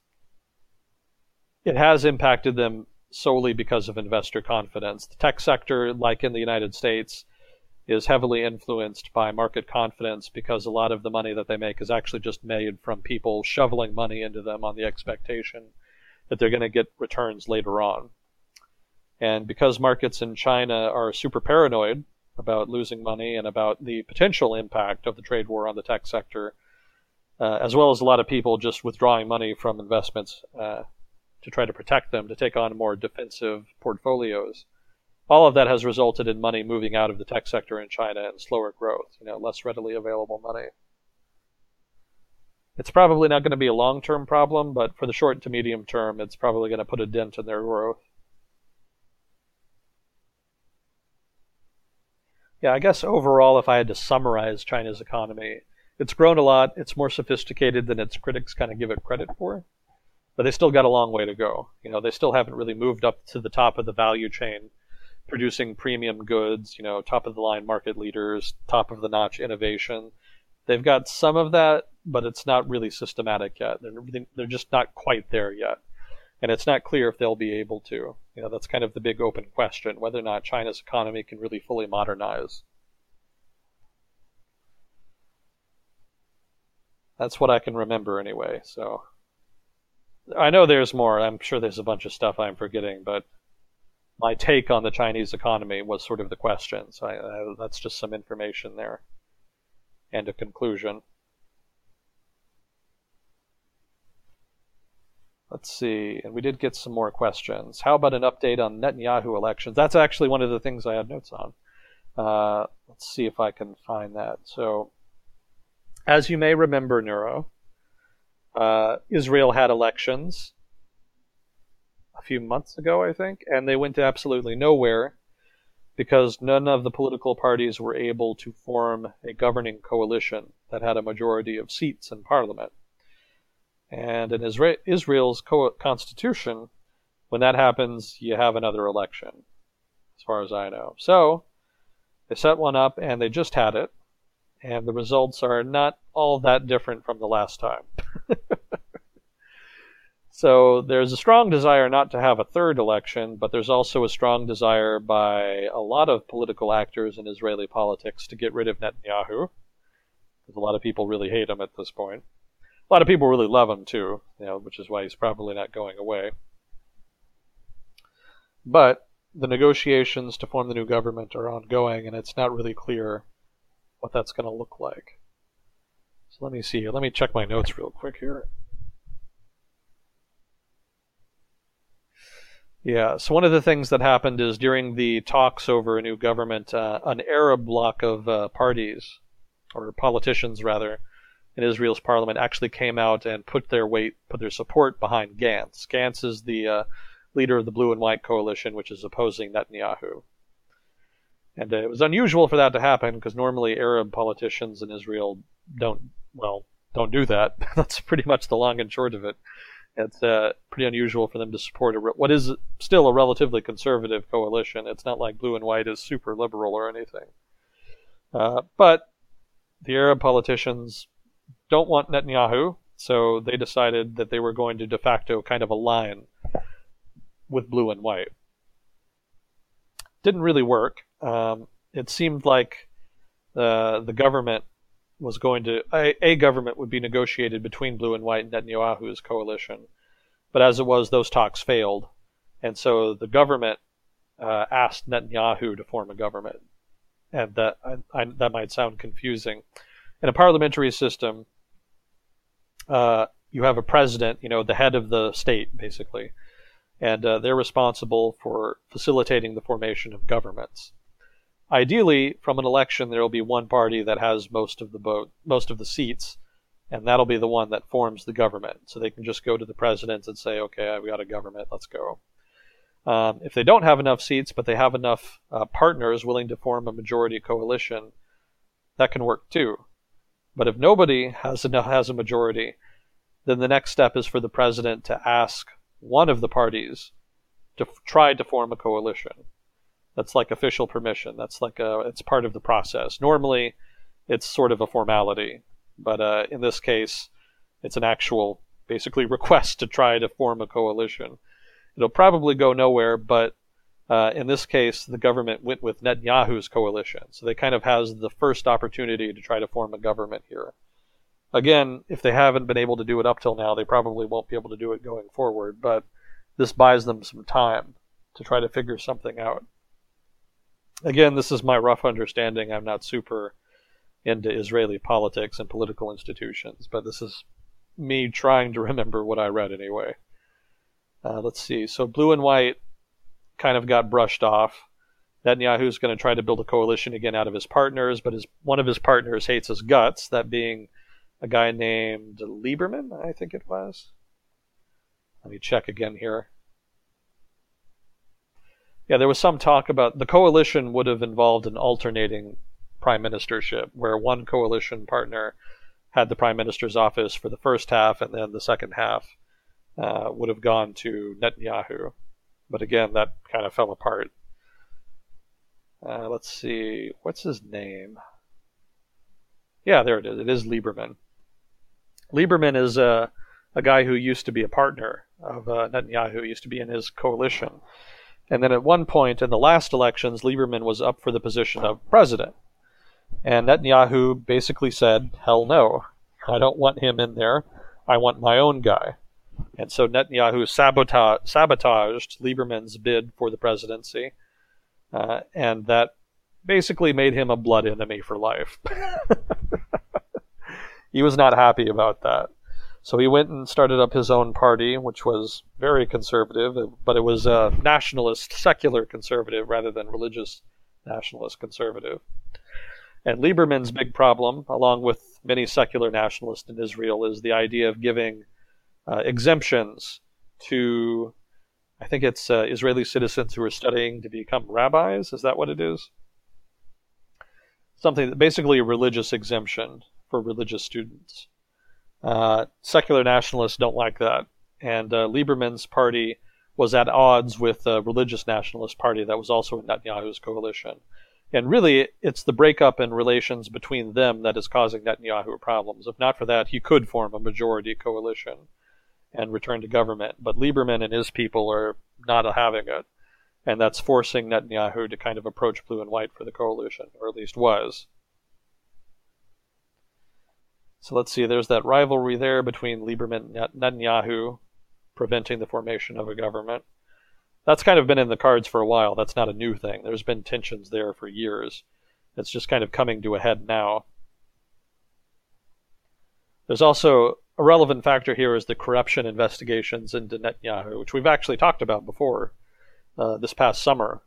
it has impacted them solely because of investor confidence. The tech sector, like in the United States, is heavily influenced by market confidence because a lot of the money that they make is actually just made from people shoveling money into them on the expectation that they're going to get returns later on. And because markets in China are super paranoid about losing money and about the potential impact of the trade war on the tech sector, uh, as well as a lot of people just withdrawing money from investments uh, to try to protect them, to take on more defensive portfolios. All of that has resulted in money moving out of the tech sector in China and slower growth, you know, less readily available money. It's probably not going to be a long term problem, but for the short to medium term, it's probably going to put a dent in their growth. yeah, I guess overall, if I had to summarize China's economy, it's grown a lot. It's more sophisticated than its critics kind of give it credit for, but they still got a long way to go. You know, they still haven't really moved up to the top of the value chain, producing premium goods. You know, top of the line market leaders, top of the notch innovation. They've got some of that, but it's not really systematic yet. They're they're just not quite there yet, and it's not clear if they'll be able to. You know, that's kind of the big open question whether or not China's economy can really fully modernize. That's what I can remember anyway. So I know there's more. I'm sure there's a bunch of stuff I'm forgetting, but my take on the Chinese economy was sort of the question. So I, I, that's just some information there and a conclusion. Let's see, and we did get some more questions. How about an update on Netanyahu elections? That's actually one of the things I had notes on. Uh, let's see if I can find that. So as you may remember, Neuro, uh, Israel had elections few months ago, I think, and they went to absolutely nowhere because none of the political parties were able to form a governing coalition that had a majority of seats in parliament. And in Isra- Israel's co- constitution, when that happens, you have another election, as far as I know. So they set one up, and they just had it and the results are not all that different from the last time. so there's a strong desire not to have a third election, but there's also a strong desire by a lot of political actors in Israeli politics to get rid of Netanyahu. Because a lot of people really hate him at this point. A lot of people really love him too, you know, which is why he's probably not going away. But the negotiations to form the new government are ongoing, and it's not really clear what that's going to look like. So let me see here. Let me check my notes real quick here. Yeah, so one of the things that happened is during the talks over a new government, uh, an Arab bloc of uh, parties, or politicians rather, in Israel's parliament actually came out and put their weight, put their support behind Gantz. Gantz is the uh, leader of the Blue and White coalition, which is opposing Netanyahu. And uh, it was unusual for that to happen because normally Arab politicians in Israel don't, well, don't do that. That's pretty much the long and short of it. It's uh, pretty unusual for them to support a re- what is still a relatively conservative coalition. It's not like blue and white is super liberal or anything. Uh, but the Arab politicians don't want Netanyahu, so they decided that they were going to de facto kind of align with blue and white. Didn't really work. Um, it seemed like uh, the government was going to a, a, government would be negotiated between Blue and White and Netanyahu's coalition, but as it was, those talks failed, and so the government uh, asked Netanyahu to form a government, and that I, I, that might sound confusing. In a parliamentary system, uh, you have a president, you know, the head of the state, basically, and uh, they're responsible for facilitating the formation of governments ideally, from an election, there will be one party that has most of the most of the seats, and that'll be the one that forms the government. So they can just go to the president and say, "Okay, I've got a government. Let's go." Um, if they don't have enough seats, but they have enough uh, partners willing to form a majority coalition, that can work too. But if nobody has a, has a majority, then the next step is for the president to ask one of the parties to f- try to form a coalition. That's like official permission. That's like a, it's part of the process. Normally, it's sort of a formality, but uh, in this case, it's an actual, basically, request to try to form a coalition. It'll probably go nowhere, but uh, in this case, the government went with Netanyahu's coalition, so they kind of has the first opportunity to try to form a government here. Again, if they haven't been able to do it up till now, they probably won't be able to do it going forward. But this buys them some time to try to figure something out again, this is my rough understanding. I'm not super into Israeli politics and political institutions, but this is me trying to remember what I read anyway. Uh, let's see. So blue and white kind of got brushed off. Netanyahu's going to try to build a coalition again out of his partners, but his one of his partners hates his guts. That being a guy named Lieberman, I think it was. Let me check again here. Yeah, there was some talk about the coalition would have involved an alternating prime ministership, where one coalition partner had the prime minister's office for the first half, and then the second half uh, would have gone to Netanyahu. But again, that kind of fell apart. Uh, let's see, what's his name? Yeah, there it is. It is Lieberman. Lieberman is a, a guy who used to be a partner of uh, Netanyahu, used to be in his coalition. And then at one point in the last elections, Lieberman was up for the position of president. And Netanyahu basically said, hell no, I don't want him in there. I want my own guy. And so Netanyahu sabota- sabotaged Lieberman's bid for the presidency. Uh, and that basically made him a blood enemy for life. he was not happy about that. So he went and started up his own party, which was very conservative, but it was a nationalist, secular conservative rather than religious nationalist conservative. And Lieberman's big problem, along with many secular nationalists in Israel, is the idea of giving uh, exemptions to, I think it's uh, Israeli citizens who are studying to become rabbis. Is that what it is? Something that basically a religious exemption for religious students. Uh, secular nationalists don't like that, and uh, Lieberman's party was at odds with the religious nationalist party that was also in Netanyahu's coalition. And really, it's the breakup in relations between them that is causing Netanyahu problems. If not for that, he could form a majority coalition and return to government. But Lieberman and his people are not having it. And that's forcing Netanyahu to kind of approach blue and white for the coalition, or at least was. So let's see, there's that rivalry there between Lieberman and Netanyahu, preventing the formation of a government. That's kind of been in the cards for a while. That's not a new thing. There's been tensions there for years. It's just kind of coming to a head now. There's also a relevant factor here is the corruption investigations into Netanyahu, which we've actually talked about before uh, this past summer,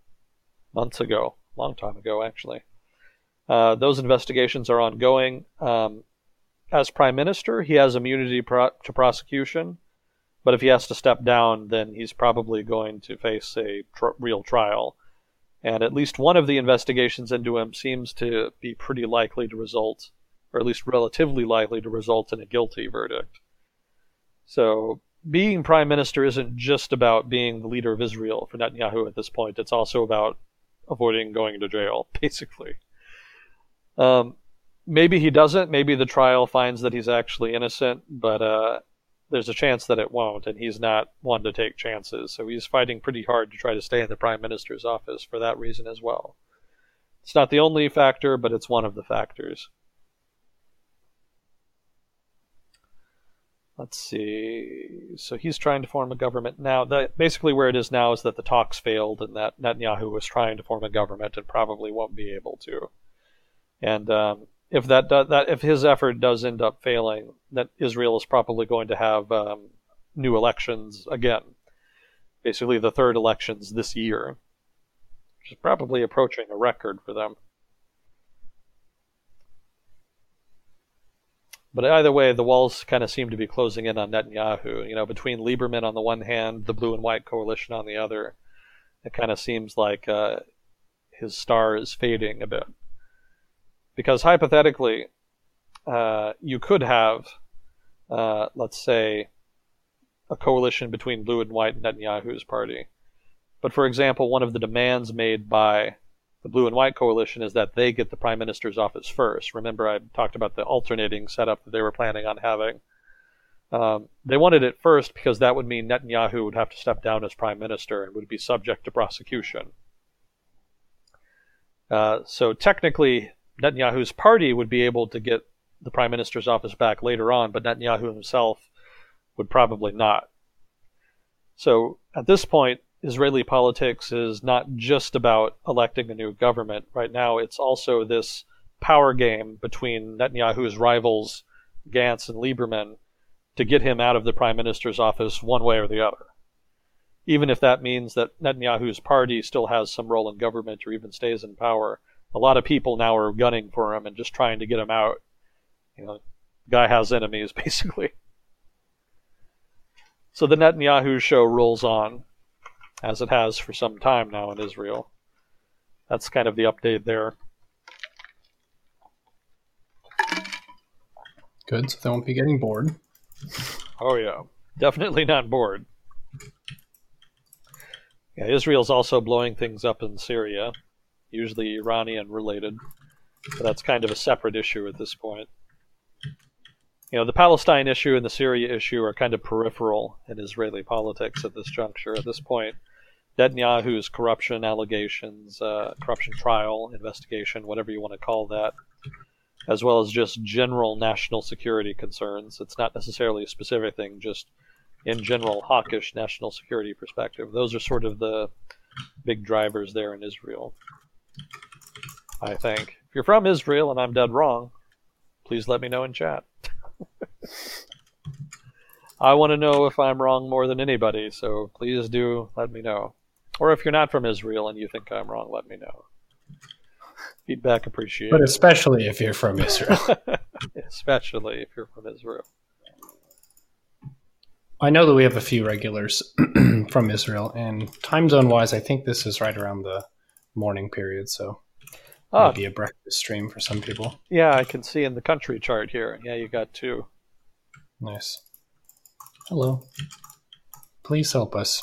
months ago, long time ago actually. Uh, those investigations are ongoing. Um, as prime minister, he has immunity pro- to prosecution, but if he has to step down, then he's probably going to face a tr- real trial. And at least one of the investigations into him seems to be pretty likely to result, or at least relatively likely to result in a guilty verdict. So, being prime minister isn't just about being the leader of Israel for Netanyahu at this point, it's also about avoiding going to jail, basically. Um, maybe he doesn't. Maybe the trial finds that he's actually innocent, but uh, there's a chance that it won't, and he's not one to take chances. So he's fighting pretty hard to try to stay in the prime minister's office for that reason as well. It's not the only factor, but it's one of the factors. Let's see. So he's trying to form a government now. The, basically, where it is now is that the talks failed, and that Netanyahu was trying to form a government and probably won't be able to. And um, if that do, that if his effort does end up failing, that Israel is probably going to have um, new elections again. Basically, the third elections this year, which is probably approaching a record for them. But either way, the walls kind of seem to be closing in on Netanyahu. You know, between Lieberman on the one hand, the blue and white coalition on the other, it kind of seems like uh, his star is fading a bit. Because hypothetically, uh, you could have, uh, let's say, a coalition between blue and white and Netanyahu's party. But for example, one of the demands made by the blue and white coalition is that they get the prime minister's office first. Remember, I talked about the alternating setup that they were planning on having. Um, they wanted it first because that would mean Netanyahu would have to step down as prime minister and would be subject to prosecution. Uh, so technically, Netanyahu's party would be able to get the prime minister's office back later on, but Netanyahu himself would probably not. So at this point, Israeli politics is not just about electing a new government. Right now, it's also this power game between Netanyahu's rivals, Gantz and Lieberman, to get him out of the prime minister's office one way or the other. Even if that means that Netanyahu's party still has some role in government or even stays in power, a lot of people now are gunning for him and just trying to get him out. You know, guy has enemies basically. So the Netanyahu show rolls on. as it has for some time now in Israel. That's kind of the update there. Good, so they won't be getting bored. Oh yeah, definitely not bored. Yeah, Israel's also blowing things up in Syria, usually Iranian related, but that's kind of a separate issue at this point. You know, the Palestine issue and the Syria issue are kind of peripheral in Israeli politics at this juncture. At this point, Netanyahu's corruption allegations, uh, corruption trial, investigation, whatever you want to call that, as well as just general national security concerns. It's not necessarily a specific thing, just in general hawkish national security perspective. Those are sort of the big drivers there in Israel. I think. If you're from Israel and I'm dead wrong, please let me know in chat. I want to know if I'm wrong more than anybody, so please do let me know. Or if you're not from Israel and you think I'm wrong, let me know. Feedback appreciated. But especially if you're from Israel. especially if you're from Israel. I know that we have a few regulars from Israel, and time zone wise, I think this is right around the morning period, so Ah, maybe a breakfast stream for some people. yeah, I can see in the country chart here. Yeah, you got two. Nice. Hello. Please help us.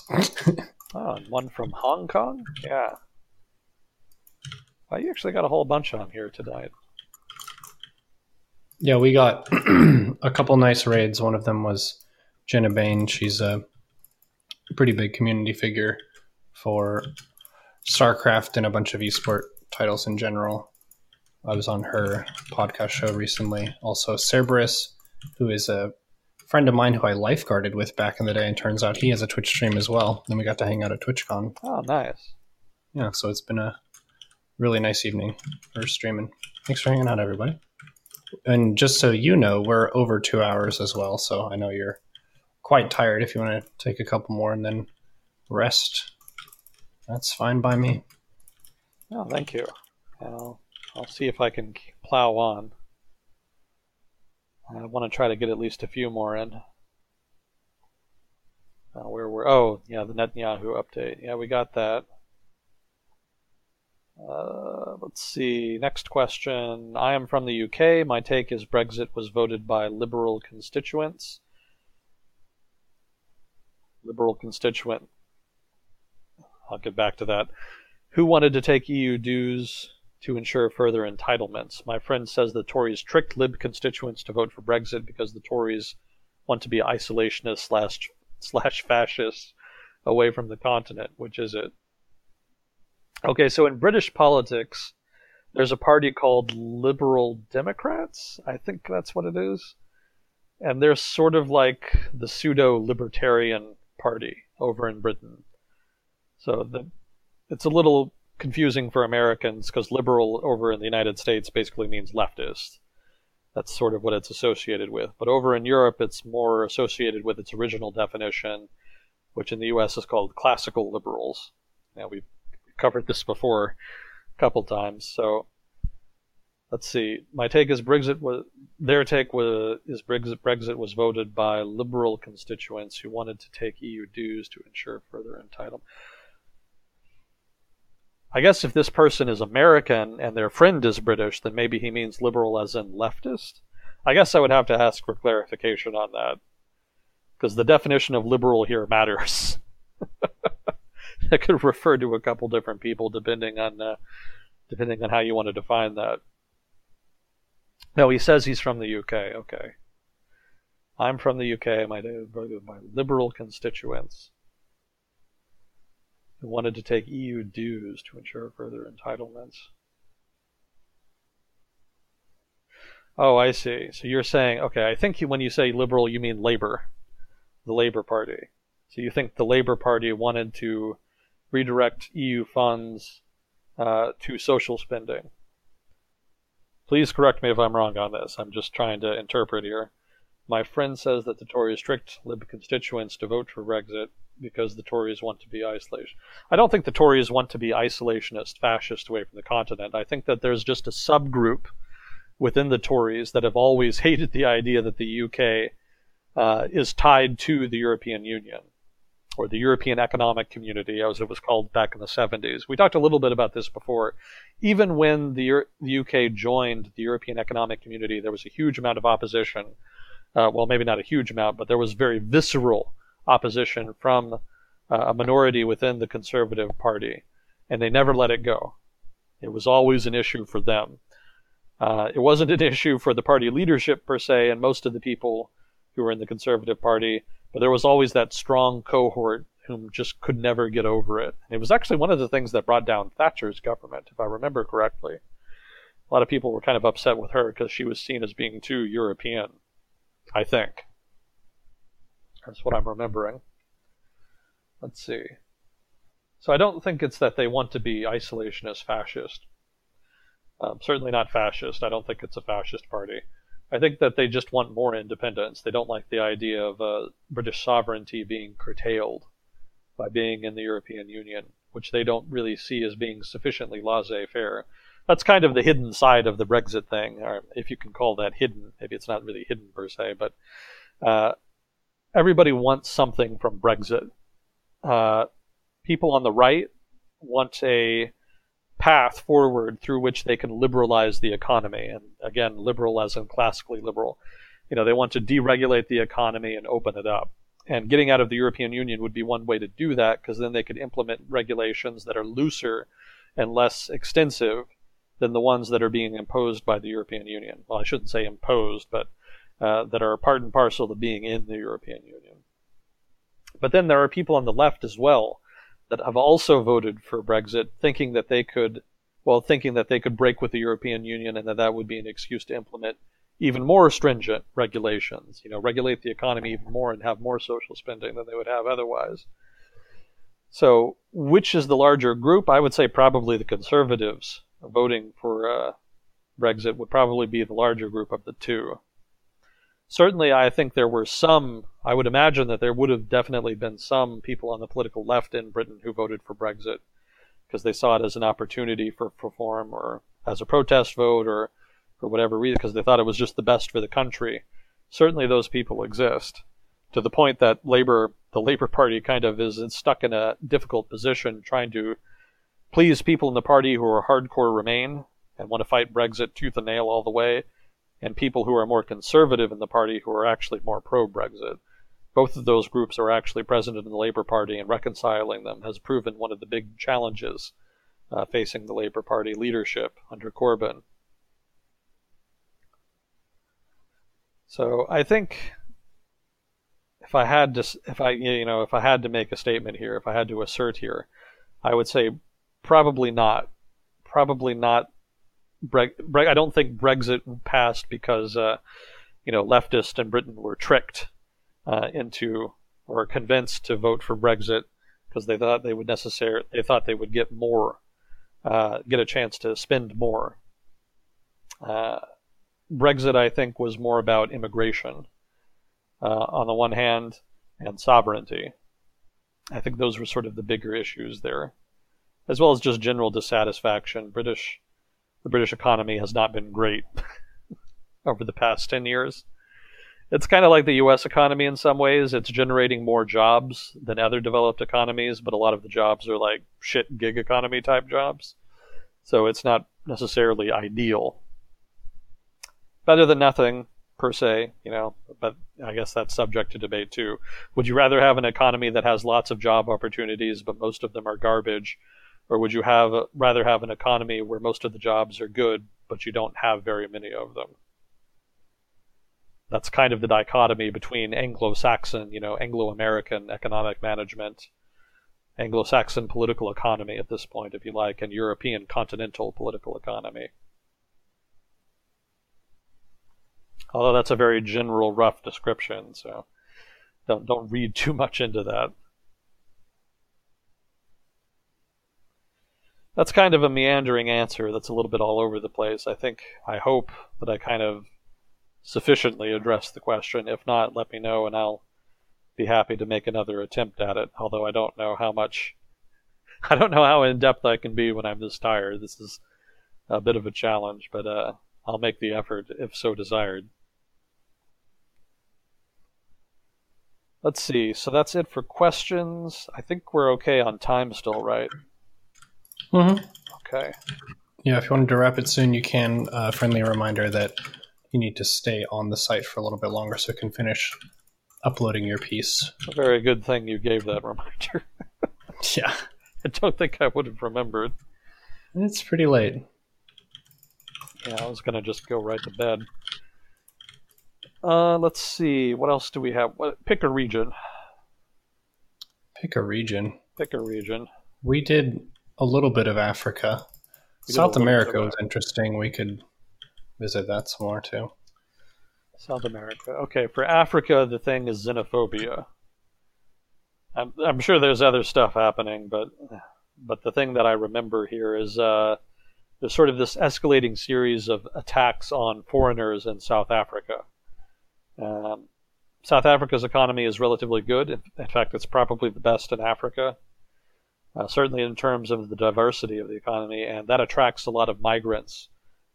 Oh, and one from Hong Kong? Yeah. Oh, you actually got a whole bunch on here tonight. yeah, we got a couple nice raids. One of them was Jenna Bain. She's a pretty big community figure for StarCraft and a bunch of esport titles in general. I was on her podcast show recently. Also, Cerberus, who is a friend of mine who I lifeguarded with back in the day, and turns out he has a Twitch stream as well. And we got to hang out at TwitchCon. Oh, nice. Yeah, so it's been a really nice evening for streaming. Thanks for hanging out, everybody. And just so you know, we're over two hours as well, so I know you're quite tired. If you want to take a couple more and then rest, that's fine by me. Oh, thank you. I'll, I'll see if I can plow on. I want to try to get at least a few more in. Uh, where we're oh yeah the Netanyahu update yeah we got that. Uh, let's see next question. I am from the UK. My take is Brexit was voted by Liberal constituents. Liberal constituent. I'll get back to that. Who wanted to take EU dues to ensure further entitlements? My friend says the Tories tricked Lib constituents to vote for Brexit because the Tories want to be isolationist slash slash fascist away from the continent. Which is it? Okay, so in British politics, there's a party called Liberal Democrats. I think that's what it is. And they're sort of like the pseudo libertarian party over in Britain. So the it's a little confusing for Americans because liberal over in the United States basically means leftist. That's sort of what it's associated with. But over in Europe, it's more associated with its original definition, which in the U.S. is called classical liberals. Now we've covered this before a couple times. So let's see. My take is Brexit was their take was is Brexit Brexit was voted by liberal constituents who wanted to take EU dues to ensure further entitlement. I guess if this person is American and their friend is British, then maybe he means liberal as in leftist. I guess I would have to ask for clarification on that. Because the definition of liberal here matters. it could refer to a couple different people depending on uh, depending on how you want to define that. No, he says he's from the UK. Okay. I'm from the UK. My, my liberal constituents who wanted to take EU dues to ensure further entitlements. Oh, I see. So you're saying, okay, I think when you say liberal, you mean Labour, the Labour Party. So you think the Labour Party wanted to redirect EU funds uh, to social spending. Please correct me if I'm wrong on this. I'm just trying to interpret here. My friend says that the Tories tricked Lib constituents to vote for Brexit because the Tories want to be isolation. I don't think the Tories want to be isolationist, fascist away from the continent. I think that there's just a subgroup within the Tories that have always hated the idea that the UK uh, is tied to the European Union. or the European Economic Community, as it was called back in the 70s. We talked a little bit about this before. Even when the, the UK joined the European Economic Community, there was a huge amount of opposition. Uh, well, maybe not a huge amount, but there was very visceral opposition from uh, a minority within the Conservative Party, and they never let it go. It was always an issue for them. Uh, it wasn't an issue for the party leadership per se, and most of the people who were in the Conservative Party, but there was always that strong cohort whom just could never get over it. And it was actually one of the things that brought down Thatcher's government, if I remember correctly. A lot of people were kind of upset with her because she was seen as being too European, I think. That's what I'm remembering. Let's see. So I don't think it's that they want to be isolationist fascist. Um, certainly not fascist. I don't think it's a fascist party. I think that they just want more independence. They don't like the idea of uh, British sovereignty being curtailed by being in the European Union, which they don't really see as being sufficiently laissez faire. That's kind of the hidden side of the Brexit thing, or if you can call that hidden. Maybe it's not really hidden per se, but uh, everybody wants something from Brexit. Uh, people on the right want a path forward through which they can liberalize the economy. And again, liberal as in classically liberal. You know, they want to deregulate the economy and open it up. And getting out of the European Union would be one way to do that because then they could implement regulations that are looser and less extensive than the ones that are being imposed by the European Union. Well, I shouldn't say imposed, but uh, that are part and parcel to being in the European Union. But then there are people on the left as well that have also voted for Brexit, thinking that they could, well, thinking that they could break with the European Union and that that would be an excuse to implement even more stringent regulations. You know, regulate the economy even more and have more social spending than they would have otherwise. So, which is the larger group? I would say probably the conservatives voting for uh, Brexit would probably be the larger group of the two certainly I think there were some, I would imagine that there would have definitely been some people on the political left in Britain who voted for Brexit because they saw it as an opportunity for reform or as a protest vote or for whatever reason because they thought it was just the best for the country. Certainly those people exist to the point that Labour, the Labour Party kind of is stuck in a difficult position trying to please people in the party who are hardcore Remain and want to fight Brexit tooth and nail all the way and people who are more conservative in the party who are actually more pro Brexit. Both of those groups are actually present in the Labour Party, and reconciling them has proven one of the big challenges uh, facing the Labour Party leadership under Corbyn. So I think if I had to, if I you know, if I had to make a statement here, if I had to assert here, I would say probably not, probably not Bre- Bre- I don't think Brexit passed because uh, you know leftists in Britain were tricked uh, into or convinced to vote for Brexit because they thought they would necessarily they thought they would get more, uh, get a chance to spend more. Uh, Brexit, I think, was more about immigration uh, on the one hand and sovereignty. I think those were sort of the bigger issues there, as well as just general dissatisfaction. British the British economy has not been great over the past 10 years. It's kind of like the US economy in some ways. It's generating more jobs than other developed economies, but a lot of the jobs are like shit gig economy type jobs. So it's not necessarily ideal. Better than nothing, per se, you know, but I guess that's subject to debate too. Would you rather have an economy that has lots of job opportunities, but most of them are garbage, or would you have rather have an economy where most of the jobs are good, but you don't have very many of them? That's kind of the dichotomy between Anglo-Saxon, you know, Anglo-American economic management, Anglo-Saxon political economy at this point, if you like, and European continental political economy. Although that's a very general, rough description, so don't don't read too much into that. That's kind of a meandering answer that's a little bit all over the place. I think, I hope that I kind of sufficiently addressed the question. If not, let me know and I'll be happy to make another attempt at it. Although I don't know how much, I don't know how in depth I can be when I'm this tired. This is a bit of a challenge, but uh, I'll make the effort if so desired. Let's see. So that's it for questions. I think we're okay on time still, right? Mm-hmm. Okay. Yeah, if you wanted to wrap it soon, you can. Uh, friendly reminder that you need to stay on the site for a little bit longer so it can finish uploading your piece. A very good thing you gave that reminder. Yeah, I don't think I would have remembered. it's pretty late. Yeah, I was gonna just go right to bed. Uh, let's see. What else do we have? What, pick a region. Pick a region. Pick a region. We did a little bit of Africa. We did a South America was interesting. We could visit that some more too. South America. Okay, for Africa, the thing is xenophobia. I'm, I'm sure there's other stuff happening, but but the thing that I remember here is uh, there's sort of this escalating series of attacks on foreigners in South Africa. Um, South Africa's economy is relatively good. In, in fact, it's probably the best in Africa, uh, certainly in terms of the diversity of the economy, and that attracts a lot of migrants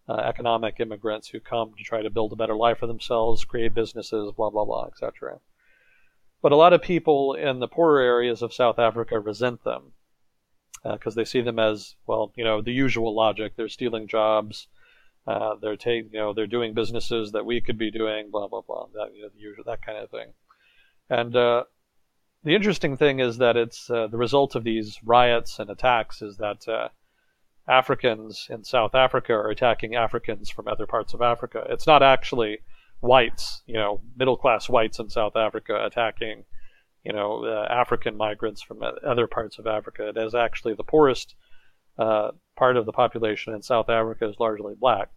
uh, economic immigrants who come to try to build a better life for themselves, create businesses, blah, blah, blah, etc. But a lot of people in the poorer areas of South Africa resent them because uh, they see them as, well, you know, the usual logic. They're stealing jobs. Uh, they're taking, you know, they're doing businesses that we could be doing, blah, blah, blah, that, you know, the usual, that kind of thing. And uh, the interesting thing is that it's uh, the result of these riots and attacks is that uh, Africans in South Africa are attacking Africans from other parts of Africa. It's not actually whites, you know, middle class whites in South Africa attacking, you know, uh, African migrants from other parts of Africa. It is actually the poorest uh, part of the population in South Africa is largely black,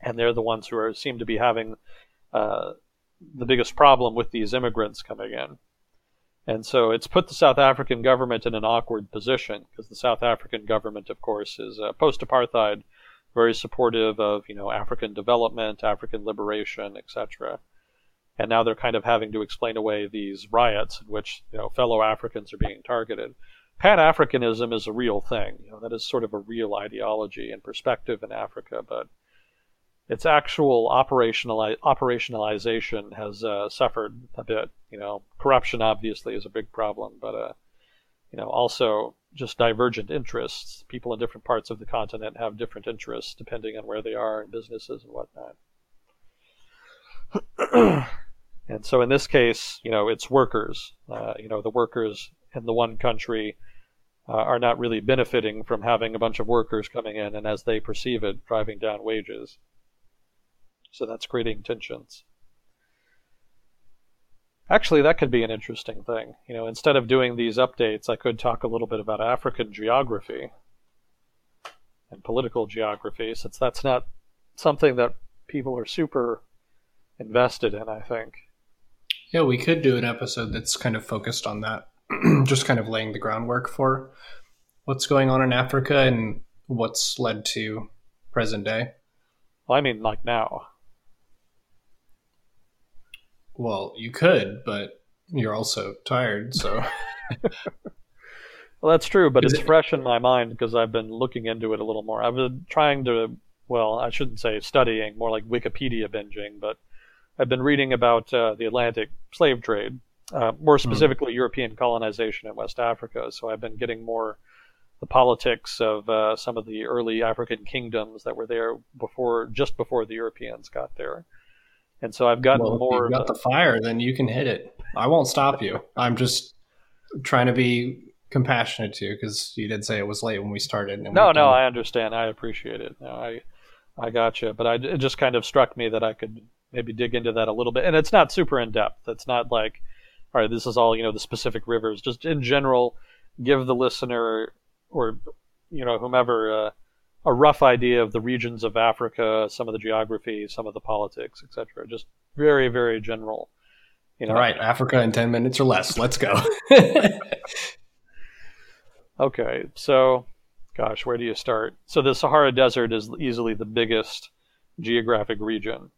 and they're the ones who are seem to be having uh, the biggest problem with these immigrants coming in. And so it's put the South African government in an awkward position because the South African government, of course, is uh, post-apartheid, very supportive of you know African development, African liberation, etc. And now they're kind of having to explain away these riots in which you know fellow Africans are being targeted. Pan Africanism is a real thing. You know that is sort of a real ideology and perspective in Africa, but its actual operational operationalization has uh, suffered a bit. You know, corruption obviously is a big problem, but uh, you know, also just divergent interests. People in different parts of the continent have different interests depending on where they are in businesses and whatnot. and so in this case, you know, it's workers. Uh, you know, the workers in the one country uh, are not really benefiting from having a bunch of workers coming in and, as they perceive it, driving down wages. So that's creating tensions. Actually, that could be an interesting thing. You know, instead of doing these updates, I could talk a little bit about African geography and political geography, since that's not something that people are super invested in, I think. Yeah, we could do an episode that's kind of focused on that, just kind of laying the groundwork for what's going on in Africa and what's led to present day. Well, I mean, like now. Well, you could, but you're also tired, so. well, that's true, but Is it's it- fresh in my mind because I've been looking into it a little more. I've been trying to, well, I shouldn't say studying, more like Wikipedia binging, but I've been reading about uh, the Atlantic slave trade, uh, more specifically European colonization in West Africa. So I've been getting more the politics of uh, some of the early African kingdoms that were there before, just before the Europeans got there. And so I've gotten well, if more. you've got the fire, then you can hit it. I won't stop you. I'm just trying to be compassionate to you because you did say it was late when we started. And No, we've no, I understand. I appreciate it. No, I, I got you. But I, it just kind of struck me that I could maybe dig into that a little bit. And it's not super in depth. It's not like, all right, this is all you know, the specific rivers. Just in general, give the listener or you know whomever uh, a rough idea of the regions of Africa, some of the geography, some of the politics, etc. Just very, very general. You know, All right, Africa in 10 minutes or less. Let's go. Okay, so, gosh, where do you start? So the Sahara Desert is easily the biggest geographic region,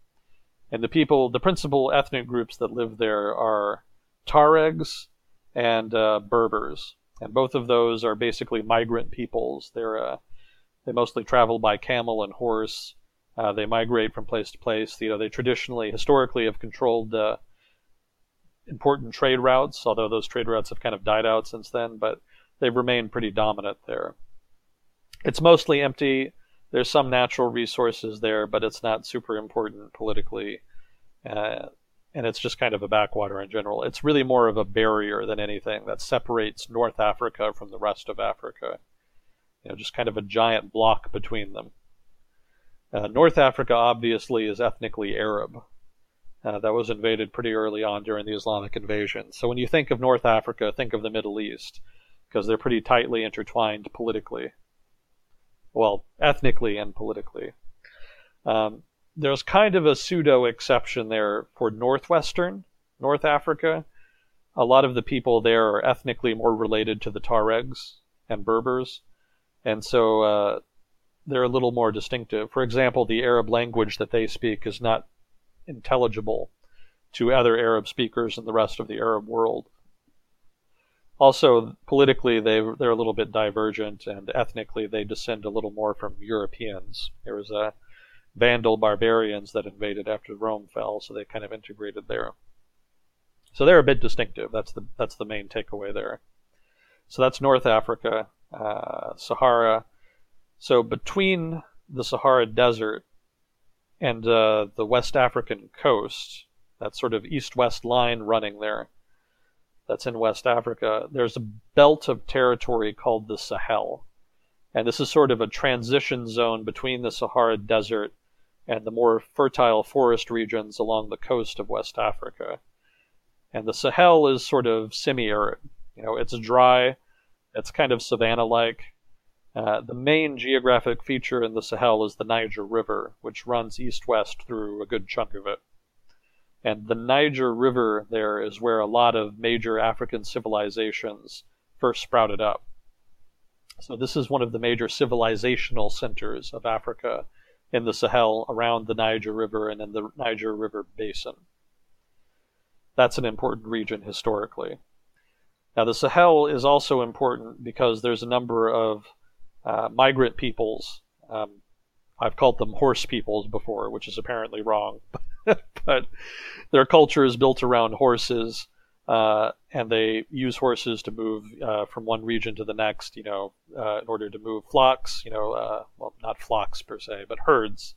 and the people, the principal ethnic groups that live there are Tuaregs and uh, Berbers, and both of those are basically migrant peoples. They're uh, they mostly travel by camel and horse. Uh, they migrate from place to place. You know, they traditionally, historically, have controlled uh, important trade routes, although those trade routes have kind of died out since then, but they've remained pretty dominant there. It's mostly empty. There's some natural resources there, but it's not super important politically. Uh, and it's just kind of a backwater in general. It's really more of a barrier than anything that separates North Africa from the rest of Africa. You know, just kind of a giant block between them. Uh, North Africa obviously is ethnically Arab. Uh, that was invaded pretty early on during the Islamic invasion. So when you think of North Africa, think of the Middle East, because they're pretty tightly intertwined politically. Well, ethnically and politically. Um, there's kind of a pseudo exception there for northwestern North Africa. A lot of the people there are ethnically more related to the Tuaregs and Berbers, and so uh, they're a little more distinctive. For example, the Arab language that they speak is not intelligible to other Arab speakers in the rest of the Arab world. Also, politically, they they're a little bit divergent, and ethnically, they descend a little more from Europeans. There was a Vandal barbarians that invaded after Rome fell, so they kind of integrated there. So they're a bit distinctive. That's the that's the main takeaway there. So that's North Africa, uh, Sahara. So between the Sahara Desert and uh, the West African coast, that sort of east-west line running there, that's in West Africa. There's a belt of territory called the Sahel, and this is sort of a transition zone between the Sahara Desert and the more fertile forest regions along the coast of West Africa. And the Sahel is sort of semi-arid. You know, it's dry, it's kind of savanna-like. Uh, the main geographic feature in the Sahel is the Niger River, which runs east-west through a good chunk of it. And the Niger River there is where a lot of major African civilizations first sprouted up. So this is one of the major civilizational centers of Africa in the Sahel around the Niger River and in the Niger River basin. That's an important region historically. Now, the Sahel is also important because there's a number of uh, migrant peoples. Um, I've called them horse peoples before, which is apparently wrong, but their culture is built around horses uh, and they use horses to move uh, from one region to the next, you know, uh, in order to move flocks, you know, uh, well, not flocks per se, but herds,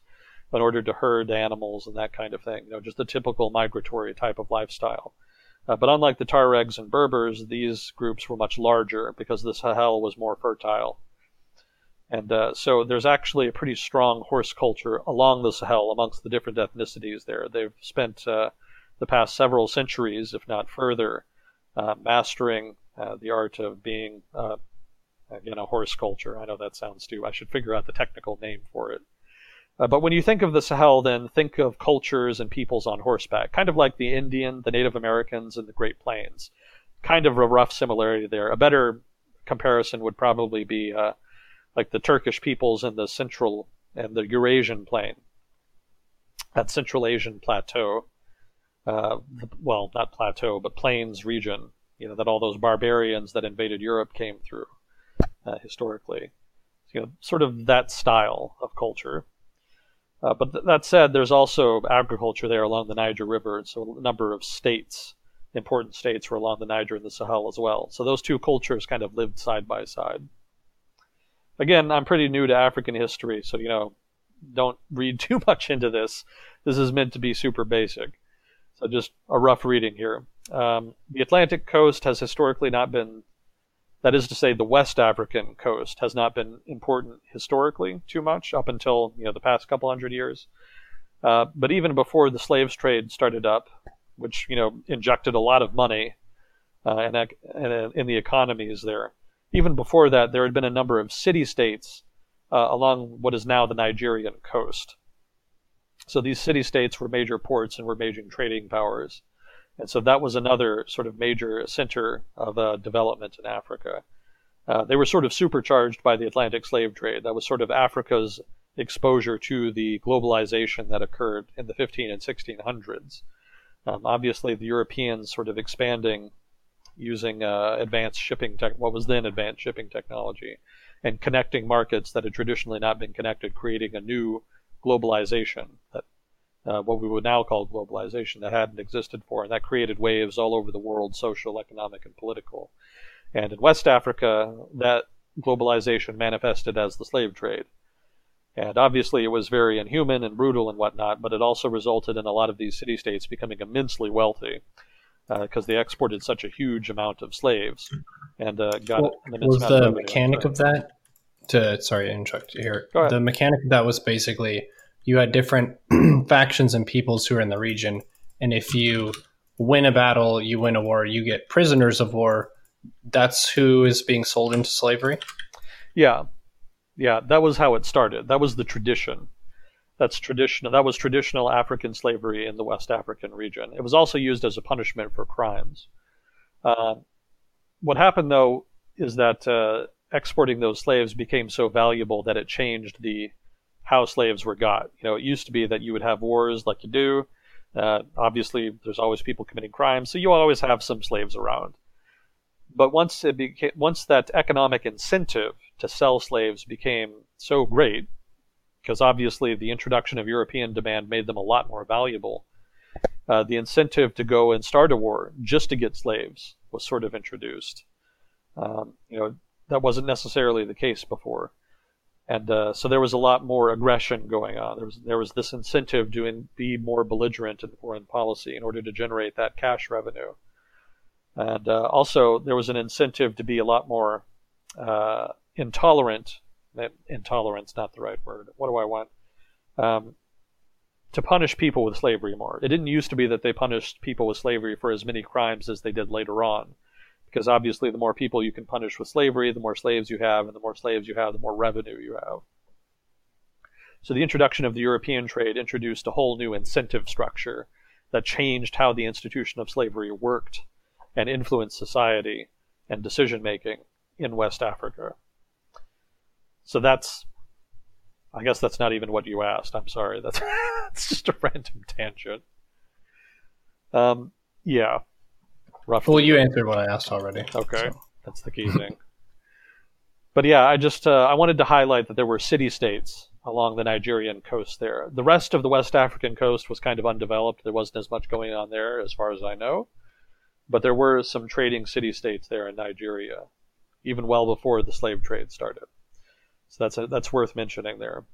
in order to herd animals and that kind of thing, you know, just the typical migratory type of lifestyle. Uh, but unlike the Tuaregs and Berbers, these groups were much larger because the Sahel was more fertile. And uh, so there's actually a pretty strong horse culture along the Sahel amongst the different ethnicities there. They've spent the past several centuries, if not further, uh, mastering uh, the art of being, uh, again, a horse culture. I know that sounds too. I should figure out the technical name for it. Uh, but when you think of the Sahel, then think of cultures and peoples on horseback, kind of like the Indian, the Native Americans, and the Great Plains. Kind of a rough similarity there. A better comparison would probably be uh, like the Turkish peoples in the Central and the Eurasian plain, that Central Asian plateau uh, well, not plateau, but plains region, you know, that all those barbarians that invaded Europe came through uh, historically. You know, sort of that style of culture. Uh, but th- that said, there's also agriculture there along the Niger River, and so a number of states, important states, were along the Niger and the Sahel as well. So those two cultures kind of lived side by side. Again, I'm pretty new to African history, so you know, don't read too much into this. This is meant to be super basic. So just a rough reading here. Um, the Atlantic coast has historically not been, that is to say, the West African coast has not been important historically too much up until you know the past couple hundred years. Uh, but even before the slaves trade started up, which you know injected a lot of money uh, in, in, in, the economies there, even before that, there had been a number of city states uh, along what is now the Nigerian coast. So these city states were major ports and were major trading powers. And so that was another sort of major center of uh, development in Africa. Uh, they were sort of supercharged by the Atlantic slave trade. That was sort of Africa's exposure to the globalization that occurred in the 15 and 1600s. Um, obviously, the Europeans sort of expanding using uh, advanced shipping tech, what was then advanced shipping technology, and connecting markets that had traditionally not been connected, creating a new globalization that uh, what we would now call globalization, that hadn't existed before, and that created waves all over the world, social, economic, and political. And in West Africa, that globalization manifested as the slave trade. And obviously, it was very inhuman and brutal and whatnot, but it also resulted in a lot of these city states becoming immensely wealthy because uh, they exported such a huge amount of slaves and uh, got well, was the mechanic of that to sorry to interrupt you here the mechanic of that was basically you had different factions and peoples who are in the region and if you win a battle you win a war you get prisoners of war that's who is being sold into slavery yeah yeah that was how it started that was the tradition that's traditional. That was traditional African slavery in the West African region. It was also used as a punishment for crimes. Uh, what happened, though, is that uh, exporting those slaves became so valuable that it changed the how slaves were got. You know, it used to be that you would have wars like you do. Uh, obviously, there's always people committing crimes, so you always have some slaves around. But once it became, once that economic incentive to sell slaves became so great, because obviously the introduction of European demand made them a lot more valuable. Uh, the incentive to go and start a war just to get slaves was sort of introduced. Um, you know, that wasn't necessarily the case before. And uh, so there was a lot more aggression going on. There was there was this incentive to in, be more belligerent in foreign policy in order to generate that cash revenue. And uh, also there was an incentive to be a lot more uh, intolerant intolerance, not the right word. What do I want? Um, to punish people with slavery more. It didn't used to be that they punished people with slavery for as many crimes as they did later on. Because obviously, the more people you can punish with slavery, the more slaves you have, and the more slaves you have, the more revenue you have. So, the introduction of the European trade introduced a whole new incentive structure that changed how the institution of slavery worked and influenced society and decision making in West Africa. So that's, I guess that's not even what you asked. I'm sorry. That's, that's just a random tangent. Um, yeah. Roughly. Well, you answered what I asked already. Okay, so. that's the key thing. But yeah, I just uh, I wanted to highlight that there were city states along the Nigerian coast there. The rest of the West African coast was kind of undeveloped. There wasn't as much going on there, as far as I know. But there were some trading city states there in Nigeria, even well before the slave trade started. So that's a, that's worth mentioning there.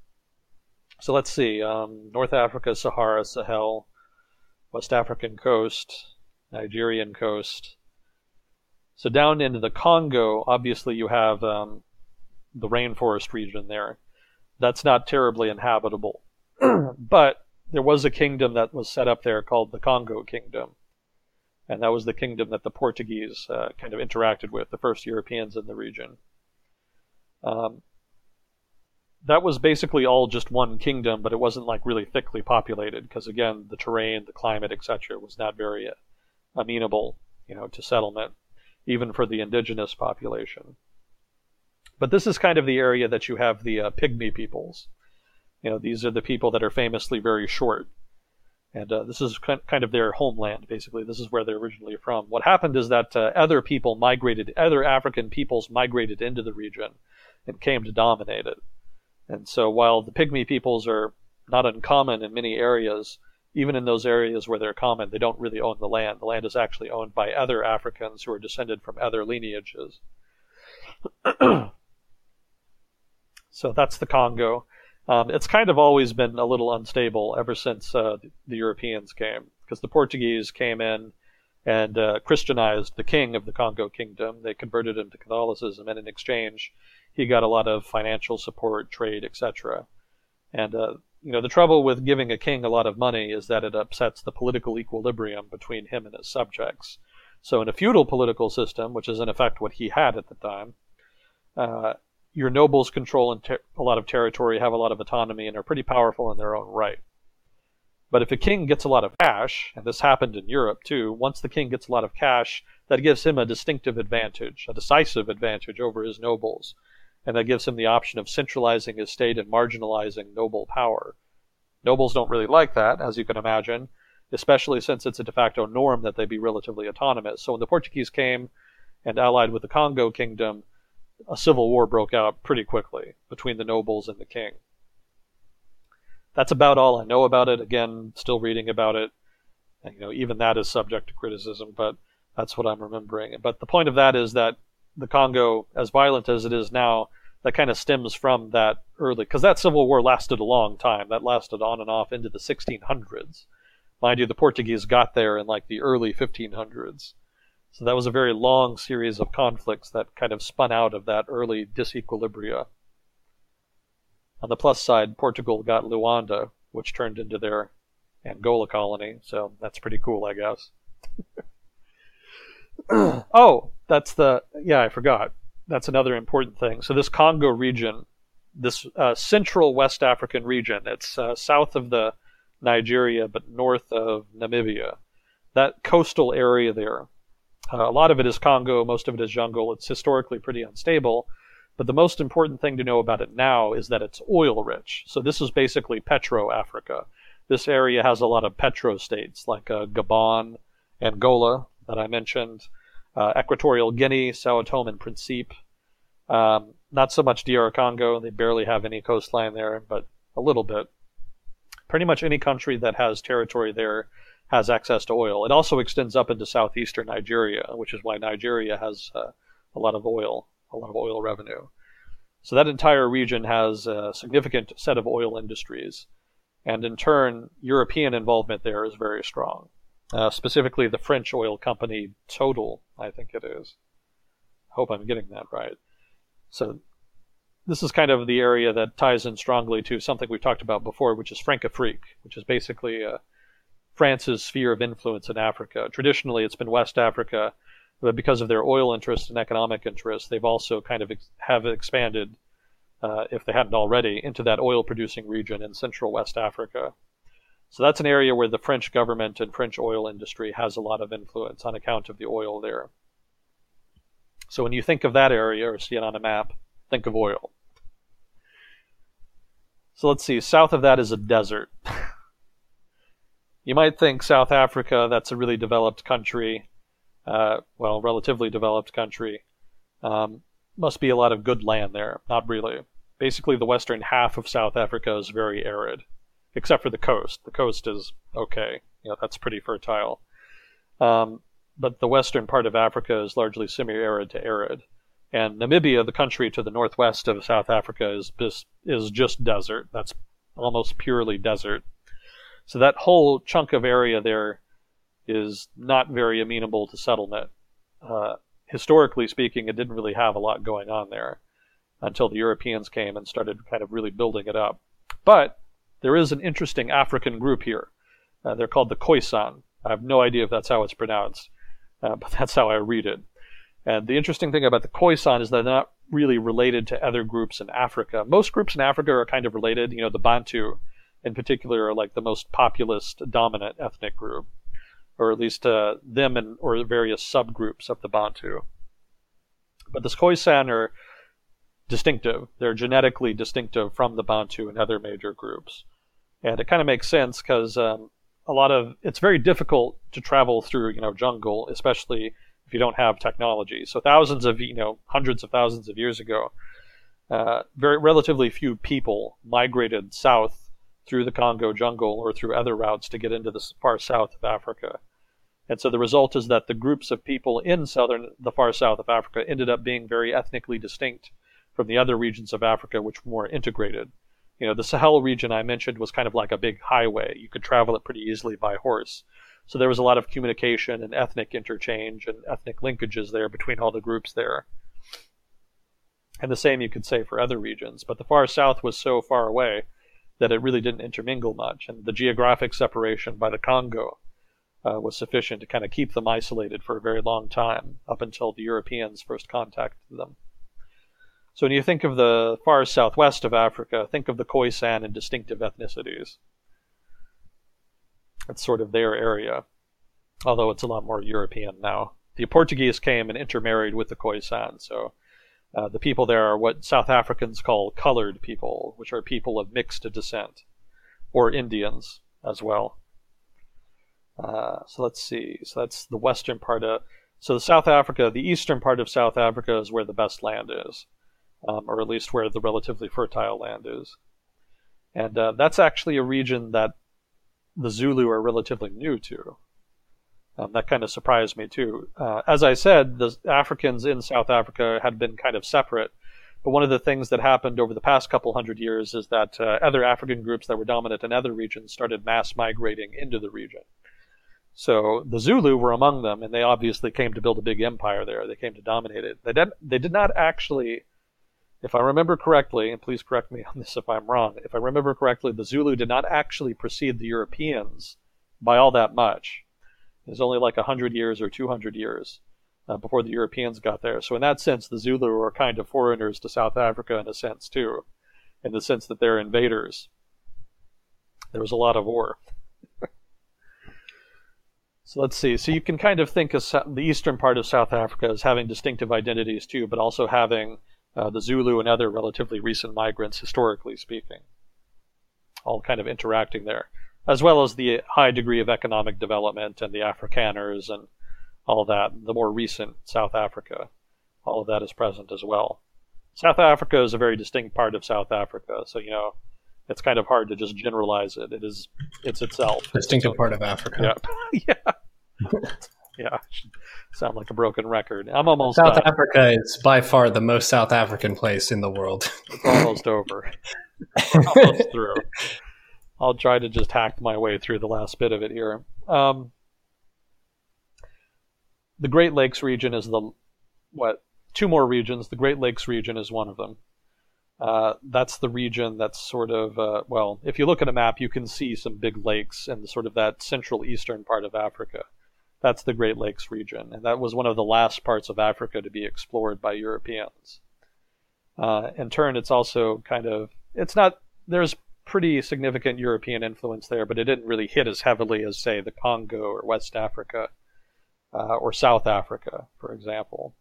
So let's see: um, North Africa, Sahara, Sahel, West African coast, Nigerian coast. So down into the Congo, obviously you have um, the rainforest region there. That's not terribly inhabitable, but there was a kingdom that was set up there called the Congo Kingdom, and that was the kingdom that the Portuguese uh, kind of interacted with, the first Europeans in the region. Um, that was basically all just one kingdom, but it wasn't like really thickly populated because again, the terrain, the climate, etc., was not very amenable, you know, to settlement, even for the indigenous population. But this is kind of the area that you have the uh, pygmy peoples. You know, these are the people that are famously very short, and uh, this is kind of their homeland. Basically, this is where they're originally from. What happened is that uh, other people migrated, other African peoples migrated into the region and came to dominate it and so while the pygmy peoples are not uncommon in many areas, even in those areas where they're common, they don't really own the land. The land is actually owned by other Africans who are descended from other lineages. so that's the Congo. Um, it's kind of always been a little unstable ever since uh, the Europeans came, because the Portuguese came in and uh, Christianized the king of the Congo kingdom. They converted him to Catholicism, and in exchange, he got a lot of financial support, trade, etc. And uh, you know the trouble with giving a king a lot of money is that it upsets the political equilibrium between him and his subjects. So in a feudal political system, which is in effect what he had at the time, uh, your nobles control a lot of territory, have a lot of autonomy, and are pretty powerful in their own right. But if a king gets a lot of cash, and this happened in Europe too, once the king gets a lot of cash, that gives him a distinctive advantage, a decisive advantage over his nobles, and that gives him the option of centralizing his state and marginalizing noble power. Nobles don't really like that, as you can imagine, especially since it's a de facto norm that they be relatively autonomous. So when the Portuguese came and allied with the Congo kingdom, a civil war broke out pretty quickly between the nobles and the king. that's about all I know about it. Again, still reading about it. And, you know, even that is subject to criticism, but that's what I'm remembering. But the point of that is that the Congo, as violent as it is now, that kind of stems from that early, because that civil war lasted a long time. That lasted on and off into the 1600s. Mind you, the Portuguese got there in like the early 1500s. So that was a very long series of conflicts that kind of spun out of that early disequilibria. On the plus side, Portugal got Luanda, which turned into their Angola colony, so that's pretty cool, I guess. oh, that's the yeah, I forgot. That's another important thing. So this Congo region, this uh, central West African region, it's uh, south of the Nigeria but north of Namibia. That coastal area there, uh, a lot of it is Congo, most of it is jungle. It's historically pretty unstable, but the most important thing to know about it now is that it's oil rich. So this is basically petro Africa. This area has a lot of petro states like uh, Gabon, Angola that I mentioned, uh, Equatorial Guinea, Sao Tome and Principe. Um, not so much DR Congo; they barely have any coastline there, but a little bit. Pretty much any country that has territory there has access to oil. It also extends up into southeastern Nigeria, which is why Nigeria has uh, a lot of oil, a lot of oil revenue. So that entire region has a significant set of oil industries, and in turn, European involvement there is very strong uh, specifically the French oil company Total, I think it is. Hope I'm getting that right. So this is kind of the area that ties in strongly to something we've talked about before, which is Francafrique, which is basically uh, France's sphere of influence in Africa. Traditionally, it's been West Africa, but because of their oil interests and economic interests, they've also kind of ex- have expanded, uh, if they hadn't already, into that oil-producing region in Central West Africa. So that's an area where the French government and French oil industry has a lot of influence on account of the oil there. So when you think of that area or see it on a map, think of oil. So let's see, south of that is a desert. you might think South Africa, that's a really developed country, uh, well, relatively developed country. Um, must be a lot of good land there. Not really. Basically, the western half of South Africa is very arid except for the coast. The coast is okay. You know, that's pretty fertile. Um, but the western part of Africa is largely semi-arid to arid. And Namibia, the country to the northwest of South Africa, is just, is just desert. That's almost purely desert. So that whole chunk of area there is not very amenable to settlement. Uh, historically speaking, it didn't really have a lot going on there until the Europeans came and started kind of really building it up. But there is an interesting African group here. Uh, they're called the Khoisan. I have no idea if that's how it's pronounced, uh, but that's how I read it. And the interesting thing about the Khoisan is they're not really related to other groups in Africa. Most groups in Africa are kind of related. You know, the Bantu, in particular, are like the most populist, dominant ethnic group, or at least uh, them and or various subgroups of the Bantu. But the Khoisan are distinctive. They're genetically distinctive from the Bantu and other major groups. And it kind of makes sense because um, a lot of it's very difficult to travel through, you know, jungle, especially if you don't have technology. So thousands of, you know, hundreds of thousands of years ago, uh, very relatively few people migrated south through the Congo jungle or through other routes to get into the far south of Africa. And so the result is that the groups of people in southern, the far south of Africa, ended up being very ethnically distinct from the other regions of Africa, which were more integrated. You know, the Sahel region I mentioned was kind of like a big highway. You could travel it pretty easily by horse. So there was a lot of communication and ethnic interchange and ethnic linkages there between all the groups there. And the same you could say for other regions. But the far south was so far away that it really didn't intermingle much. And the geographic separation by the Congo uh, was sufficient to kind of keep them isolated for a very long time, up until the Europeans first contacted them. So when you think of the far southwest of Africa, think of the Khoisan and distinctive ethnicities. That's sort of their area, although it's a lot more European now. The Portuguese came and intermarried with the Khoisan, so uh, the people there are what South Africans call colored people, which are people of mixed descent, or Indians as well. Uh, so let's see. So that's the western part of. So the South Africa, the eastern part of South Africa is where the best land is um, or at least where the relatively fertile land is. And uh, that's actually a region that the Zulu are relatively new to. Um, that kind of surprised me too. Uh, as I said, the Africans in South Africa had been kind of separate. But one of the things that happened over the past couple hundred years is that uh, other African groups that were dominant in other regions started mass migrating into the region. So the Zulu were among them, and they obviously came to build a big empire there. They came to dominate it. They did, they did not actually, if I remember correctly, and please correct me on this if I'm wrong, if I remember correctly, the Zulu did not actually precede the Europeans by all that much. It was only like 100 years or 200 years uh, before the Europeans got there. So in that sense, the Zulu were kind of foreigners to South Africa in a sense too, in the sense that they're invaders. There was a lot of war. So let's see. So you can kind of think of the eastern part of South Africa as having distinctive identities too, but also having uh, the Zulu and other relatively recent migrants, historically speaking, all kind of interacting there, as well as the high degree of economic development and the Afrikaners and all that, the more recent South Africa. All of that is present as well. South Africa is a very distinct part of South Africa, so you know it's kind of hard to just generalize it. It is it's itself. Distinctive part of Africa. Yeah. yeah. Yeah, sound like a broken record. I'm almost South done. Africa is by far the most South African place in the world. It's almost over. Almost through. I'll try to just hack my way through the last bit of it here. Um, the Great Lakes region is the what? Two more regions. The Great Lakes region is one of them. Uh, that's the region that's sort of uh, well. If you look at a map, you can see some big lakes in the sort of that central eastern part of Africa. That's the Great Lakes region, and that was one of the last parts of Africa to be explored by Europeans. Uh, in turn, it's also kind of it's not there's pretty significant European influence there, but it didn't really hit as heavily as say the Congo or West Africa uh, or South Africa, for example.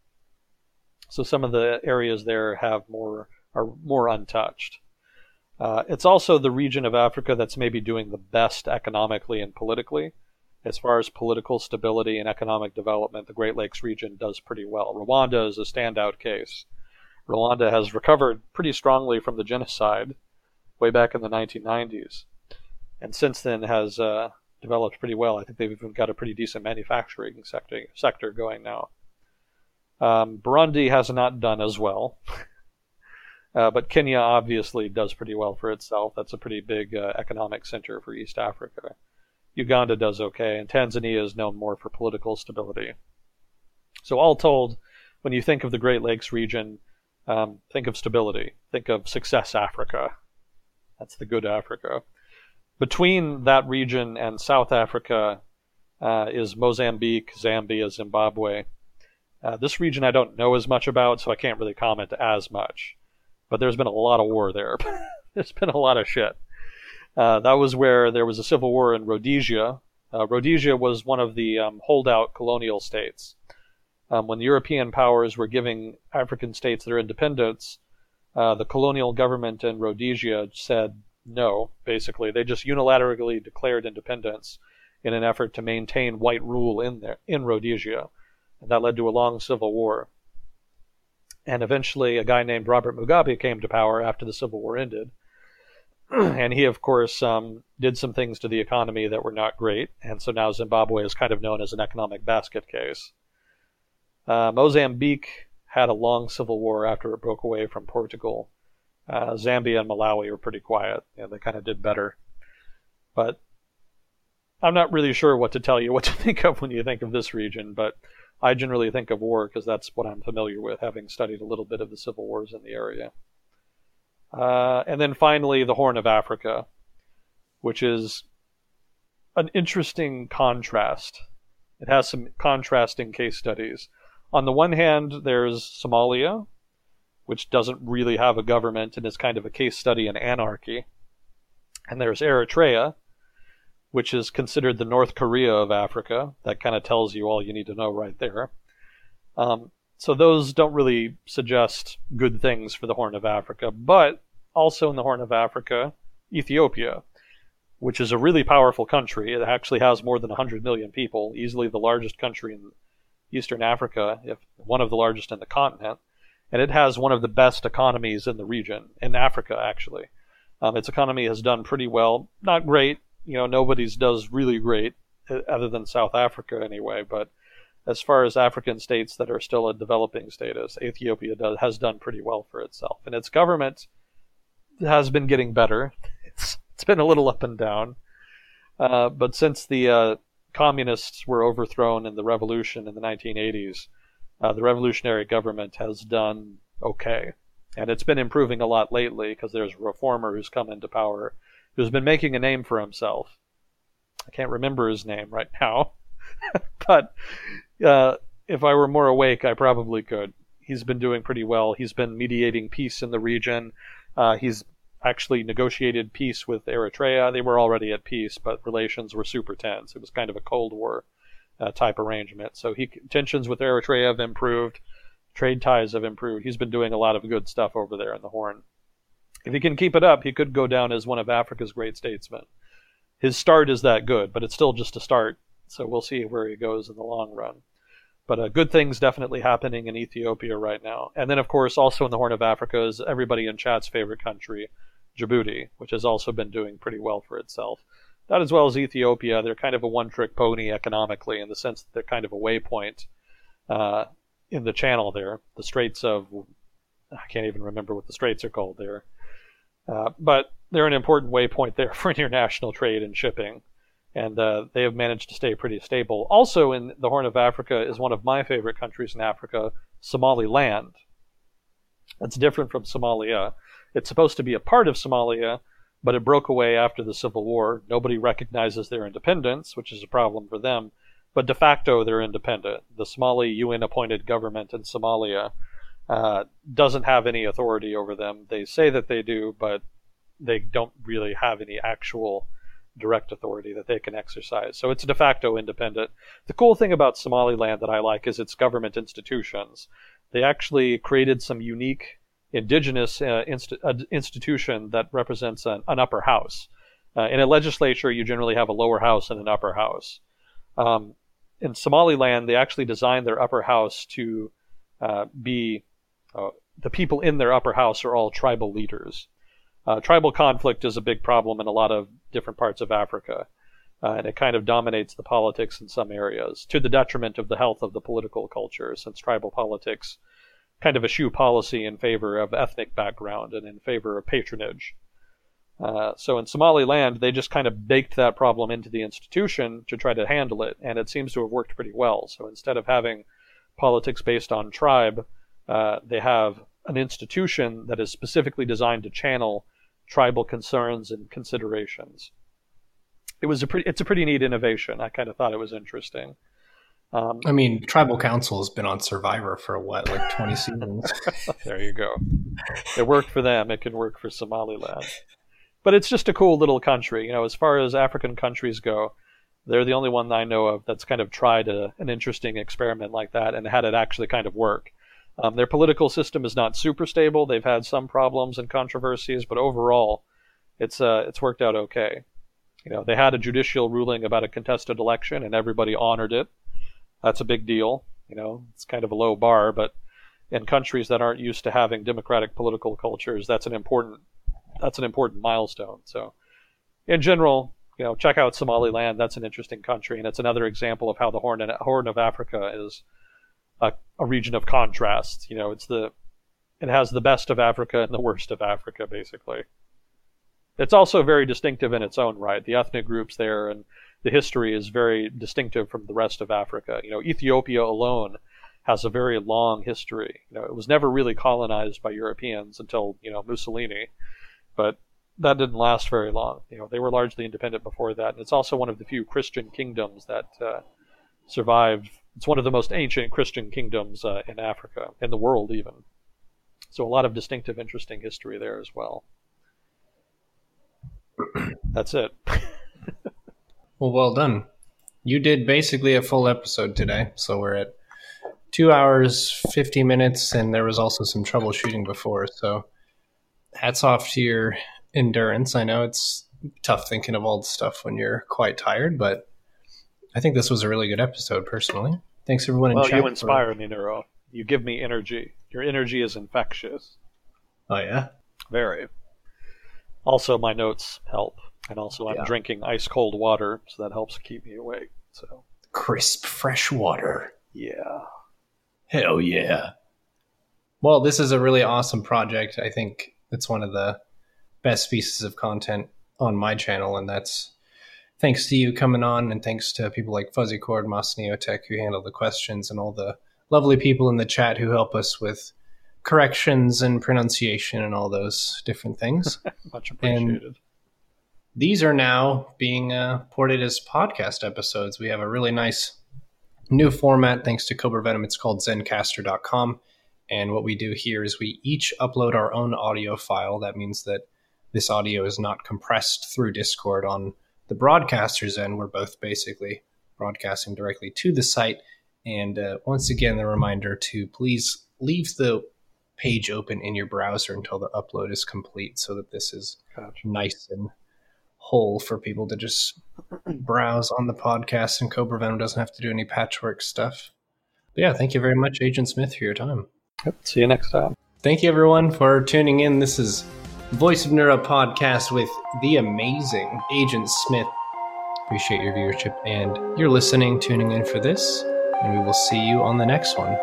So some of the areas there have more are more untouched. Uh, it's also the region of Africa that's maybe doing the best economically and politically. As far as political stability and economic development, the Great Lakes region does pretty well. Rwanda is a standout case. Rwanda has recovered pretty strongly from the genocide way back in the 1990s, and since then has uh, developed pretty well. I think they've even got a pretty decent manufacturing sector, sector going now. Um, Burundi has not done as well. Uh, but Kenya obviously does pretty well for itself. That's a pretty big uh, economic center for East Africa. Uganda does okay, and Tanzania is known more for political stability. So, all told, when you think of the Great Lakes region, um, think of stability. Think of success Africa. That's the good Africa. Between that region and South Africa uh, is Mozambique, Zambia, Zimbabwe. Uh, this region I don't know as much about, so I can't really comment as much but there's been a lot of war there. there's been a lot of shit. Uh, that was where there was a civil war in Rhodesia. Uh, Rhodesia was one of the um, holdout colonial states. Um, when the European powers were giving African states their independence, uh, the colonial government in Rhodesia said no, basically. They just unilaterally declared independence in an effort to maintain white rule in there in Rhodesia. And that led to a long civil war. And eventually, a guy named Robert Mugabe came to power after the Civil War ended. and he, of course, um, did some things to the economy that were not great. And so now Zimbabwe is kind of known as an economic basket case. Uh, Mozambique had a long civil war after it broke away from Portugal. Uh, Zambia and Malawi were pretty quiet. Yeah, they kind of did better. But I'm not really sure what to tell you what to think of when you think of this region, but I generally think of war because that's what I'm familiar with, having studied a little bit of the civil wars in the area. Uh, and then finally, the Horn of Africa, which is an interesting contrast. It has some contrasting case studies. On the one hand, there's Somalia, which doesn't really have a government and is kind of a case study in anarchy. And there's Eritrea, which is considered the North Korea of Africa. That kind of tells you all you need to know right there. Um, so those don't really suggest good things for the Horn of Africa, but also in the Horn of Africa, Ethiopia, which is a really powerful country. It actually has more than 100 million people, easily the largest country in Eastern Africa, if one of the largest in the continent, and it has one of the best economies in the region, in Africa actually. Um, its economy has done pretty well. Not great, you know, nobody's does really great, uh, other than South Africa anyway. But as far as African states that are still a developing status, Ethiopia does, has done pretty well for itself, and its government has been getting better. It's it's been a little up and down, uh, but since the uh, communists were overthrown in the revolution in the 1980s, uh, the revolutionary government has done okay. And it's been improving a lot lately because there's a reformer who's come into power who's been making a name for himself. I can't remember his name right now, but uh, if I were more awake, I probably could. He's been doing pretty well. He's been mediating peace in the region. Uh, he's actually negotiated peace with Eritrea. They were already at peace, but relations were super tense. It was kind of a Cold War uh, type arrangement. So he tensions with Eritrea have improved, trade ties have improved. He's been doing a lot of good stuff over there in the Horn. If he can keep it up, he could go down as one of Africa's great statesmen. His start is that good, but it's still just a start. So we'll see where he goes in the long run. But uh, good things definitely happening in Ethiopia right now. And then, of course, also in the Horn of Africa is everybody in chat's favorite country, Djibouti, which has also been doing pretty well for itself. Not as well as Ethiopia. They're kind of a one-trick pony economically in the sense that they're kind of a waypoint uh, in the channel there, the Straits of I can't even remember what the straits are called there, uh, but they're an important waypoint there for international trade and shipping, and uh, they have managed to stay pretty stable. Also, in the Horn of Africa is one of my favorite countries in Africa, Somaliland. It's different from Somalia. It's supposed to be a part of Somalia, but it broke away after the Civil War. Nobody recognizes their independence, which is a problem for them. But de facto, they're independent. The Somali UN appointed government in Somalia uh, doesn't have any authority over them. They say that they do, but they don't really have any actual direct authority that they can exercise. So it's de facto independent. The cool thing about Somaliland that I like is its government institutions. They actually created some unique indigenous uh, inst- uh, institution that represents an, an upper house. Uh, in a legislature, you generally have a lower house and an upper house. Um, in Somaliland, they actually designed their upper house to uh, be uh, the people in their upper house are all tribal leaders. Uh, tribal conflict is a big problem in a lot of different parts of Africa, and it kind of dominates the politics in some areas to the detriment of the health of the political culture, since tribal politics kind of eschew policy in favor of ethnic background and in favor of patronage. Uh, so in Somaliland, they just kind of baked that problem into the institution to try to handle it, and it seems to have worked pretty well. So instead of having politics based on tribe, uh, they have an institution that is specifically designed to channel tribal concerns and considerations. It was a pretty, it's a pretty neat innovation. I kind of thought it was interesting. Um, I mean, Tribal Council has been on Survivor for what, like 20 seasons? there you go. It worked for them. It can work for Somaliland. But it's just a cool little country. You know, as far as African countries go, they're the only one I know of that's kind of tried a, an interesting experiment like that and had it actually kind of work. Um, their political system is not super stable. They've had some problems and controversies, but overall, it's uh, it's worked out okay. You know, they had a judicial ruling about a contested election, and everybody honored it that's a big deal. You know, it's kind of a low bar, but in countries that aren't used to having democratic political cultures, that's an important that's an important milestone. So, in general, you know, check out Somaliland. That's an interesting country, and it's another example of how the Horn, Horn of Africa is a, a region of contrast. You know, it's the it has the best of Africa and the worst of Africa, basically. It's also very distinctive in its own right. The ethnic groups there and the history is very distinctive from the rest of Africa. You know, Ethiopia alone has a very long history. You know, it was never really colonized by Europeans until you know Mussolini, but that didn't last very long. You know, they were largely independent before that, and it's also one of the few Christian kingdoms that uh, survived. It's one of the most ancient Christian kingdoms uh, in Africa, in the world, even. So a lot of distinctive, interesting history there as well. That's it. Well, well done. You did basically a full episode today, so we're at two hours, 50 minutes, and there was also some troubleshooting before. So hats off to your endurance. I know it's tough thinking of all the stuff when you're quite tired, but I think this was a really good episode personally. Thanks everyone. Well, you inspire for... me, Neuro. You give me energy. Your energy is infectious. Oh yeah, very. Also, my notes help, and also I'm Yeah. drinking ice cold water, so that helps keep me awake. So Crisp fresh water. yeah, Hell yeah. Well, this is a really awesome project. I think it's one of the best pieces of content on my channel, and that's thanks to you coming on, and thanks to people like Fuzzy Cord, Mas Neotech, who handle the questions, and all the lovely people in the chat who help us with corrections and pronunciation and all those different things. much appreciated. These are now being uh, ported as podcast episodes. We have a really nice new format thanks to Cobra Venom. It's called zencastr.com. And what we do here is we each upload our own audio file. That means that this audio is not compressed through Discord on the broadcaster's end. We're both basically broadcasting directly to the site. And uh, once again, the reminder to please leave the page open in your browser until the upload is complete so that this is Gotcha. nice and whole for people to just browse on the podcast and Cobra Venom doesn't have to do any patchwork stuff. But yeah, thank you very much, Agent Smith, for your time. Yep. See you next time. Thank you everyone for tuning in. This is Voice of Neuro podcast with the amazing Agent Smith. Appreciate your viewership and your listening, tuning in for this, and we will see you on the next one.